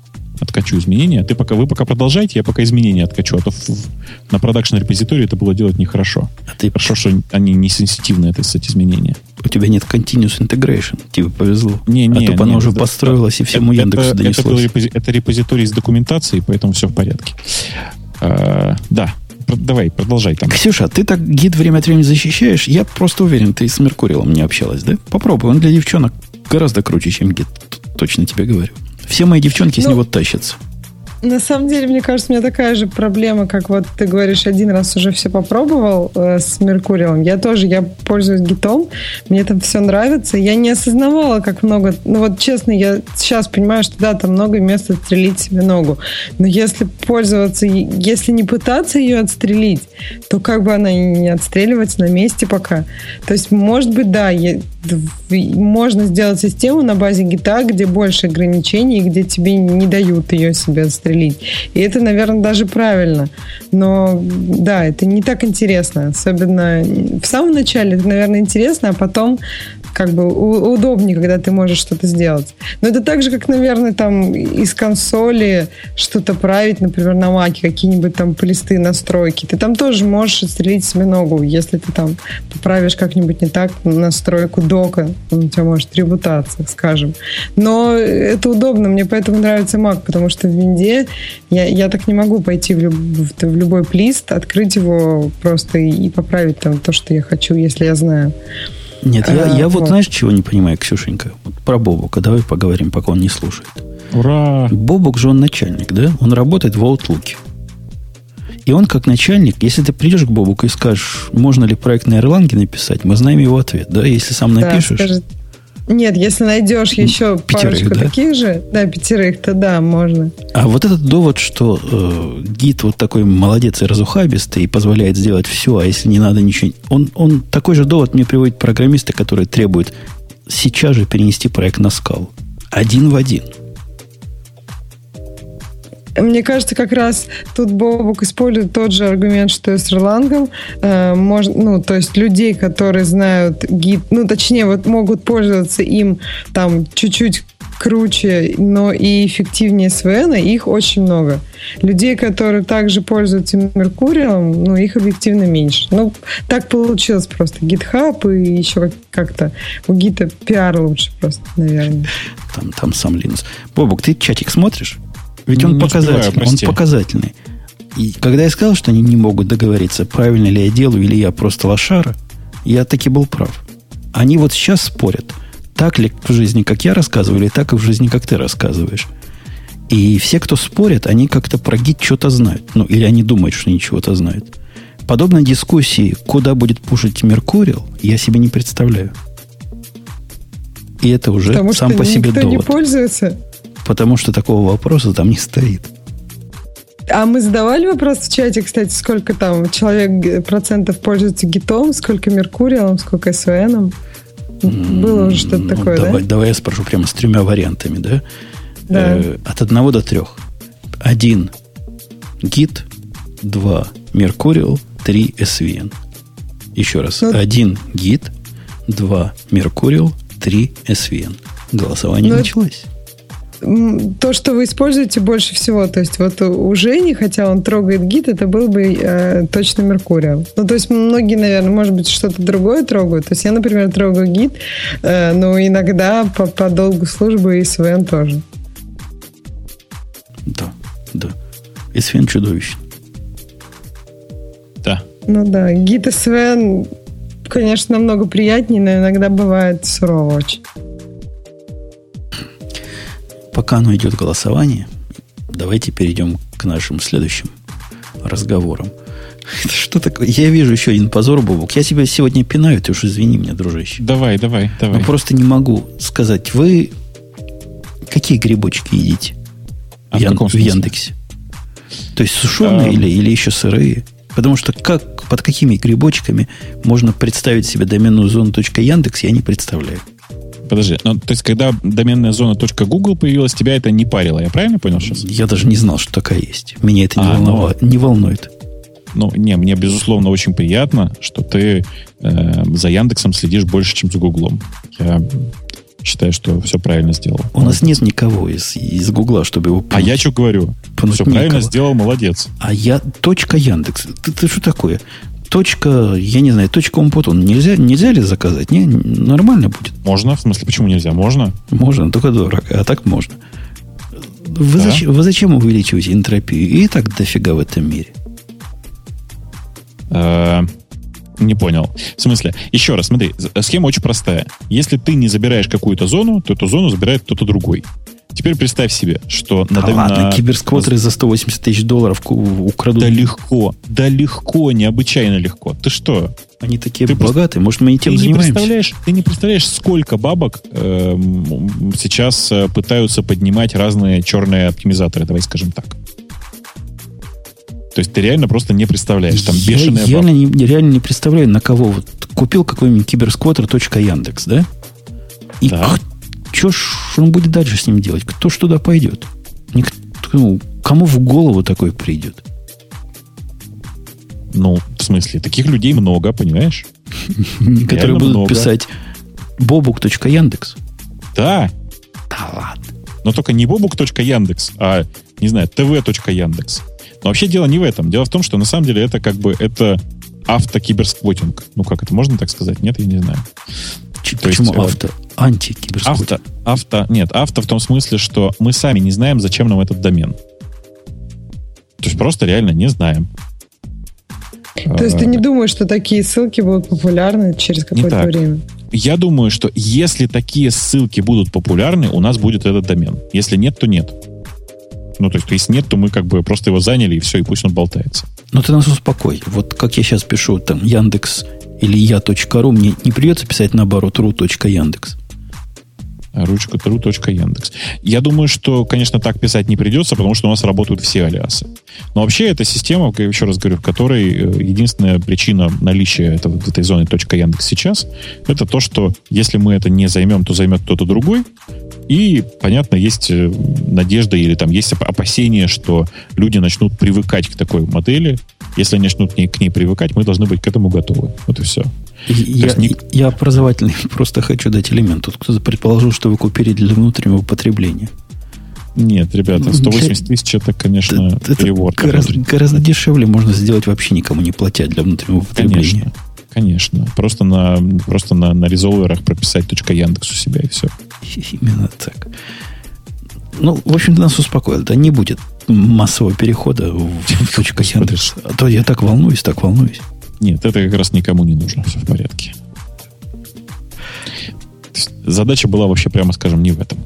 C: откачу изменения. Ты пока, вы пока продолжайте, я пока изменения откачу. А то в, в, на продакшн репозитории это было делать нехорошо. А ты... Хорошо, что они не сенситивны, это, кстати, изменения.
A: У тебя нет continuous integration. Тебе повезло. Не, не, а то бы оно уже построилось и всему это, Яндексу это,
C: донеслось. Это, это репозиторий с документацией, поэтому все в порядке. А, да, давай, продолжай там.
A: Ксюша, ты так гид время от времени защищаешь. Я просто уверен, ты с Меркурилом не общалась, да? Попробуй, он для девчонок гораздо круче, чем гид. Точно тебе говорю. Все мои девчонки ну, с него тащатся.
B: На самом деле, мне кажется, у меня такая же проблема, как вот ты говоришь, один раз уже все попробовал э, с Меркурием. Я тоже, я пользуюсь гитом, мне там все нравится. Я не осознавала, как много... Ну вот честно, я сейчас понимаю, что да, там много места отстрелить себе ногу. Но если пользоваться, если не пытаться ее отстрелить, то как бы она не отстреливается на месте пока. То есть, может быть, да, я, можно сделать систему на базе гита, где больше ограничений, где тебе не дают ее себе отстрелить. И это, наверное, даже правильно. Но да, это не так интересно. Особенно в самом начале это, наверное, интересно, а потом как бы удобнее, когда ты можешь что-то сделать. Но это так же, как, наверное, там из консоли что-то править, например, на маке, какие-нибудь там плисты, настройки. Ты там тоже можешь отстрелить себе ногу, если ты там поправишь как-нибудь не так настройку дока, у тебя может ребутаться, скажем. Но это удобно, мне поэтому нравится Mac, потому что в винде я, я так не могу пойти в, люб, в любой плист, открыть его просто и, и поправить там то, что я хочу, если я знаю.
A: Нет, я, я вот, вот знаешь, чего не понимаю, Ксюшенька? Вот про Бобука давай поговорим, пока он не слушает.
C: Ура!
A: Бобук же он начальник, да? Он работает в Outlook. И он как начальник, если ты придешь к Бобуку и скажешь, можно ли проект на Erlang написать, мы знаем его ответ, да? Если сам напишешь... Да, скажет,
B: нет, если найдешь еще пятерых, парочку да? таких же, да, пятерых, то да, можно.
A: А вот этот довод, что э, гид вот такой молодец и разухабистый и позволяет сделать все, а если не надо ничего... Он, он такой же довод мне приводит программисты, которые требуют сейчас же перенести проект на скалу. Один в один.
B: Мне кажется, как раз тут Бобук использует тот же аргумент, что и с Ирлангом. Э, мож, ну, то есть людей, которые знают гид, ну, точнее, вот могут пользоваться им там чуть-чуть круче, но и эффективнее СВН, их очень много. Людей, которые также пользуются Меркурием, ну, их объективно меньше. Ну, так получилось просто. GitHub и еще как-то у Гита пиар лучше просто, наверное.
A: Там, там сам Линус. Бобок, ты чатик смотришь? Ведь он показательный. он показательный. И когда я сказал, что они не могут договориться, правильно ли я делаю, или я просто лошара, я таки был прав. Они вот сейчас спорят, так ли в жизни, как я рассказываю, или так и в жизни, как ты рассказываешь. И все, кто спорят, они как-то про гид что-то знают. Ну, или они думают, что они чего-то знают. Подобной дискуссии, куда будет пушить Меркурил, я себе не представляю. И это уже Потому сам по себе довод.
B: не пользуется
A: потому что такого вопроса там не стоит.
B: А мы задавали вопрос в чате, кстати, сколько там человек процентов пользуется гитом, сколько Меркурием, сколько СВНом. Было уже что-то ну, такое,
A: давай,
B: да?
A: Давай я спрошу прямо с тремя вариантами, да?
B: Да. Э,
A: от одного до трех. Один гит, два Меркуриал, три SVN. Еще раз. Ну, один гит, два Меркуриал, три SVN. Голосование ну, началось.
B: То, что вы используете больше всего. То есть вот у Жени, хотя он трогает гид, это был бы э, точно Меркуриал. Ну, то есть многие, наверное, может быть, что-то другое трогают. То есть я, например, трогаю гид, э, но иногда по, по долгу службы и СВН тоже.
A: Да, да. И Свен чудовищный.
C: Да.
B: Ну да, гид и Свен, конечно, намного приятнее, но иногда бывает сурово очень.
A: Пока оно идет голосование, давайте перейдем к нашим следующим разговорам. Что такое? Я вижу еще один позор, Бобук. Я тебя сегодня пинаю, ты уж извини меня, дружище.
C: Давай, давай, давай.
A: Но просто не могу сказать, вы какие грибочки едите?
C: А
A: в, Ян- в? Яндексе. То есть сушеные
C: А.
A: или, или еще сырые? Потому что как, под какими грибочками можно представить себе доменную зону .яндекс, я не представляю.
C: Подожди, ну, то есть, когда доменная зона .google появилась, тебя это не парило, я правильно понял сейчас?
A: Я даже не знал, что такая есть. Меня это не,
C: А, ну
A: волновало, не волнует.
C: Ну, не, мне, безусловно, очень приятно, что ты э, за Яндексом следишь больше, чем за Гуглом. Я считаю, что все правильно сделал.
A: У нас нет никого из, из Гугла, чтобы его
C: А
A: пнуть.
C: я что говорю?
A: Пнуть
C: Все правильно
A: некого.
C: сделал, молодец.
A: А я точка Яндекс. Ты, ты что такое? Точка, я не знаю, точка Умпутун. Нельзя, нельзя ли заказать? Не, нормально будет.
C: Можно? В смысле, почему нельзя? Можно?
A: Можно, только дорого, а так можно. Вы,
C: Да?
A: зачем, вы зачем увеличиваете энтропию? И так дофига в этом мире.
C: Э, Не понял. В смысле, еще раз, смотри, схема очень простая. Если ты не забираешь какую-то зону, то эту зону забирает кто-то другой. Теперь представь себе, что
A: Да
C: на,
A: ладно,
C: на-
A: киберсквотеры за 180 тысяч долларов украдут.
C: Да легко, да легко, необычайно легко. Ты что?
A: Они такие
C: Ты
A: богатые, может, мы и тем
C: ты не
A: занимаемся.
C: представляешь, ты не представляешь, сколько бабок эм, сейчас э, пытаются поднимать разные черные оптимизаторы, давай скажем так. То есть ты реально просто не представляешь, там
A: я
C: бешеная
A: реально не, реально не представляю, на кого вот купил какой-нибудь киберсквотер Яндекс, да? И
C: Да.
A: Что ж он будет дальше с ним делать? Кто ж туда пойдет? Никто, ну, кому в голову такой придет?
C: Ну, в смысле, таких людей много, понимаешь?
A: Которые будут писать бобук.яндекс.
C: Да,
A: Да ладно.
C: но только не bobuk.яндекс, а, не знаю, tv.яндекс. Но вообще дело не в этом. Дело в том, что на самом деле это как бы это автокиберсквотинг. Ну, как это можно так сказать? Нет, я не знаю.
A: Ч-
C: То есть,
A: Почему
C: э,
A: авто? Антикиберсквотер.
C: Авто, авто, нет, авто в том смысле, что мы сами не знаем, зачем нам этот домен. То есть просто реально не знаем.
B: То есть ты не думаешь, что такие ссылки будут популярны через какое-то время?
C: Я думаю, что если такие ссылки будут популярны, у нас будет этот домен. Если нет, то нет. Ну, то есть, если нет, то мы как бы просто его заняли, и все, и пусть он болтается.
A: Но ты нас успокой. Вот как я сейчас пишу там Яндекс или я.ру, мне не придется писать наоборот ру.яндекс.
C: Ручка true.яндекс. Я думаю, что, конечно, так писать не придется, потому что у нас работают все алиасы. Но вообще эта система, еще раз говорю, в которой э, единственная причина наличия этого, этой зоны .яндекс сейчас, это то, что если мы это не займем, то займет кто-то другой. И, понятно, есть э, надежда или там есть оп- опасение, что люди начнут привыкать к такой модели. Если они начнут к ней привыкать, мы должны быть к этому готовы. Вот и все.
A: Я,
C: не-
A: я образовательный просто хочу дать элемент. Тут кто-то предположил, что вы купили для внутреннего потребления.
C: Нет, ребята,
A: Ну,
C: 180 тысяч это, конечно,
A: Это
C: переворот.
A: гораздо, гораздо дешевле можно сделать вообще никому не платя для внутреннего потребления.
C: Конечно, конечно. Просто на, просто на, на резолверах прописать .яндекс у себя и все.
A: Именно так. Ну, в общем, ты нас успокоил. Да не будет массового перехода в точка Яндекс. А то я так волнуюсь, так волнуюсь.
C: Нет, это как раз никому не нужно, все в порядке. Задача была вообще, прямо скажем, не в этом.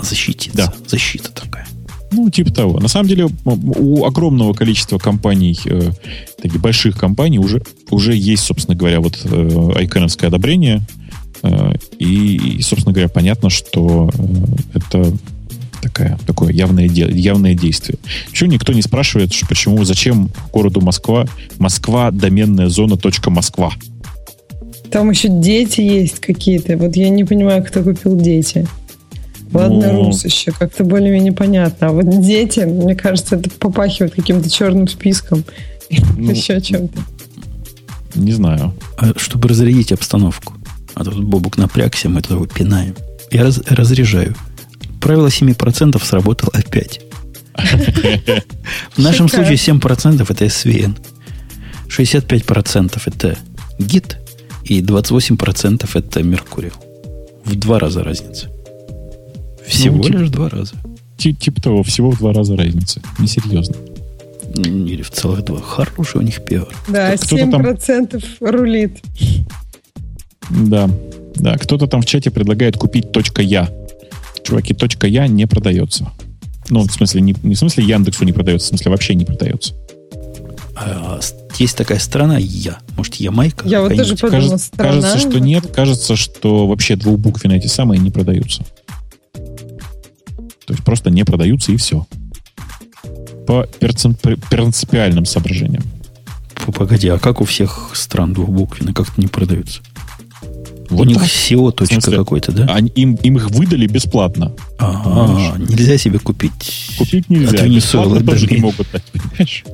A: Защититься.
C: Да.
A: Защита такая.
C: Ну, типа того. На самом деле, у огромного количества компаний, э, таких больших компаний, уже, уже есть, собственно говоря, вот э, айконовское одобрение. Э, и, и, собственно говоря, понятно, что э, это такая, такое явное, де- явное действие. Еще никто не спрашивает, что почему, зачем городу Москва, Москва доменная зона точка Москва.
B: Там еще дети есть какие-то. Вот я не понимаю, кто купил дети. Ладно,
C: Ну.
B: Рус еще как-то более-менее понятно. А вот дети, мне кажется, это попахивает каким-то черным списком.
C: Ну,
B: еще чем-то.
C: Не знаю.
A: А чтобы разрядить обстановку. А тут Бобук напрягся, мы тут его пинаем. Я раз- разряжаю. Правило 7% сработало опять. В нашем случае 7% это SVN. 65% это Git и 28% это Mercurial. В два раза разница. Всего ну, тип, лишь два раза.
C: Тип, типа того, всего в два раза разница. Несерьезно.
A: Или в целых два. Хороший у них пиар.
B: Да, Кто, 7% там... рулит.
C: Да. Да, кто-то там в чате предлагает купить .я. Чуваки, .я не продается. Ну, в смысле, не, не в смысле Яндексу не продается, в смысле вообще не продается.
A: А, есть такая страна Я. Может, Ямайка?
B: Я вот тоже подумала,
C: кажется, страна. Кажется, что нет. Кажется, что вообще двухбуквенные эти самые не продаются. То есть просто не продаются и все. По принципиальным соображениям.
A: Погоди, а как у всех стран двухбуквенные как-то не продаются? Вот у них SEO точка какой-то, да?
C: Они, им, им их выдали бесплатно.
A: Ага, нельзя себе купить.
C: Купить нельзя. От
A: Венесуэлы тоже не могут понимаешь?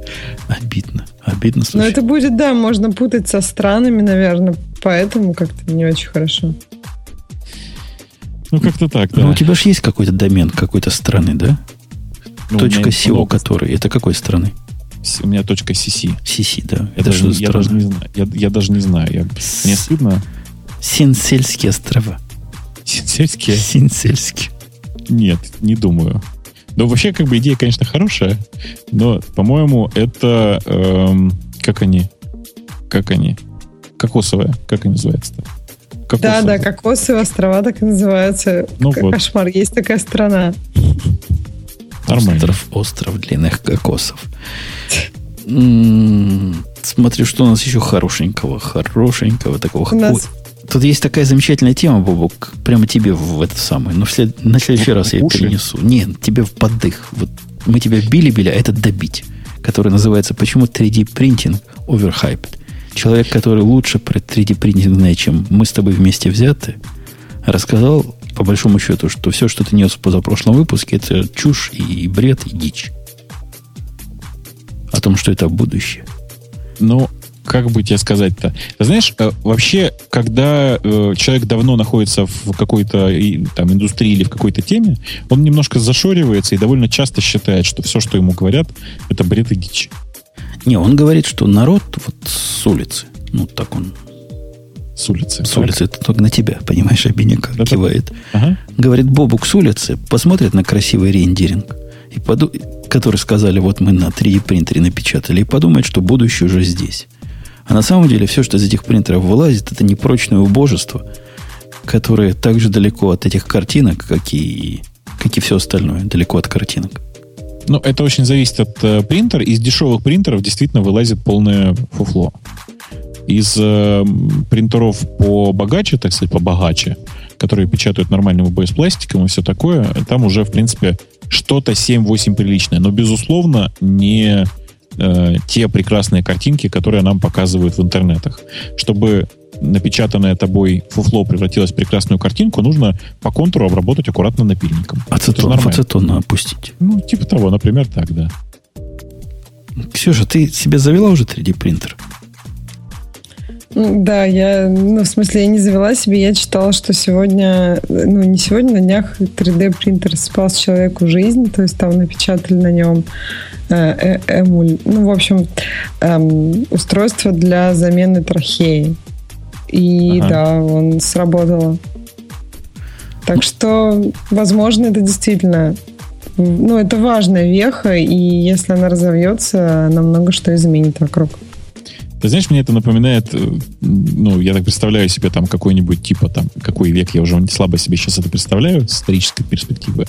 A: Обидно. Обидно
B: слушай. Но это будет, да, можно путать со странами, наверное, поэтому как-то не очень хорошо.
C: Ну, как-то так, да.
A: Ну, у тебя же есть какой-то домен какой-то страны, да? Ну, точка SEO, который. Это какой страны?
C: У меня точка CC.
A: CC, да.
C: Это я, даже, я даже не знаю. Я, я даже не знаю. Я, мне стыдно.
A: Синсельские острова.
C: Синсельские?
A: Синсельские.
C: Нет, не думаю. Но вообще, как бы идея, конечно, хорошая, но, по-моему, это эм, как они? Как они? Кокосовая. Как они называются-то?
B: Кокосовые. Да, да, кокосовые острова так и называются. Ну, вот. Кошмар, есть такая страна.
A: Нормально. Остров, остров длинных кокосов. М-м-м, смотри, что у нас еще хорошенького, хорошенького такого. У нас Тут есть такая замечательная тема, Бобок, прямо тебе в это самое. Но в след... на следующий раз я уши? перенесу. Нет, тебе в поддых. Вот мы тебя били-били, а это добить. Который называется «Почему 3D принтинг overhyped?» Человек, который лучше про 3D принтинг знает, чем мы с тобой вместе взяты, рассказал, по большому счету, что все, что ты нес в позапрошлом выпуске, это чушь и бред, и дичь. О том, что это будущее.
C: Ну, как бы тебе сказать-то? Знаешь, э, вообще, когда э, человек давно находится в какой-то там индустрии или в какой-то теме, он немножко зашоривается и довольно часто считает, что все, что ему говорят, это бред и дичь.
A: Не, он говорит, что народ вот с улицы, ну так он
C: с улицы.
A: С так. улицы. Это только на тебя, понимаешь, обидненько это... кивает. Ага. Говорит, Бобук с улицы посмотрит на красивый рендеринг, и поду... который сказали, вот мы на 3D принтере напечатали, и подумает, что будущее уже здесь. А на самом деле все, что из этих принтеров вылазит, это непрочное убожество, которое так же далеко от этих картинок, как и, как и все остальное, далеко от картинок.
C: Ну, это очень зависит от э, принтера. Из дешевых принтеров действительно вылазит полное фуфло. Из э, принтеров побогаче, так сказать, побогаче, которые печатают нормальным ОБС пластиком и все такое, там уже, в принципе, что-то 7-8 приличное. Но, безусловно, не э, те прекрасные картинки, которые нам показывают в интернетах. Чтобы напечатанное тобой фуфло превратилось в прекрасную картинку, нужно по контуру обработать аккуратно напильником.
A: Ацетон, ацетон опустить.
C: Ну, типа того, например, так, да.
A: Ксюша, ты себе завела уже 3D принтер?
B: Да, я, ну, в смысле, я не завела себе, я читала, что сегодня, ну, не сегодня, на днях 3D принтер спас человеку жизнь, то есть там напечатали на нем э, э, эмуль, ну, в общем, эм, устройство для замены трахеи. И ага. да, он сработало. Так что, возможно, это действительно ну, это важная веха, и если она разовьется, она много что изменит вокруг.
C: Ты знаешь, мне это напоминает, э, ну, я так представляю себе там какой-нибудь типа там, какой век, я уже слабо себе сейчас это представляю с исторической перспективы,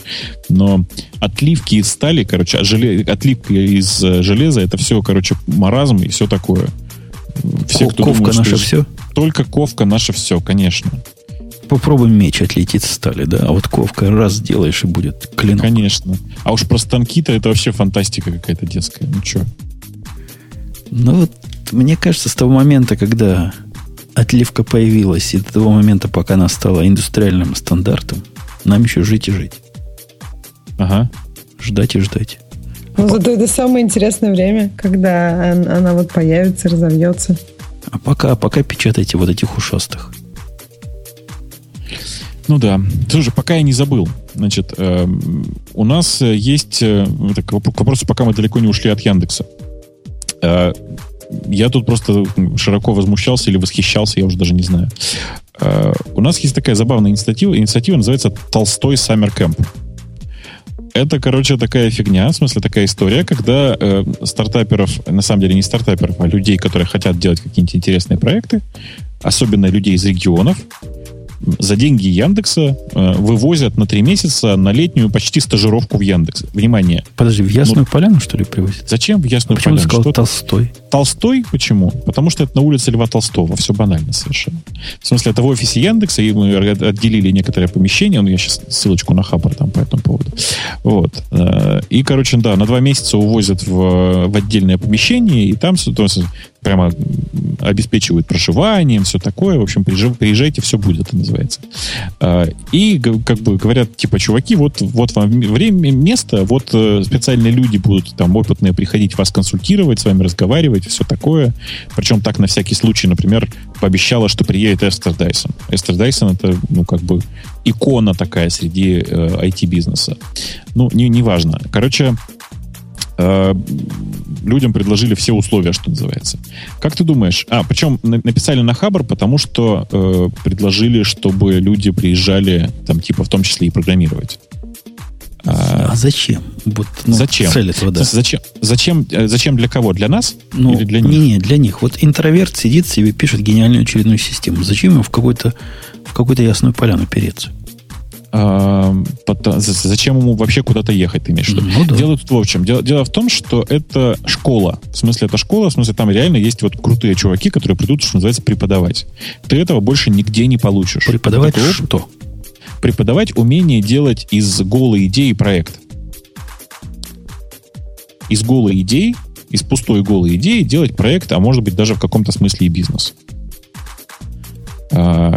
C: но отливки из стали, короче, а желе, отливки из э, железа, это все, короче, маразм и все такое.
A: Все, кто ковка думает, наше все?
C: Только ковка наше все, конечно.
A: Попробуй меч отлететь с стали, да, а вот ковка раз сделаешь и будет клинок.
C: Конечно. А уж про станки-то это вообще фантастика какая-то детская. Ну что?
A: Ну вот мне кажется, с того момента, когда отливка появилась, и до того момента, пока она стала индустриальным стандартом, нам еще жить и жить.
C: Ага.
A: Ждать и ждать.
B: Ну, а зато по... это самое интересное время, когда она, она вот появится, разовьется.
A: А пока, пока печатайте вот этих ушастых.
C: Ну да. Слушай, пока я не забыл. Значит, э, у нас есть... Э, это к вопросу, пока мы далеко не ушли от Яндекса. Э, я тут просто широко возмущался или восхищался, я уже даже не знаю. Э, у нас есть такая забавная инициатива. Инициатива называется «Толстой Summer Camp». Это, короче, такая фигня, в смысле такая история, когда э, стартаперов, на самом деле не стартаперов, а людей, которые хотят делать какие-нибудь интересные проекты, особенно людей из регионов, за деньги Яндекса э, вывозят на три месяца на летнюю почти стажировку в Яндекс. Внимание.
A: Подожди, в Ясную ну, Поляну, что ли, привозят?
C: Зачем в Ясную
A: Почему
C: Поляну?
A: Почему ты сказал что Толстой?
C: Толстой? Почему? Потому что это на улице Льва Толстого. Все банально совершенно. В смысле, это в офисе Яндекса, и мы отделили некоторое помещение. Ну, я сейчас ссылочку на Хабар там по этому поводу. Вот. Э, и, короче, да, на два месяца увозят в, в отдельное помещение, и там прямо обеспечивают проживанием, все такое. В общем, приезжайте, все будет, это называется. А, и как бы говорят, типа, чуваки, вот, вот вам время, место, вот э, специальные люди будут там опытные приходить вас консультировать, с вами разговаривать, все такое. Причем так на всякий случай, например, пообещала, что приедет Эстер Дайсон. Эстер Дайсон это, ну, как бы икона такая среди э, IT-бизнеса. Ну, не, не важно. Короче, э, людям предложили все условия, что называется. Как ты думаешь? А, причем написали на Хабр, потому что э, предложили, чтобы люди приезжали, там, типа, в том числе и программировать.
A: А, а зачем?
C: Вот, ну, зачем? Цель этого, да. Зачем? Зачем? Э, зачем для кого? Для нас
A: ну, или для них? Не, для них. Вот интроверт сидит себе, пишет гениальную очередную систему. Зачем ему в какую-то в какую-то ясную поляну переться?
C: А, зачем ему вообще куда-то ехать, ты имеешь в виду? Ну, да. Дело тут в чем. Дело, дело в том, что это школа. В смысле, это школа, в смысле, там реально есть вот крутые чуваки, которые придут, что называется, преподавать. Ты этого больше нигде не получишь.
A: Преподавать Такой что?
C: Преподавать умение делать из голой идеи проект. Из голой идеи, из пустой голой идеи делать проект, а может быть даже в каком-то смысле и бизнес. А,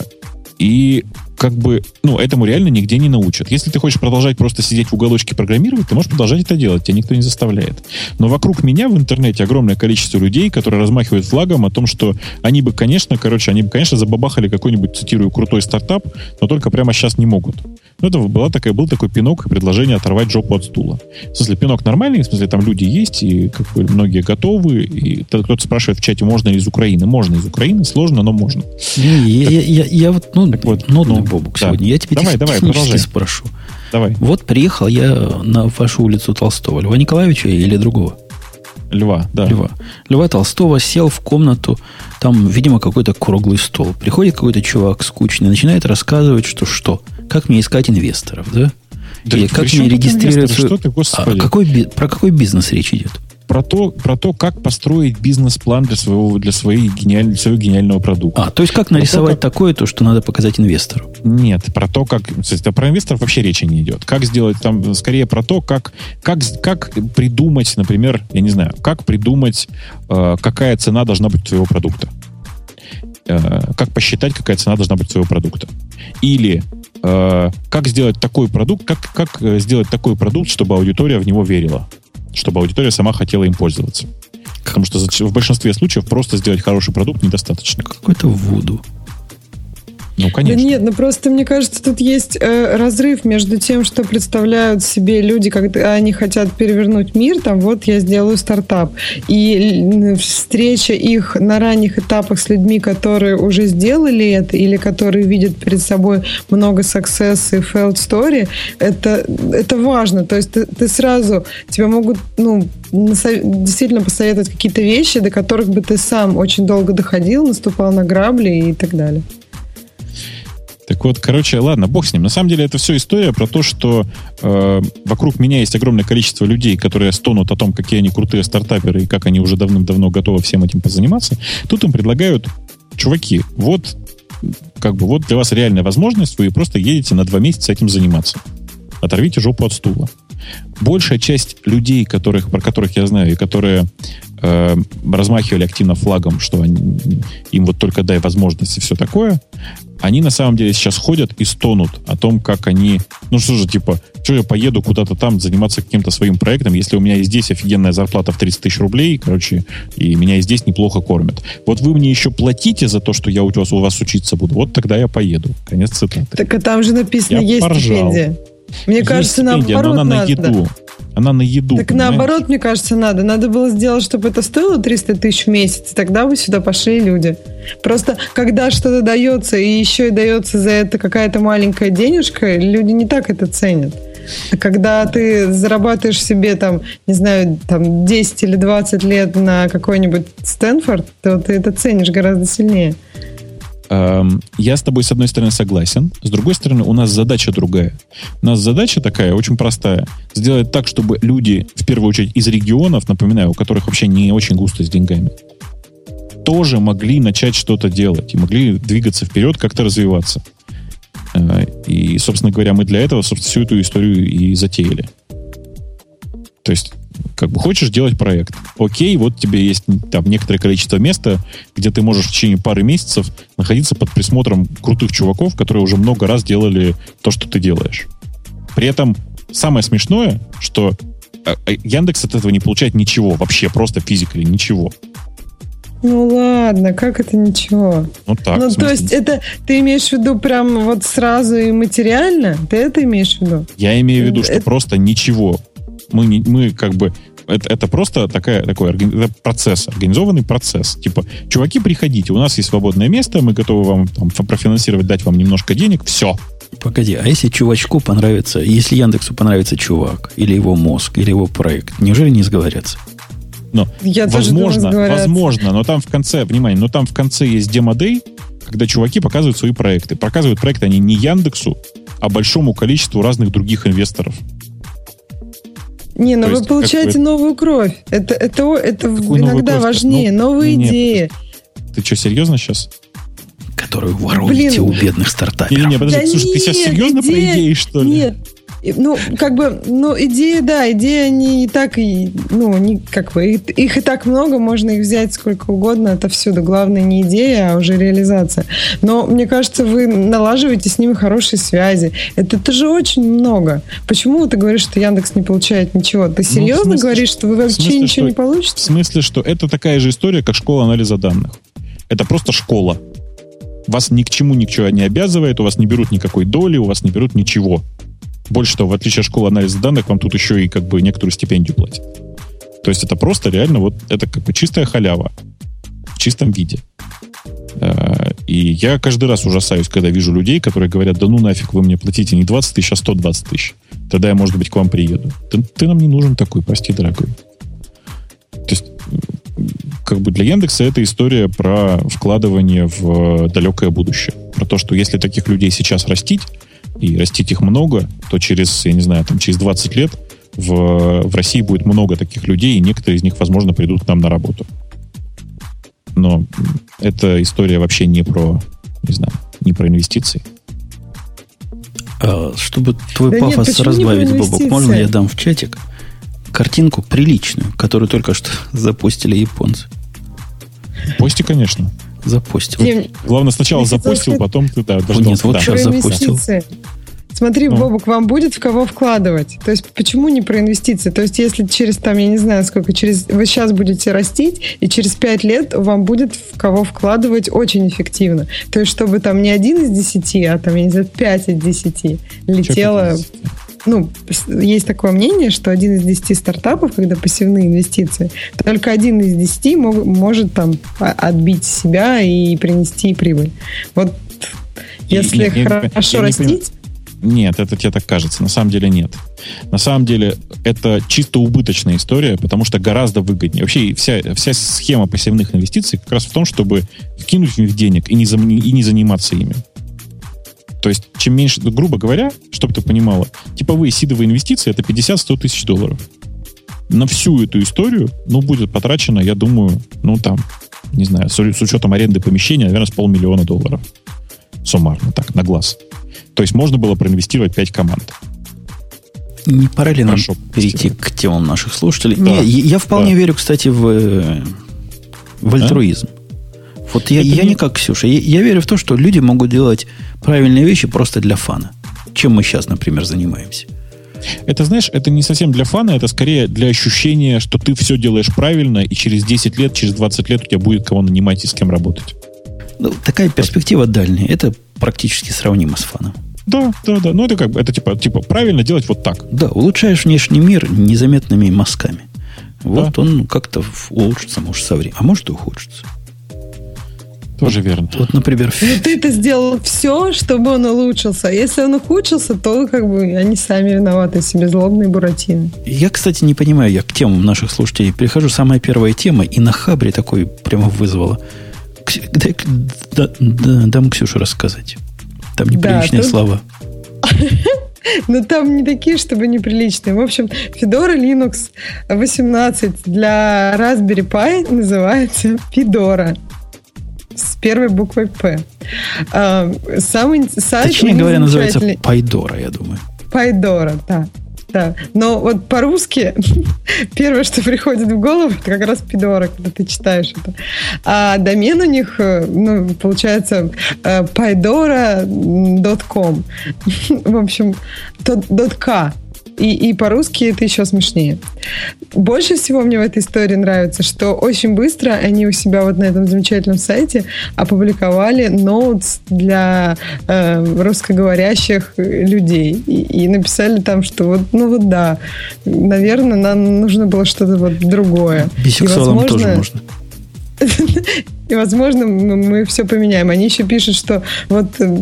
C: и как бы, ну, этому реально нигде не научат. Если ты хочешь продолжать просто сидеть в уголочке программировать, ты можешь продолжать это делать, тебя никто не заставляет. Но вокруг меня в интернете огромное количество людей, которые размахивают флагом о том, что они бы, конечно, короче, они бы, конечно, забабахали какой-нибудь, цитирую, крутой стартап, но только прямо сейчас не могут. Ну, это была такая, был такой пинок и предложение оторвать жопу от стула. В смысле, пинок нормальный, в смысле, там люди есть, и как бы, многие готовы. И кто-то спрашивает в чате, можно ли из Украины. Можно из Украины, сложно, но можно.
A: Не, так, я, я, я вот, ну, так вот, нудный ну, Бобук да. сегодня. Я тебе давай, давай, продолжай. спрошу.
C: Давай.
A: Вот приехал я на вашу улицу Толстого. Льва Николаевича или другого?
C: Льва, да.
A: Льва. Льва Толстого сел в комнату, там, видимо, какой-то круглый стол. Приходит какой-то чувак скучный, начинает рассказывать, что что, как мне искать инвесторов, да? да Или как мне регистрировать... Что ты,
C: господи?
A: А какой, про какой бизнес речь идет?
C: Про то, про то, как построить бизнес-план для своего, для своей гениаль, своего гениального продукта.
A: А, то есть как нарисовать то, как... такое, то, что надо показать инвестору?
C: Нет, про то, как... Про инвесторов вообще речи не идет. Как сделать там, скорее про то, как, как, как придумать, например, я не знаю, как придумать, э, какая цена должна быть у твоего продукта. Э, как посчитать, какая цена должна быть у твоего продукта. Или э, как сделать такой продукт, как, как э, сделать такой продукт, чтобы аудитория в него верила чтобы аудитория сама хотела им пользоваться. Потому что в большинстве случаев просто сделать хороший продукт недостаточно.
A: Какой-то вуду.
C: Ну, конечно.
B: Да нет, ну просто мне кажется, тут есть э, разрыв между тем, что представляют себе люди, когда они хотят перевернуть мир, там вот я сделаю стартап, и встреча их на ранних этапах с людьми, которые уже сделали это, или которые видят перед собой много success и failed story, это, это важно. То есть ты, ты сразу, тебя могут, ну, действительно посоветовать какие-то вещи, до которых бы ты сам очень долго доходил, наступал на грабли и так далее.
C: Так вот, короче, ладно, бог с ним. На самом деле это все история про то, что э, вокруг меня есть огромное количество людей, которые стонут о том, какие они крутые стартаперы и как они уже давным-давно готовы всем этим позаниматься. Тут им предлагают, чуваки, вот как бы вот для вас реальная возможность, вы просто едете на два месяца этим заниматься. Оторвите жопу от стула. Большая часть людей, которых, про которых я знаю, и которые э, размахивали активно флагом, что они, им вот только дай возможность и все такое, они на самом деле сейчас ходят и стонут о том, как они, ну что же, типа, что я поеду куда-то там заниматься каким-то своим проектом, если у меня и здесь офигенная зарплата в 30 тысяч рублей, короче, и меня и здесь неплохо кормят. Вот вы мне еще платите за то, что я у вас, у вас учиться буду, вот тогда я поеду. Конец цитаты.
B: Так а там же написано, я есть поржал. стипендия. Мне
C: есть
B: кажется,
C: стипендия,
B: наоборот
C: но она
B: надо.
C: на еду. Она на еду.
B: Так
C: понимаешь?
B: наоборот, мне кажется, надо. Надо было сделать, чтобы это стоило 300 тысяч в месяц. Тогда бы сюда пошли люди. Просто когда что-то дается, и еще и дается за это какая-то маленькая денежка, люди не так это ценят. А когда ты зарабатываешь себе там, не знаю, там 10 или 20 лет на какой-нибудь Стэнфорд, то ты это ценишь гораздо сильнее.
C: Эм, я с тобой, с одной стороны, согласен. С другой стороны, у нас задача другая. У нас задача такая, очень простая. Сделать так, чтобы люди, в первую очередь, из регионов, напоминаю, у которых вообще не очень густо с деньгами, тоже могли начать что-то делать и могли двигаться вперед, как-то развиваться. Э, И, собственно говоря, мы для этого, собственно, всю эту историю и затеяли. То есть, как бы хочешь делать проект, окей, вот тебе есть там некоторое количество места, где ты можешь в течение пары месяцев находиться под присмотром крутых чуваков, которые уже много раз делали то, что ты делаешь. При этом самое смешное, что э, э, Яндекс от этого не получает ничего, вообще просто физикали, ничего.
B: Ну ладно, как это ничего?
C: Ну так.
B: ну, то есть это ты имеешь в виду прям вот сразу и материально? Ты это имеешь в виду?
C: Я имею в виду, что
B: это-
C: просто ничего. Мы, не, мы как бы... Это, это просто такая, такой это процесс, организованный процесс. Типа, чуваки, приходите, у нас есть свободное место, мы готовы вам там, профинансировать, дать вам немножко денег, все.
A: Погоди, а если чувачку понравится, если Яндексу понравится чувак, или его мозг, или его проект, неужели не сговорятся?
C: Но,
B: Я тоже думаю,
C: возможно,
B: сговорятся.
C: возможно, но там в конце, внимание, но там в конце есть демо-дей, когда чуваки показывают свои проекты. Показывают проекты они не Яндексу, а большому количеству разных других инвесторов.
B: Не, ну
C: То
B: вы
C: есть,
B: получаете
C: бы-
B: новую кровь. Это, это, это
C: Какую
B: иногда важнее.
C: Ну,
B: Новые
C: не,
B: идеи.
C: Ты что, серьезно сейчас?
A: Которую воруете
B: Блин.
A: у бедных стартаперов.
C: Не-не-не, подожди,
B: Да
C: слушай, ты сейчас
B: нет,
C: серьезно про
B: идея-
C: идеи, что ли?
B: Нет. Ну, как бы, ну, идеи, да, идеи, они и так, и, ну, не, как бы, их, их и так много, можно их взять сколько угодно, это всюду. Главное не идея, а уже реализация. Но, мне кажется, вы налаживаете с ними хорошие связи. Это тоже очень много. Почему ты говоришь, что Яндекс не получает ничего? Ты серьезно
C: Ну, смысле,
B: говоришь, что вы
C: в
B: вообще
C: смысле,
B: ничего
C: что-
B: не
C: В
B: получите?
C: смысле, что это такая же история, как школа анализа данных. Это просто школа. Вас ни к чему ничего не обязывает, у вас не берут никакой доли, у вас не берут ничего. Больше того, в отличие от школы анализа данных, вам тут еще и как бы некоторую стипендию платят. То есть это просто реально вот, это как бы чистая халява в чистом виде. Э, И я каждый раз ужасаюсь, когда вижу людей, которые говорят, да ну нафиг, вы мне платите не 20 тысяч, а 120 тысяч. Тогда я, может быть, к вам приеду. Ты, ты нам не нужен такой, прости, дорогой. То есть, как бы для Яндекса это история про вкладывание в далекое будущее. Про то, что если таких людей сейчас растить, и растить их много, то через, я не знаю, там, через 20 лет в, в России будет много таких людей, и некоторые из них, возможно, придут к нам на работу. Но эта история вообще не про, не знаю, не про инвестиции.
A: А, чтобы твой
B: Да нет,
A: пафос
B: почему не
A: разбавить, Бобок, можно я дам в чатик картинку приличную, которую только что запустили японцы?
C: Пости, конечно.
A: Запустил.
B: Дим,
C: Главное, сначала запостил,
B: сказать-
C: потом ты да,
A: нет,
C: дождался.
A: вот
C: Да.
A: сейчас
B: про
A: запустил.
B: инвестиции. Смотри,
C: Ну.
B: Бобок, вам будет в кого вкладывать. То есть почему не про инвестиции? То есть если через, там, я не знаю, сколько, через вы сейчас будете растить, и через 5 лет вам будет в кого вкладывать очень эффективно. То есть чтобы там не один из десяти, а там, я не знаю, 5 из десяти летело... Ну, есть такое мнение, что один из десяти стартапов, когда пассивные инвестиции, только один из десяти мог- может там отбить себя и принести прибыль. Вот если
C: нет,
B: хорошо
C: я
B: растить,
C: Нет, это тебе так кажется. На самом деле нет. На самом деле это чисто убыточная история, потому что гораздо выгоднее. Вообще вся, вся схема пассивных инвестиций как раз в том, чтобы вкинуть в них денег и не, зам- и не заниматься ими. То есть, чем меньше, ну, грубо говоря, чтобы ты понимала, типовые сидовые инвестиции это 50-100 тысяч долларов. На всю эту историю, ну, будет потрачено, я думаю, ну, там, не знаю, с, с учетом аренды помещения, наверное, с полмиллиона долларов. Суммарно, так, на глаз. То есть можно было проинвестировать 5 команд.
A: Не пора ли нам Хорошо, перейти к темам наших слушателей? Да. Не, я вполне да. верю, кстати, в, э, в альтруизм. А? Вот я, я не как Ксюша. Я, я верю в то, что люди могут делать правильные вещи просто для фана. Чем мы сейчас, например, занимаемся.
C: Это, знаешь, это не совсем для фана, это скорее для ощущения, что ты все делаешь правильно, и через 10 лет, через 20 лет у тебя будет кого нанимать и с кем работать.
A: Ну, такая перспектива дальняя. Это практически сравнимо с фаном.
C: Да, да, да. Ну, это как бы, это типа, типа правильно делать вот так.
A: Да, улучшаешь внешний мир незаметными мазками. Вот да. он как-то улучшится, может, со временем. А может, и ухудшится.
C: Тоже верно.
B: Вот, например... Ну, ты это сделал все, чтобы он улучшился. А если он ухудшился, то как бы они сами виноваты себе, злобные буратины.
A: Я, кстати, не понимаю, я к темам наших слушателей прихожу. Самая первая тема, и на Хабре такой прямо вызвала. Дай, да, да, дам Ксюшу рассказать. Там неприличные да, тут... слова.
B: Но там не такие, чтобы неприличные. В общем, Fedora Linux 18 для Raspberry Pi называется Fedora первой буквой П.
A: А, самый сайт... Точнее говоря, называется Пайдора, я думаю.
B: Пайдора, да. Да, но вот по-русски первое, что приходит в голову, это как раз пидора, когда ты читаешь это. А домен у них, э, ну, получается, paidora.com. В общем, .k. И, и по-русски это еще смешнее. Больше всего мне в этой истории нравится, что очень быстро они у себя вот на этом замечательном сайте опубликовали ноутс для э, русскоговорящих людей. И, и написали там, что вот, ну вот да, наверное, нам нужно было что-то вот другое.
A: Бисексуалам возможно, тоже можно.
B: И, возможно, мы все поменяем. Они еще пишут, что вот э,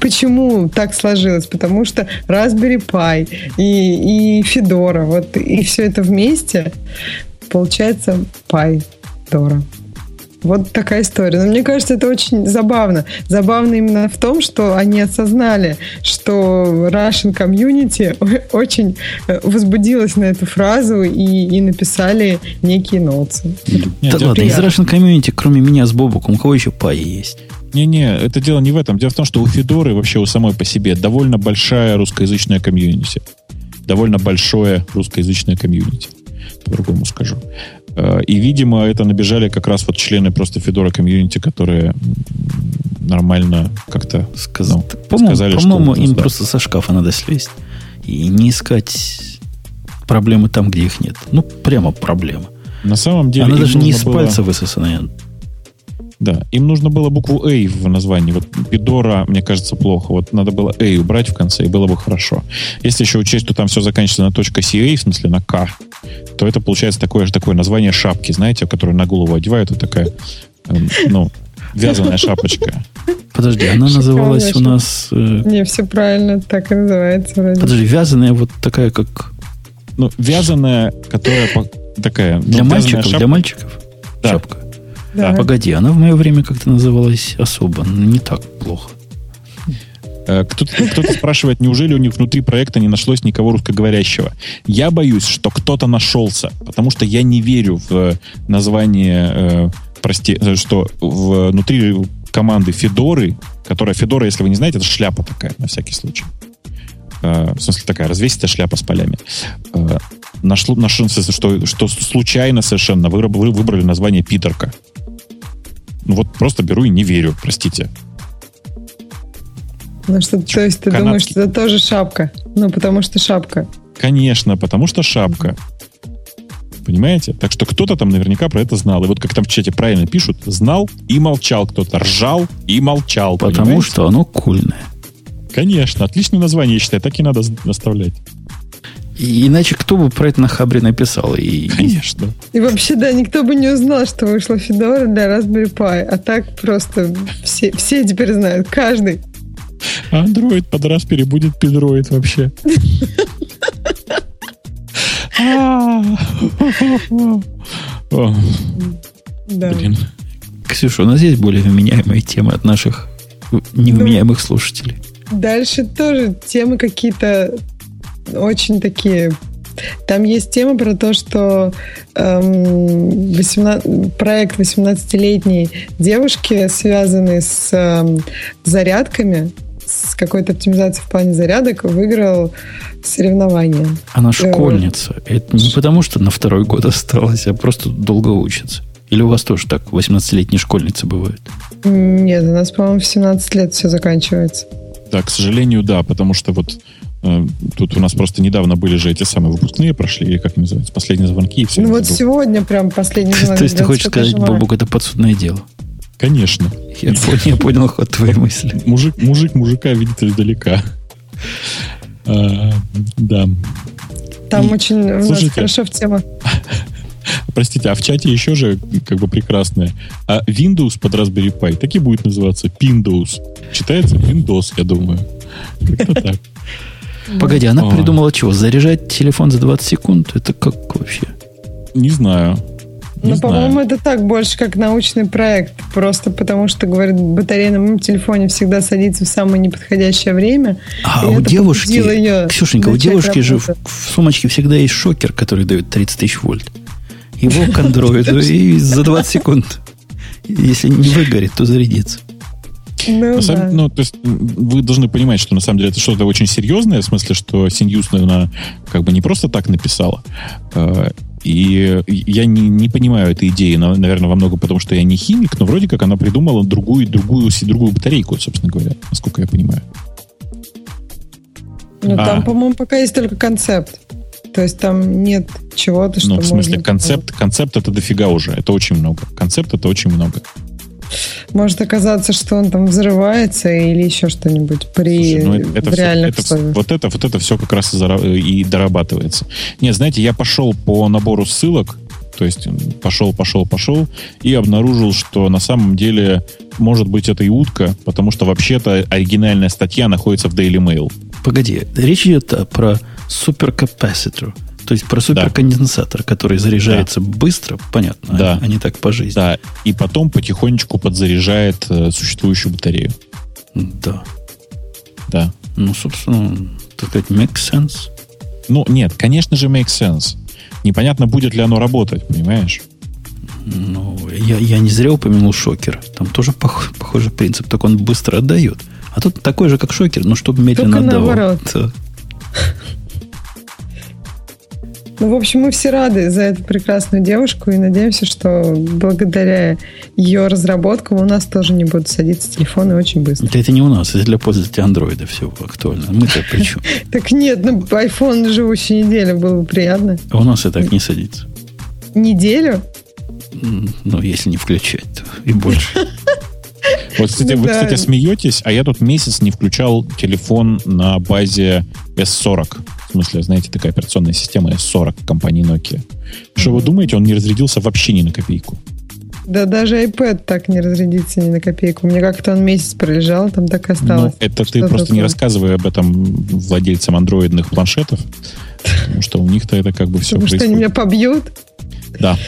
B: почему так сложилось. Потому что Raspberry Pi и, и Fedora, вот, и все это вместе получается Pi Dora. Вот такая история. Но мне кажется, это очень забавно. Забавно именно в том, что они осознали, что Russian community очень э, возбудилась на эту фразу и, и написали некие ноутсы.
A: Да ладно, из Russian community, кроме меня с Бобуком, у кого еще Pi есть?
C: Не-не, это дело не в этом. Дело в том, что у Федоры вообще у самой по себе довольно большая русскоязычная комьюнити. Довольно большое русскоязычное комьюнити. По-другому скажу. Э, и, видимо, это набежали как раз вот члены просто Fedora community, которые нормально как-то
A: Сказ... ну, по-моему, сказали, по-моему, что... им да. просто со шкафа надо слезть и не искать проблемы там, где их нет. Ну, прямо проблема.
C: На самом деле...
A: Она даже не из было... пальца высосанная.
C: Да, им нужно было букву A в названии. Вот Пидора, мне кажется, плохо. Вот надо было A убрать в конце, и было бы хорошо. Если еще учесть, что там все заканчивается на точка .ca, в смысле на K, то это получается такое же такое название шапки, знаете, которую на голову одевают, вот такая, эм, ну, вязаная шапочка.
A: Подожди, она называлась у нас... Э...
B: Не, все правильно, так и называется.
A: Вроде. Подожди, вязаная вот такая, как...
C: Ну, вязаная, которая такая... Ну,
A: для мальчиков, шапка. для мальчиков?
C: Да. Шапка.
A: Да. Погоди, она в мое время как-то называлась особо, не так плохо.
C: Э, кто-то, кто-то спрашивает, неужели у них внутри проекта не нашлось никого русскоговорящего? Я боюсь, что кто-то нашелся, потому что я не верю в название, э, прости, э, что внутри команды Федоры, которая Федора, если вы не знаете, это шляпа такая, на всякий случай. Э, в смысле, такая развесистая шляпа с полями. Э, нашло, нашло, что, что случайно совершенно выбрали название Питерка. Ну вот просто беру и не верю, простите.
B: Ну что, то есть ты Канадский. думаешь, что это тоже шапка? Ну, потому что шапка.
C: Конечно, потому что шапка. Понимаете? Так что кто-то там наверняка про это знал. И вот как там в чате правильно пишут, знал и молчал. Кто-то ржал и молчал.
A: Потому понимаете? что оно кульное.
C: Конечно, отличное название, я считаю, так и надо оставлять.
A: И иначе кто бы про это на Хабре написал? И...
C: Конечно.
B: И вообще, да, никто бы не узнал, что вышла Федора для Raspberry Pi. А так просто все, все теперь знают, каждый.
C: Андроид под Raspberry будет пидроид вообще.
A: Блин. Ксюша, у нас есть более вменяемые темы от наших невменяемых ну, слушателей.
B: Дальше тоже темы какие-то очень такие там есть тема про то, что эм, 18, проект 18-летней девушки, связанный с эм, зарядками, с какой-то оптимизацией в плане зарядок выиграл соревнование.
A: Она школьница. Это не потому, что на второй год осталась, а просто долго учится. Или у вас тоже так 18-летние школьницы бывают?
B: Нет, у нас, по-моему, в 17 лет все заканчивается.
C: Да, к сожалению, да, потому что вот э, тут у нас просто недавно были же эти самые выпускные прошли, или как они называются, последние звонки. И все
B: ну вот забыл. сегодня прям последний звонок.
A: То есть ты хочешь сказать, Бобук, это подсудное дело?
C: Конечно.
A: Я, понял, я понял ход твоей мысли.
C: Мужик, мужик мужика видит издалека. А, да.
B: Там и, очень у нас хорошо в тему.
C: Простите, а в чате еще же как бы прекрасное. А Windows под Raspberry Pi так и будет называться Windows. Читается Windows, я думаю. Как-то так.
A: Погоди, она а. придумала чего? Заряжать телефон за 20 секунд? Это как вообще?
C: Не знаю.
B: Не ну, по-моему, это так больше как научный проект. Просто потому что, говорит, батарея на моем телефоне всегда садится в самое неподходящее время.
A: А у девушки, ее Ксюшенька, у девушки же в, в сумочке всегда есть шокер, который дает 30 тысяч вольт. Его к андроиду и за 20 секунд. Если не выгорит, то зарядится.
C: Ну, да. самом, ну, то есть вы должны понимать, что на самом деле это что-то очень серьезное, в смысле, что Синьюз, наверное, как бы не просто так написала. Э, и я не, не понимаю этой идеи, наверное, во многом потому, что я не химик, но вроде как она придумала другую, другую, другую батарейку, собственно говоря, насколько я понимаю.
B: Ну, а. там, по-моему, пока есть только концепт. То есть там нет чего-то, что
C: Ну, в смысле, можно... концепт, концепт это дофига уже. Это очень много. Концепт это очень много.
B: Может оказаться, что он там взрывается или еще что-нибудь при Слушай, ну это, реальных
C: все, это, Вот это, вот это все как раз и, и дорабатывается. Не, знаете, я пошел по набору ссылок, то есть пошел, пошел, пошел, и обнаружил, что на самом деле может быть это и утка, потому что вообще-то оригинальная статья находится в Daily Mail.
A: Погоди, речь идет про суперкапаситор. То есть про суперконденсатор, да. который заряжается да. быстро, понятно, да. а, не так по жизни.
C: Да, и потом потихонечку подзаряжает э, существующую батарею.
A: Да.
C: Да.
A: Ну, собственно, так сказать, makes sense.
C: Ну, нет, конечно же, makes sense. Непонятно, будет ли оно работать, понимаешь?
A: Ну, я, я не зря упомянул шокер. Там тоже пох, похожий принцип, только он быстро отдает. А тут такой же, как шокер, но чтобы медленно только отдавал. Наоборот.
B: Ну, в общем, мы все рады за эту прекрасную девушку и надеемся, что благодаря ее разработкам у нас тоже не будут садиться телефоны очень быстро.
A: Это не у нас, это для пользователей андроида все актуально. Мы-то при чем?
B: Так нет, ну iPhone живущую неделю было бы приятно.
A: А у нас и так не садится.
B: Неделю?
A: Ну, если не включать, то и больше.
C: Вот, кстати, вы, кстати, смеетесь, а я тут месяц не включал телефон на базе S40. В смысле, знаете, такая операционная система S40 компании Nokia. Что вы думаете, он не разрядился вообще ни на копейку?
B: Да даже iPad так не разрядится ни на копейку. Меня как-то он месяц пролежал, там так и осталось.
C: Ну, это ты просто такое? не рассказывай об этом владельцам андроидных планшетов, потому что у них-то это как бы все
B: Потому происходит. что они меня побьют?
C: Да.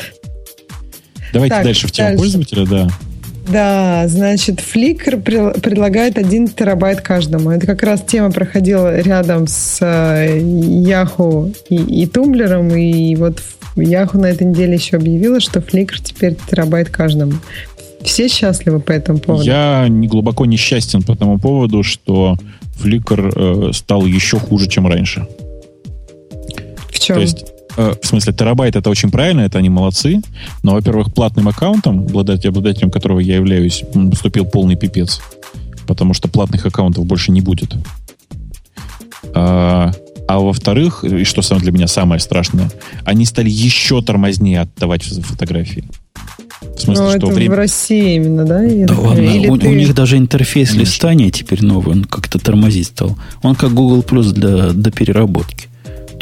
C: Давайте так, дальше в тему дальше. пользователя, да.
B: Да, значит, Flickr предлагает 1 терабайт каждому. Это как раз тема проходила рядом с э, Yahoo и, и Тумблером, и вот Yahoo на этой неделе еще объявила, что Flickr теперь терабайт каждому. Все счастливы по этому поводу?
C: Я не глубоко несчастен по тому поводу, что Flickr э, стал еще хуже, чем раньше.
B: В чем?
C: То есть Э, в смысле, терабайт это очень правильно, это они молодцы. Но, во-первых, платным аккаунтом, обладателем, обладателем которого я являюсь, поступил полный пипец. Потому что платных аккаунтов больше не будет. А, а во-вторых, и что самое для меня самое страшное, они стали еще тормознее отдавать фотографии.
B: В смысле, Но ну, что это время... в России именно, да?
A: Да ладно, у, ты... у них даже интерфейс Конечно. листания теперь новый, он как-то тормозить стал. Он как Google Plus для, для переработки.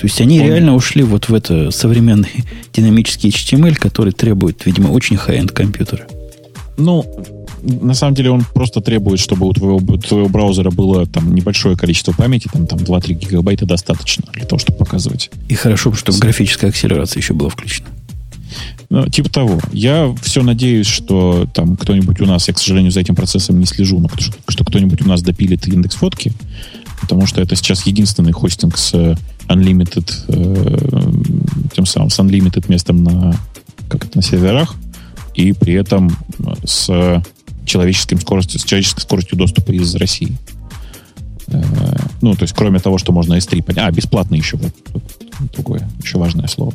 A: То есть они Он... реально ушли вот в это современный динамический HTML, который требует, видимо, очень high-end компьютера.
C: Ну, на самом деле он просто требует, чтобы у твоего, у твоего браузера было там небольшое количество памяти, там, там 2-3 гигабайта достаточно для того, чтобы показывать.
A: И хорошо, чтобы С... графическая акселерация еще была включена.
C: Ну, типа того. Я все надеюсь, что там кто-нибудь у нас, я, к сожалению, за этим процесом не слежу, но что, что кто-нибудь у нас допилит индекс фотки, потому что это сейчас единственный хостинг с Unlimited, э, тем самым с Unlimited местом на, как это, на серверах, и при этом с человеческим скоростью, с человеческой скоростью доступа из России. Э, ну, то есть, кроме того, что можно S3 поднять. А, бесплатно еще. Вот, вот, другое, еще важное слово.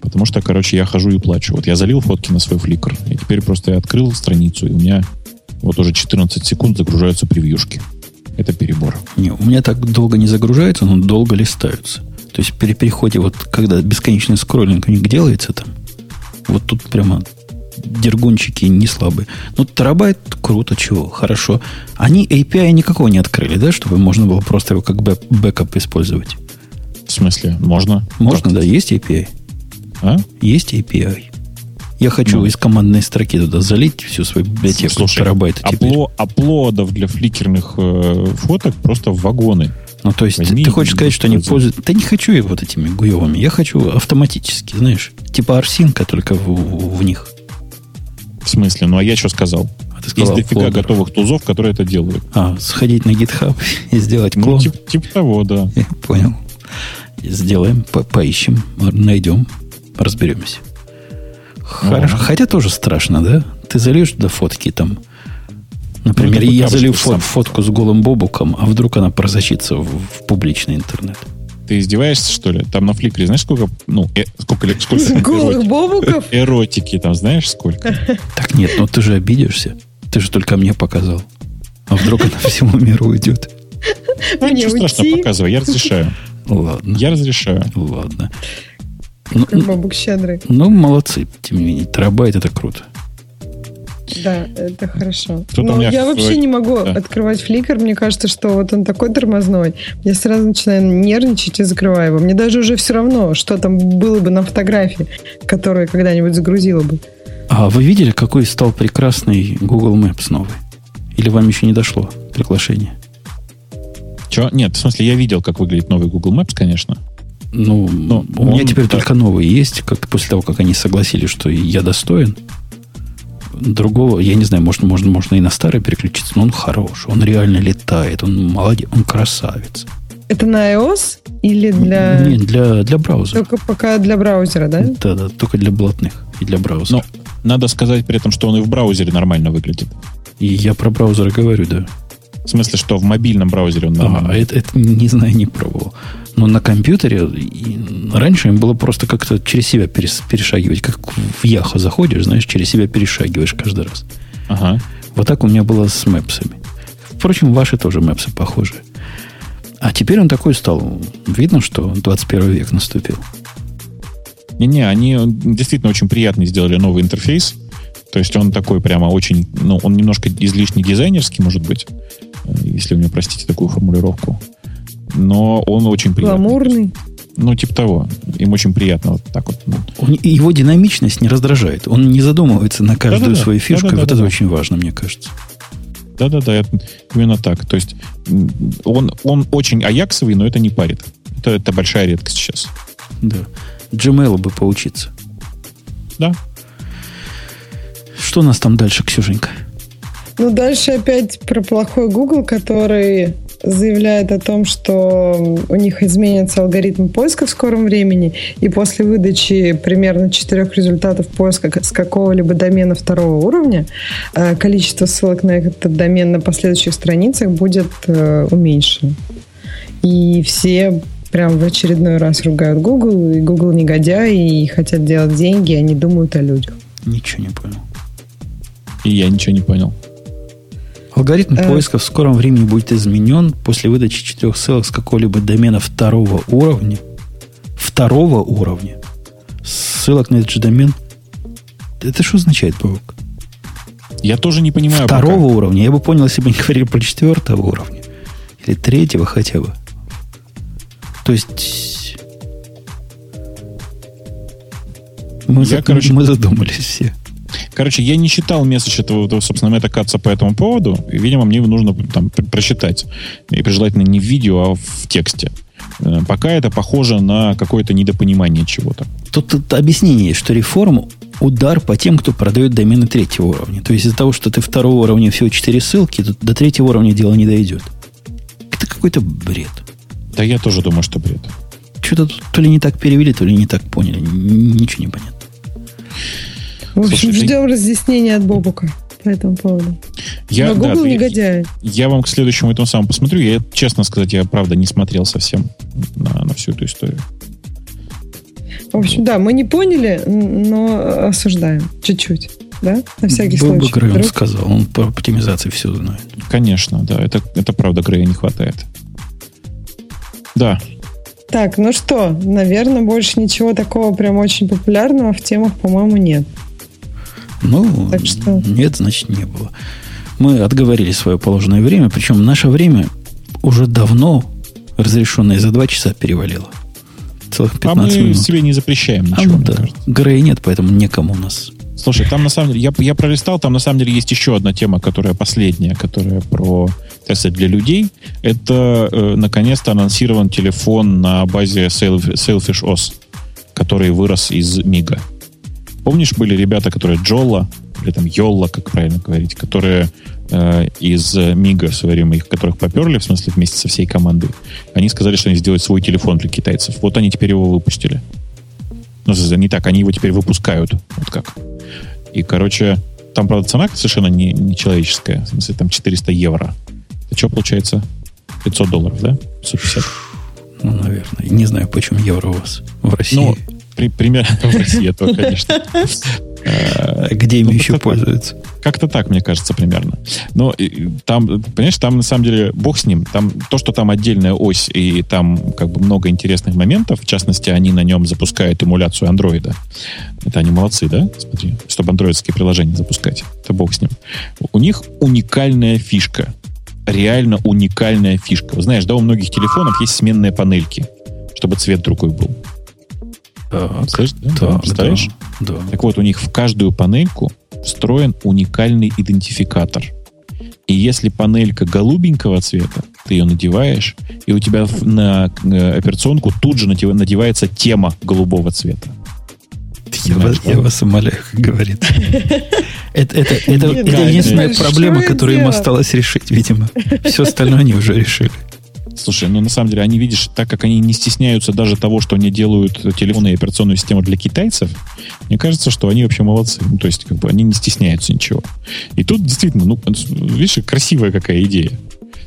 C: Потому что, короче, я хожу и плачу. Вот я залил фотки на свой фликр, и теперь просто я открыл страницу, и у меня вот уже 14 секунд загружаются превьюшки. Это перебор.
A: Не, у меня так долго не загружается, но долго листаются. То есть при переходе, вот когда бесконечный скроллинг у них делается там, вот тут прямо дергунчики не слабые. Ну, терабайт круто, чего, хорошо. Они API никакого не открыли, да, чтобы можно было просто его как бэк, бэкап использовать?
C: В смысле, можно?
A: Можно, да, есть API.
C: А?
A: Есть API. Я хочу ну. из командной строки туда залить всю свою библиотеку
C: Слушай, терабайт. Апло, аплодов для фликерных э, фоток просто в вагоны.
A: Ну, то есть Возьми, ты, хочешь сказать, что они пользуются... Да не хочу я вот этими гуевыми. Я хочу автоматически, знаешь, типа арсинка, только в, в них.
C: В смысле? Ну, а я что сказал? А ты сказал Есть дофига флодер. готовых тузов, которые это делают.
A: А, сходить на GitHub и сделать
C: клон? Ну, типа, типа того, да.
A: Я понял. Сделаем, по поищем, найдем, разберемся. Хорошо. Хотя тоже страшно, да? Ты зальешь туда фотки там. Например, ну, я залью фот, фотку с голым бобуком, а вдруг она просочится в, в публичный интернет.
C: Ты издеваешься, что ли? Там на фликре знаешь, сколько, ну, э, сколько, сколько
B: голых бобуков?
C: Эротики там знаешь сколько?
A: Так нет, ну ты же обидишься. Ты же только мне показал. А вдруг она всему миру уйдет?
C: Ну, ничего страшного, показывай, я разрешаю.
A: Ладно.
C: Я разрешаю.
A: Ладно.
B: Ну, бабук щедрый.
A: Ну, молодцы, тем не менее. Терабайт это круто.
B: Да, это хорошо. Но я вообще не могу да. открывать фликер. Мне кажется, что вот он такой тормозной. Я сразу начинаю нервничать и закрываю его. Мне даже уже все равно, что там было бы на фотографии, которую когда-нибудь загрузила бы.
A: А вы видели, какой стал прекрасный Google Maps новый? Или вам еще не дошло приглашение?
C: Че? Нет, в смысле, я видел, как выглядит новый Google Maps, конечно.
A: Ну, Но у меня теперь да. только новые есть, как после того, как они согласились, что я достоин. Другого, я не знаю, можно, можно, можно и на старый переключиться, но он хорош, он реально летает, он молодец, он красавец.
B: Это на iOS или для...
A: Нет, для, для браузера.
B: Только пока для браузера, да?
A: Да, да, только для блатных и для браузера.
C: Но надо сказать при этом, что он и в браузере нормально выглядит.
A: И я про браузер говорю, да.
C: В смысле, что в мобильном браузере он нормально?
A: А, это, это не знаю, не пробовал. Но на компьютере раньше им было просто как-то через себя перешагивать. Как в Яхо заходишь, знаешь, через себя перешагиваешь каждый раз.
C: Ага.
A: Вот так у меня было с мэпсами. Впрочем, ваши тоже мэпсы похожи. А теперь он такой стал. Видно, что 21 век наступил.
C: Не-не, они действительно очень приятно сделали новый интерфейс. То есть он такой прямо очень, ну, он немножко излишне дизайнерский, может быть, если вы мне простите такую формулировку но он очень приятный.
B: Гламурный.
C: Ну, типа того. Им очень приятно вот так вот.
A: Он, его динамичность не раздражает. Он не задумывается на каждую Да-да-да. свою фишку. Да-да-да. Вот это очень важно, мне кажется.
C: Да-да-да, именно так. То есть он, он очень аяксовый, но это не парит. Это, это большая редкость сейчас.
A: Да. Gmail бы поучиться.
C: Да.
A: Что у нас там дальше, Ксюшенька?
B: Ну, дальше опять про плохой Google, который заявляет о том, что у них изменится алгоритм поиска в скором времени, и после выдачи примерно четырех результатов поиска с какого-либо домена второго уровня э, количество ссылок на этот домен на последующих страницах будет э, уменьшено. И все прям в очередной раз ругают Google, и Google негодяй, и хотят делать деньги, и они думают о людях.
A: Ничего не понял.
C: И я ничего не понял.
A: Алгоритм э... поиска в скором времени будет изменен после выдачи четырех ссылок с какого-либо домена второго уровня. Второго уровня. Ссылок на этот же домен. Это что означает, Бог?
C: Я тоже не понимаю.
A: Второго пока. уровня. Я бы понял, если бы они говорили про четвертого уровня. Или третьего хотя бы. То есть... Мы, я, за, короче, мы задумались все.
C: Короче, я не читал месседж этого, собственно, Мэтта Катца по этому поводу. И, видимо, мне его нужно там прочитать. И желательно не в видео, а в тексте. Э, пока это похоже на какое-то недопонимание чего-то.
A: Тут, тут объяснение что реформ удар по тем, кто продает домены третьего уровня. То есть из-за того, что ты второго уровня всего четыре ссылки, то до третьего уровня дело не дойдет. Это какой-то бред.
C: Да я тоже думаю, что бред.
A: Что-то то ли не так перевели, то ли не так поняли. Ничего не понятно.
B: В общем, Слушай, ждем ты... разъяснения от Бобука по этому поводу.
C: Я,
B: Но Google
C: да, я-
B: негодяй.
C: Я вам к следующему этому самому посмотрю. Я, честно сказать, я правда не смотрел совсем на, на всю эту историю.
B: В общем, да, мы не поняли, но осуждаем. Чуть-чуть. Да? На всякий
A: Был бы
B: случай.
A: Грей, он сказал. Он по оптимизации все знает.
C: Конечно, да. Это, это правда Грея не хватает. Да,
B: Так, ну что, наверное, больше ничего такого прям очень популярного в темах, по-моему, нет.
A: Ну,
B: Так что-
A: нет, значит, не было. Мы отговорили свое положенное время, причем наше время уже давно разрешенное за два часа перевалило. Целых
C: а
A: 15
C: мы
A: минут.
C: себе не запрещаем
A: А,
C: ничего,
A: ну
C: мне
A: да.
C: кажется.
A: Грея нет, поэтому некому у нас.
C: Слушай, там на самом деле, я, я пролистал, там на самом деле есть еще одна тема, которая последняя, которая про тесты для людей. Это, э, наконец-то, анонсирован телефон на базе Sail- Sailfish OS, который вырос из Мига. Помнишь, были ребята, которые Джола, или там Йолла, как правильно говорить, которые э, из Мига в свое время, их, которых поперли, в смысле, вместе со всей командой, они сказали, что они сделают свой телефон для китайцев. Вот они теперь его выпустили. Ну, не так, они его теперь выпускают. Вот как. И, короче, там, правда, цена совершенно не, не человеческая. В смысле, там 400 евро. Это что получается? 500 долларов, да? 560.
A: Ну, наверное. Не знаю, почему евро у вас в России.
C: Ну, при- примерно в России это, конечно. Э,
A: Где ими
C: ну,
A: еще пользуются?
C: Как-то так, мне кажется, примерно. Но там, понимаешь, там на самом деле, бог с ним, там то, что там отдельная ось, и там как бы много интересных моментов, в частности, они на нем запускают эмуляцию андроида. Это они молодцы, да? Смотри, чтобы андроидские приложения запускать. Это бог с ним. У них уникальная фишка. Реально уникальная фишка. Вы знаешь, да, у многих телефонов есть сменные панельки, чтобы цвет другой был. Да?
A: так,
C: Представляешь?
A: Да, да.
C: Так вот, у них в каждую панельку встроен уникальный идентификатор. И если панелька голубенького цвета, ты ее надеваешь, и у тебя на э, операционку тут же надев- надевается тема голубого цвета.
A: Я вас, я
C: да?
A: вас умоляю, как говорит. Это, это, это,
B: Нет,
A: это
C: да,
A: единственная проблема, которую им осталось решить, видимо. Все остальное они уже решили.
C: Слушай, ну на самом деле они, видишь, так как они не стесняются даже того, что они делают телефоны и операционную систему для китайцев, мне кажется, что они вообще молодцы. Ну, то есть, как бы они не стесняются ничего. И тут действительно, ну, видишь, красивая какая идея.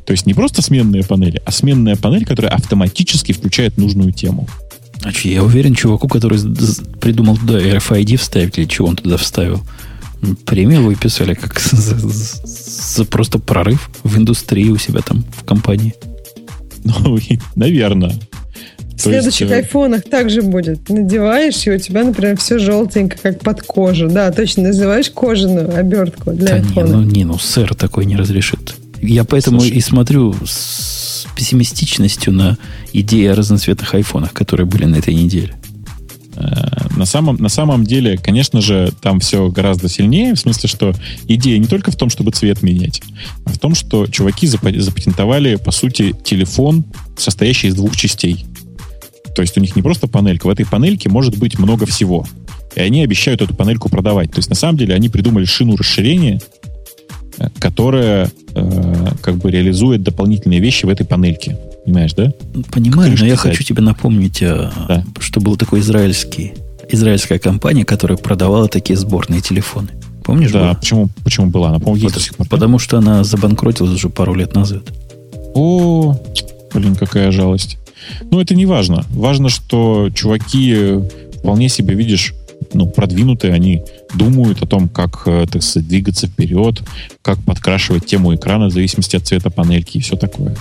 C: То есть не просто сменные панели, а сменная панель, которая автоматически включает нужную тему.
A: А че, я уверен, чуваку, который придумал туда RFID вставить, или чего он туда вставил, премию выписали как за, за- за просто прорыв в индустрии у себя там в компании.
C: Ну, и, наверное.
B: В следующих
C: э,
B: айфонах также будет. Надеваешь, и у тебя, например, все желтенько, как под кожу. Да, точно, называешь кожаную обертку для
A: Да не,
B: айфона.
A: ну не, ну сэр такой не разрешит. Я поэтому
C: Слушай.
A: и смотрю с пессимистичностью на идеи о разноцветных айфонах, которые были на этой неделе.
C: Э, На самом, на самом деле, конечно же, там все гораздо сильнее, в смысле, что идея не только в том, чтобы цвет менять, а в том, что чуваки запа- запатентовали, по сути, телефон, состоящий из двух частей. То есть у них не просто панелька, в этой панельке может быть много всего. И они обещают эту панельку продавать. То есть на самом деле они придумали шину расширения, э, которая э, как бы реализует дополнительные вещи в этой панельке. Понимаешь, да?
A: Понимаю, но
C: Крышки
A: я
C: сзади.
A: хочу тебе напомнить, а,
C: Да.
A: что был такой израильский, израильская компания, которая продавала такие сборные телефоны. Помнишь?
C: Да,
A: была?
C: почему, почему была? Она, по-моему, есть
A: Потому-. Потому что она забанкротилась уже пару лет назад.
C: О, блин, какая жалость. Ну, это не важно. Важно, что чуваки э, вполне себе, видишь, ну, продвинутые, они думают о том, как, э, так сказать, двигаться вперед, как подкрашивать тему экрана в зависимости от цвета панельки и все такое.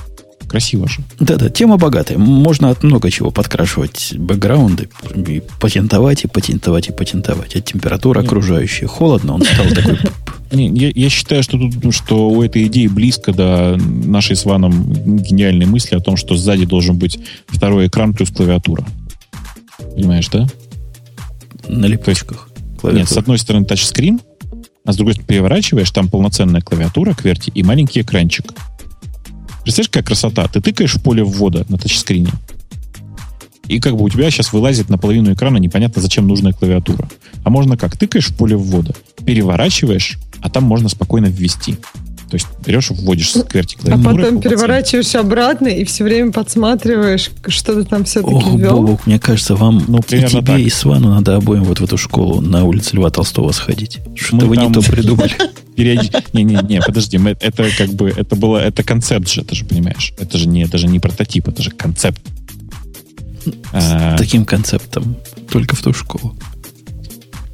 C: Красиво же.
A: Да-да, тема богатая. Можно от много чего подкрашивать бэкграунды, и патентовать, и патентовать, и патентовать. От температуры
C: Нет.
A: окружающей. Холодно, он стал такой...
C: Не, я, я считаю, что, тут, ну, что у этой идеи близко до нашей с Ваном гениальной мысли о том, что сзади должен быть второй экран плюс клавиатура. Понимаешь, да?
A: на липучках.
C: Нет, с одной стороны тачскрин, а с другой стороны переворачиваешь, там полноценная клавиатура, кверти и маленький экранчик. Представляешь, какая красота? Ты тыкаешь в поле ввода на тачскрине, и как бы у тебя сейчас вылазит на половину экрана непонятно зачем нужная клавиатура. А можно как? Тыкаешь в поле ввода, переворачиваешь, а там можно спокойно ввести. То есть берешь, вводишь с кверти
B: А потом переворачиваешь обратно и все время подсматриваешь, что ты там все-таки
A: Ох,
B: ввел.
A: Бобок, мне кажется, вам
C: Ну,
A: и тебе,
C: так.
A: и Свану надо обоим вот в эту школу на улице Льва Толстого сходить. Что-то
C: Мы
A: вы
C: там-
A: не то придумали.
C: Не-не-не, подожди, мы, это как бы, это было, это концепт же, ты же понимаешь. Это же не, даже не прототип, это же концепт.
A: С а, таким концептом только в ту школу.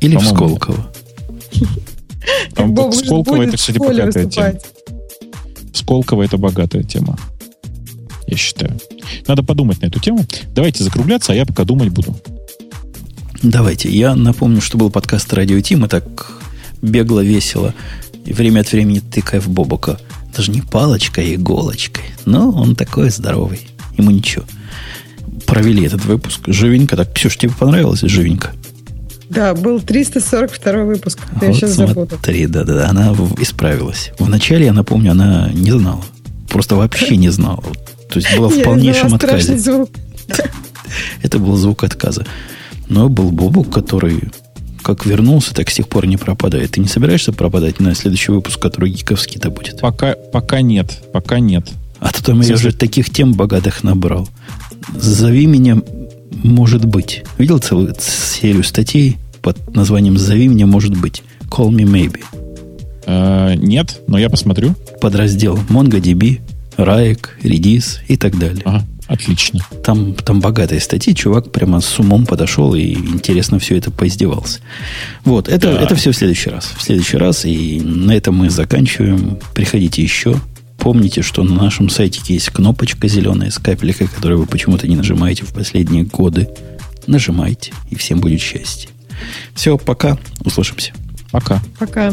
A: Или в Сколково.
C: Там Сколково это, кстати, богатая тема. Сколково это богатая тема. Я считаю. Надо подумать на эту тему. Давайте закругляться, а я пока думать буду.
A: Давайте. Я напомню, что был подкаст Радио Ти. Мы так бегло, весело и время от времени тыкая в Бобока. Даже не палочкой, а иголочкой. Но он такой здоровый. Ему ничего. Провели этот выпуск. Живенько. Так, Ксюш, тебе понравилось живенько?
B: Да, был 342 выпуск. Я вот сейчас
A: смотри, да-да-да, она исправилась. Вначале, я напомню, она не знала. Просто вообще не знала. То есть была в полнейшем отказе. Это был звук отказа. Но был Бобук, который как вернулся, так с тех пор не пропадает. Ты не собираешься пропадать на следующий выпуск, который гиковский-то будет?
C: Пока, пока нет. Пока нет.
A: А то там я уже таких тем богатых набрал. Зови меня, может быть. Видел целую серию статей под названием «Зови меня, может быть». Call me maybe.
C: Uh, нет, но я посмотрю.
A: Подраздел MongoDB, Raik, Redis и так далее.
C: Ага. Отлично.
A: Там, там богатые статьи, чувак прямо с умом подошел и интересно все это поиздевался. Вот, это, да. это все в следующий раз. В следующий раз, и на этом мы заканчиваем. Приходите еще. Помните, что на нашем сайте есть кнопочка зеленая с капелькой, которую вы почему-то не нажимаете в последние годы. Нажимайте, и всем будет счастье. Все, пока. Услышимся.
C: Пока.
B: Пока.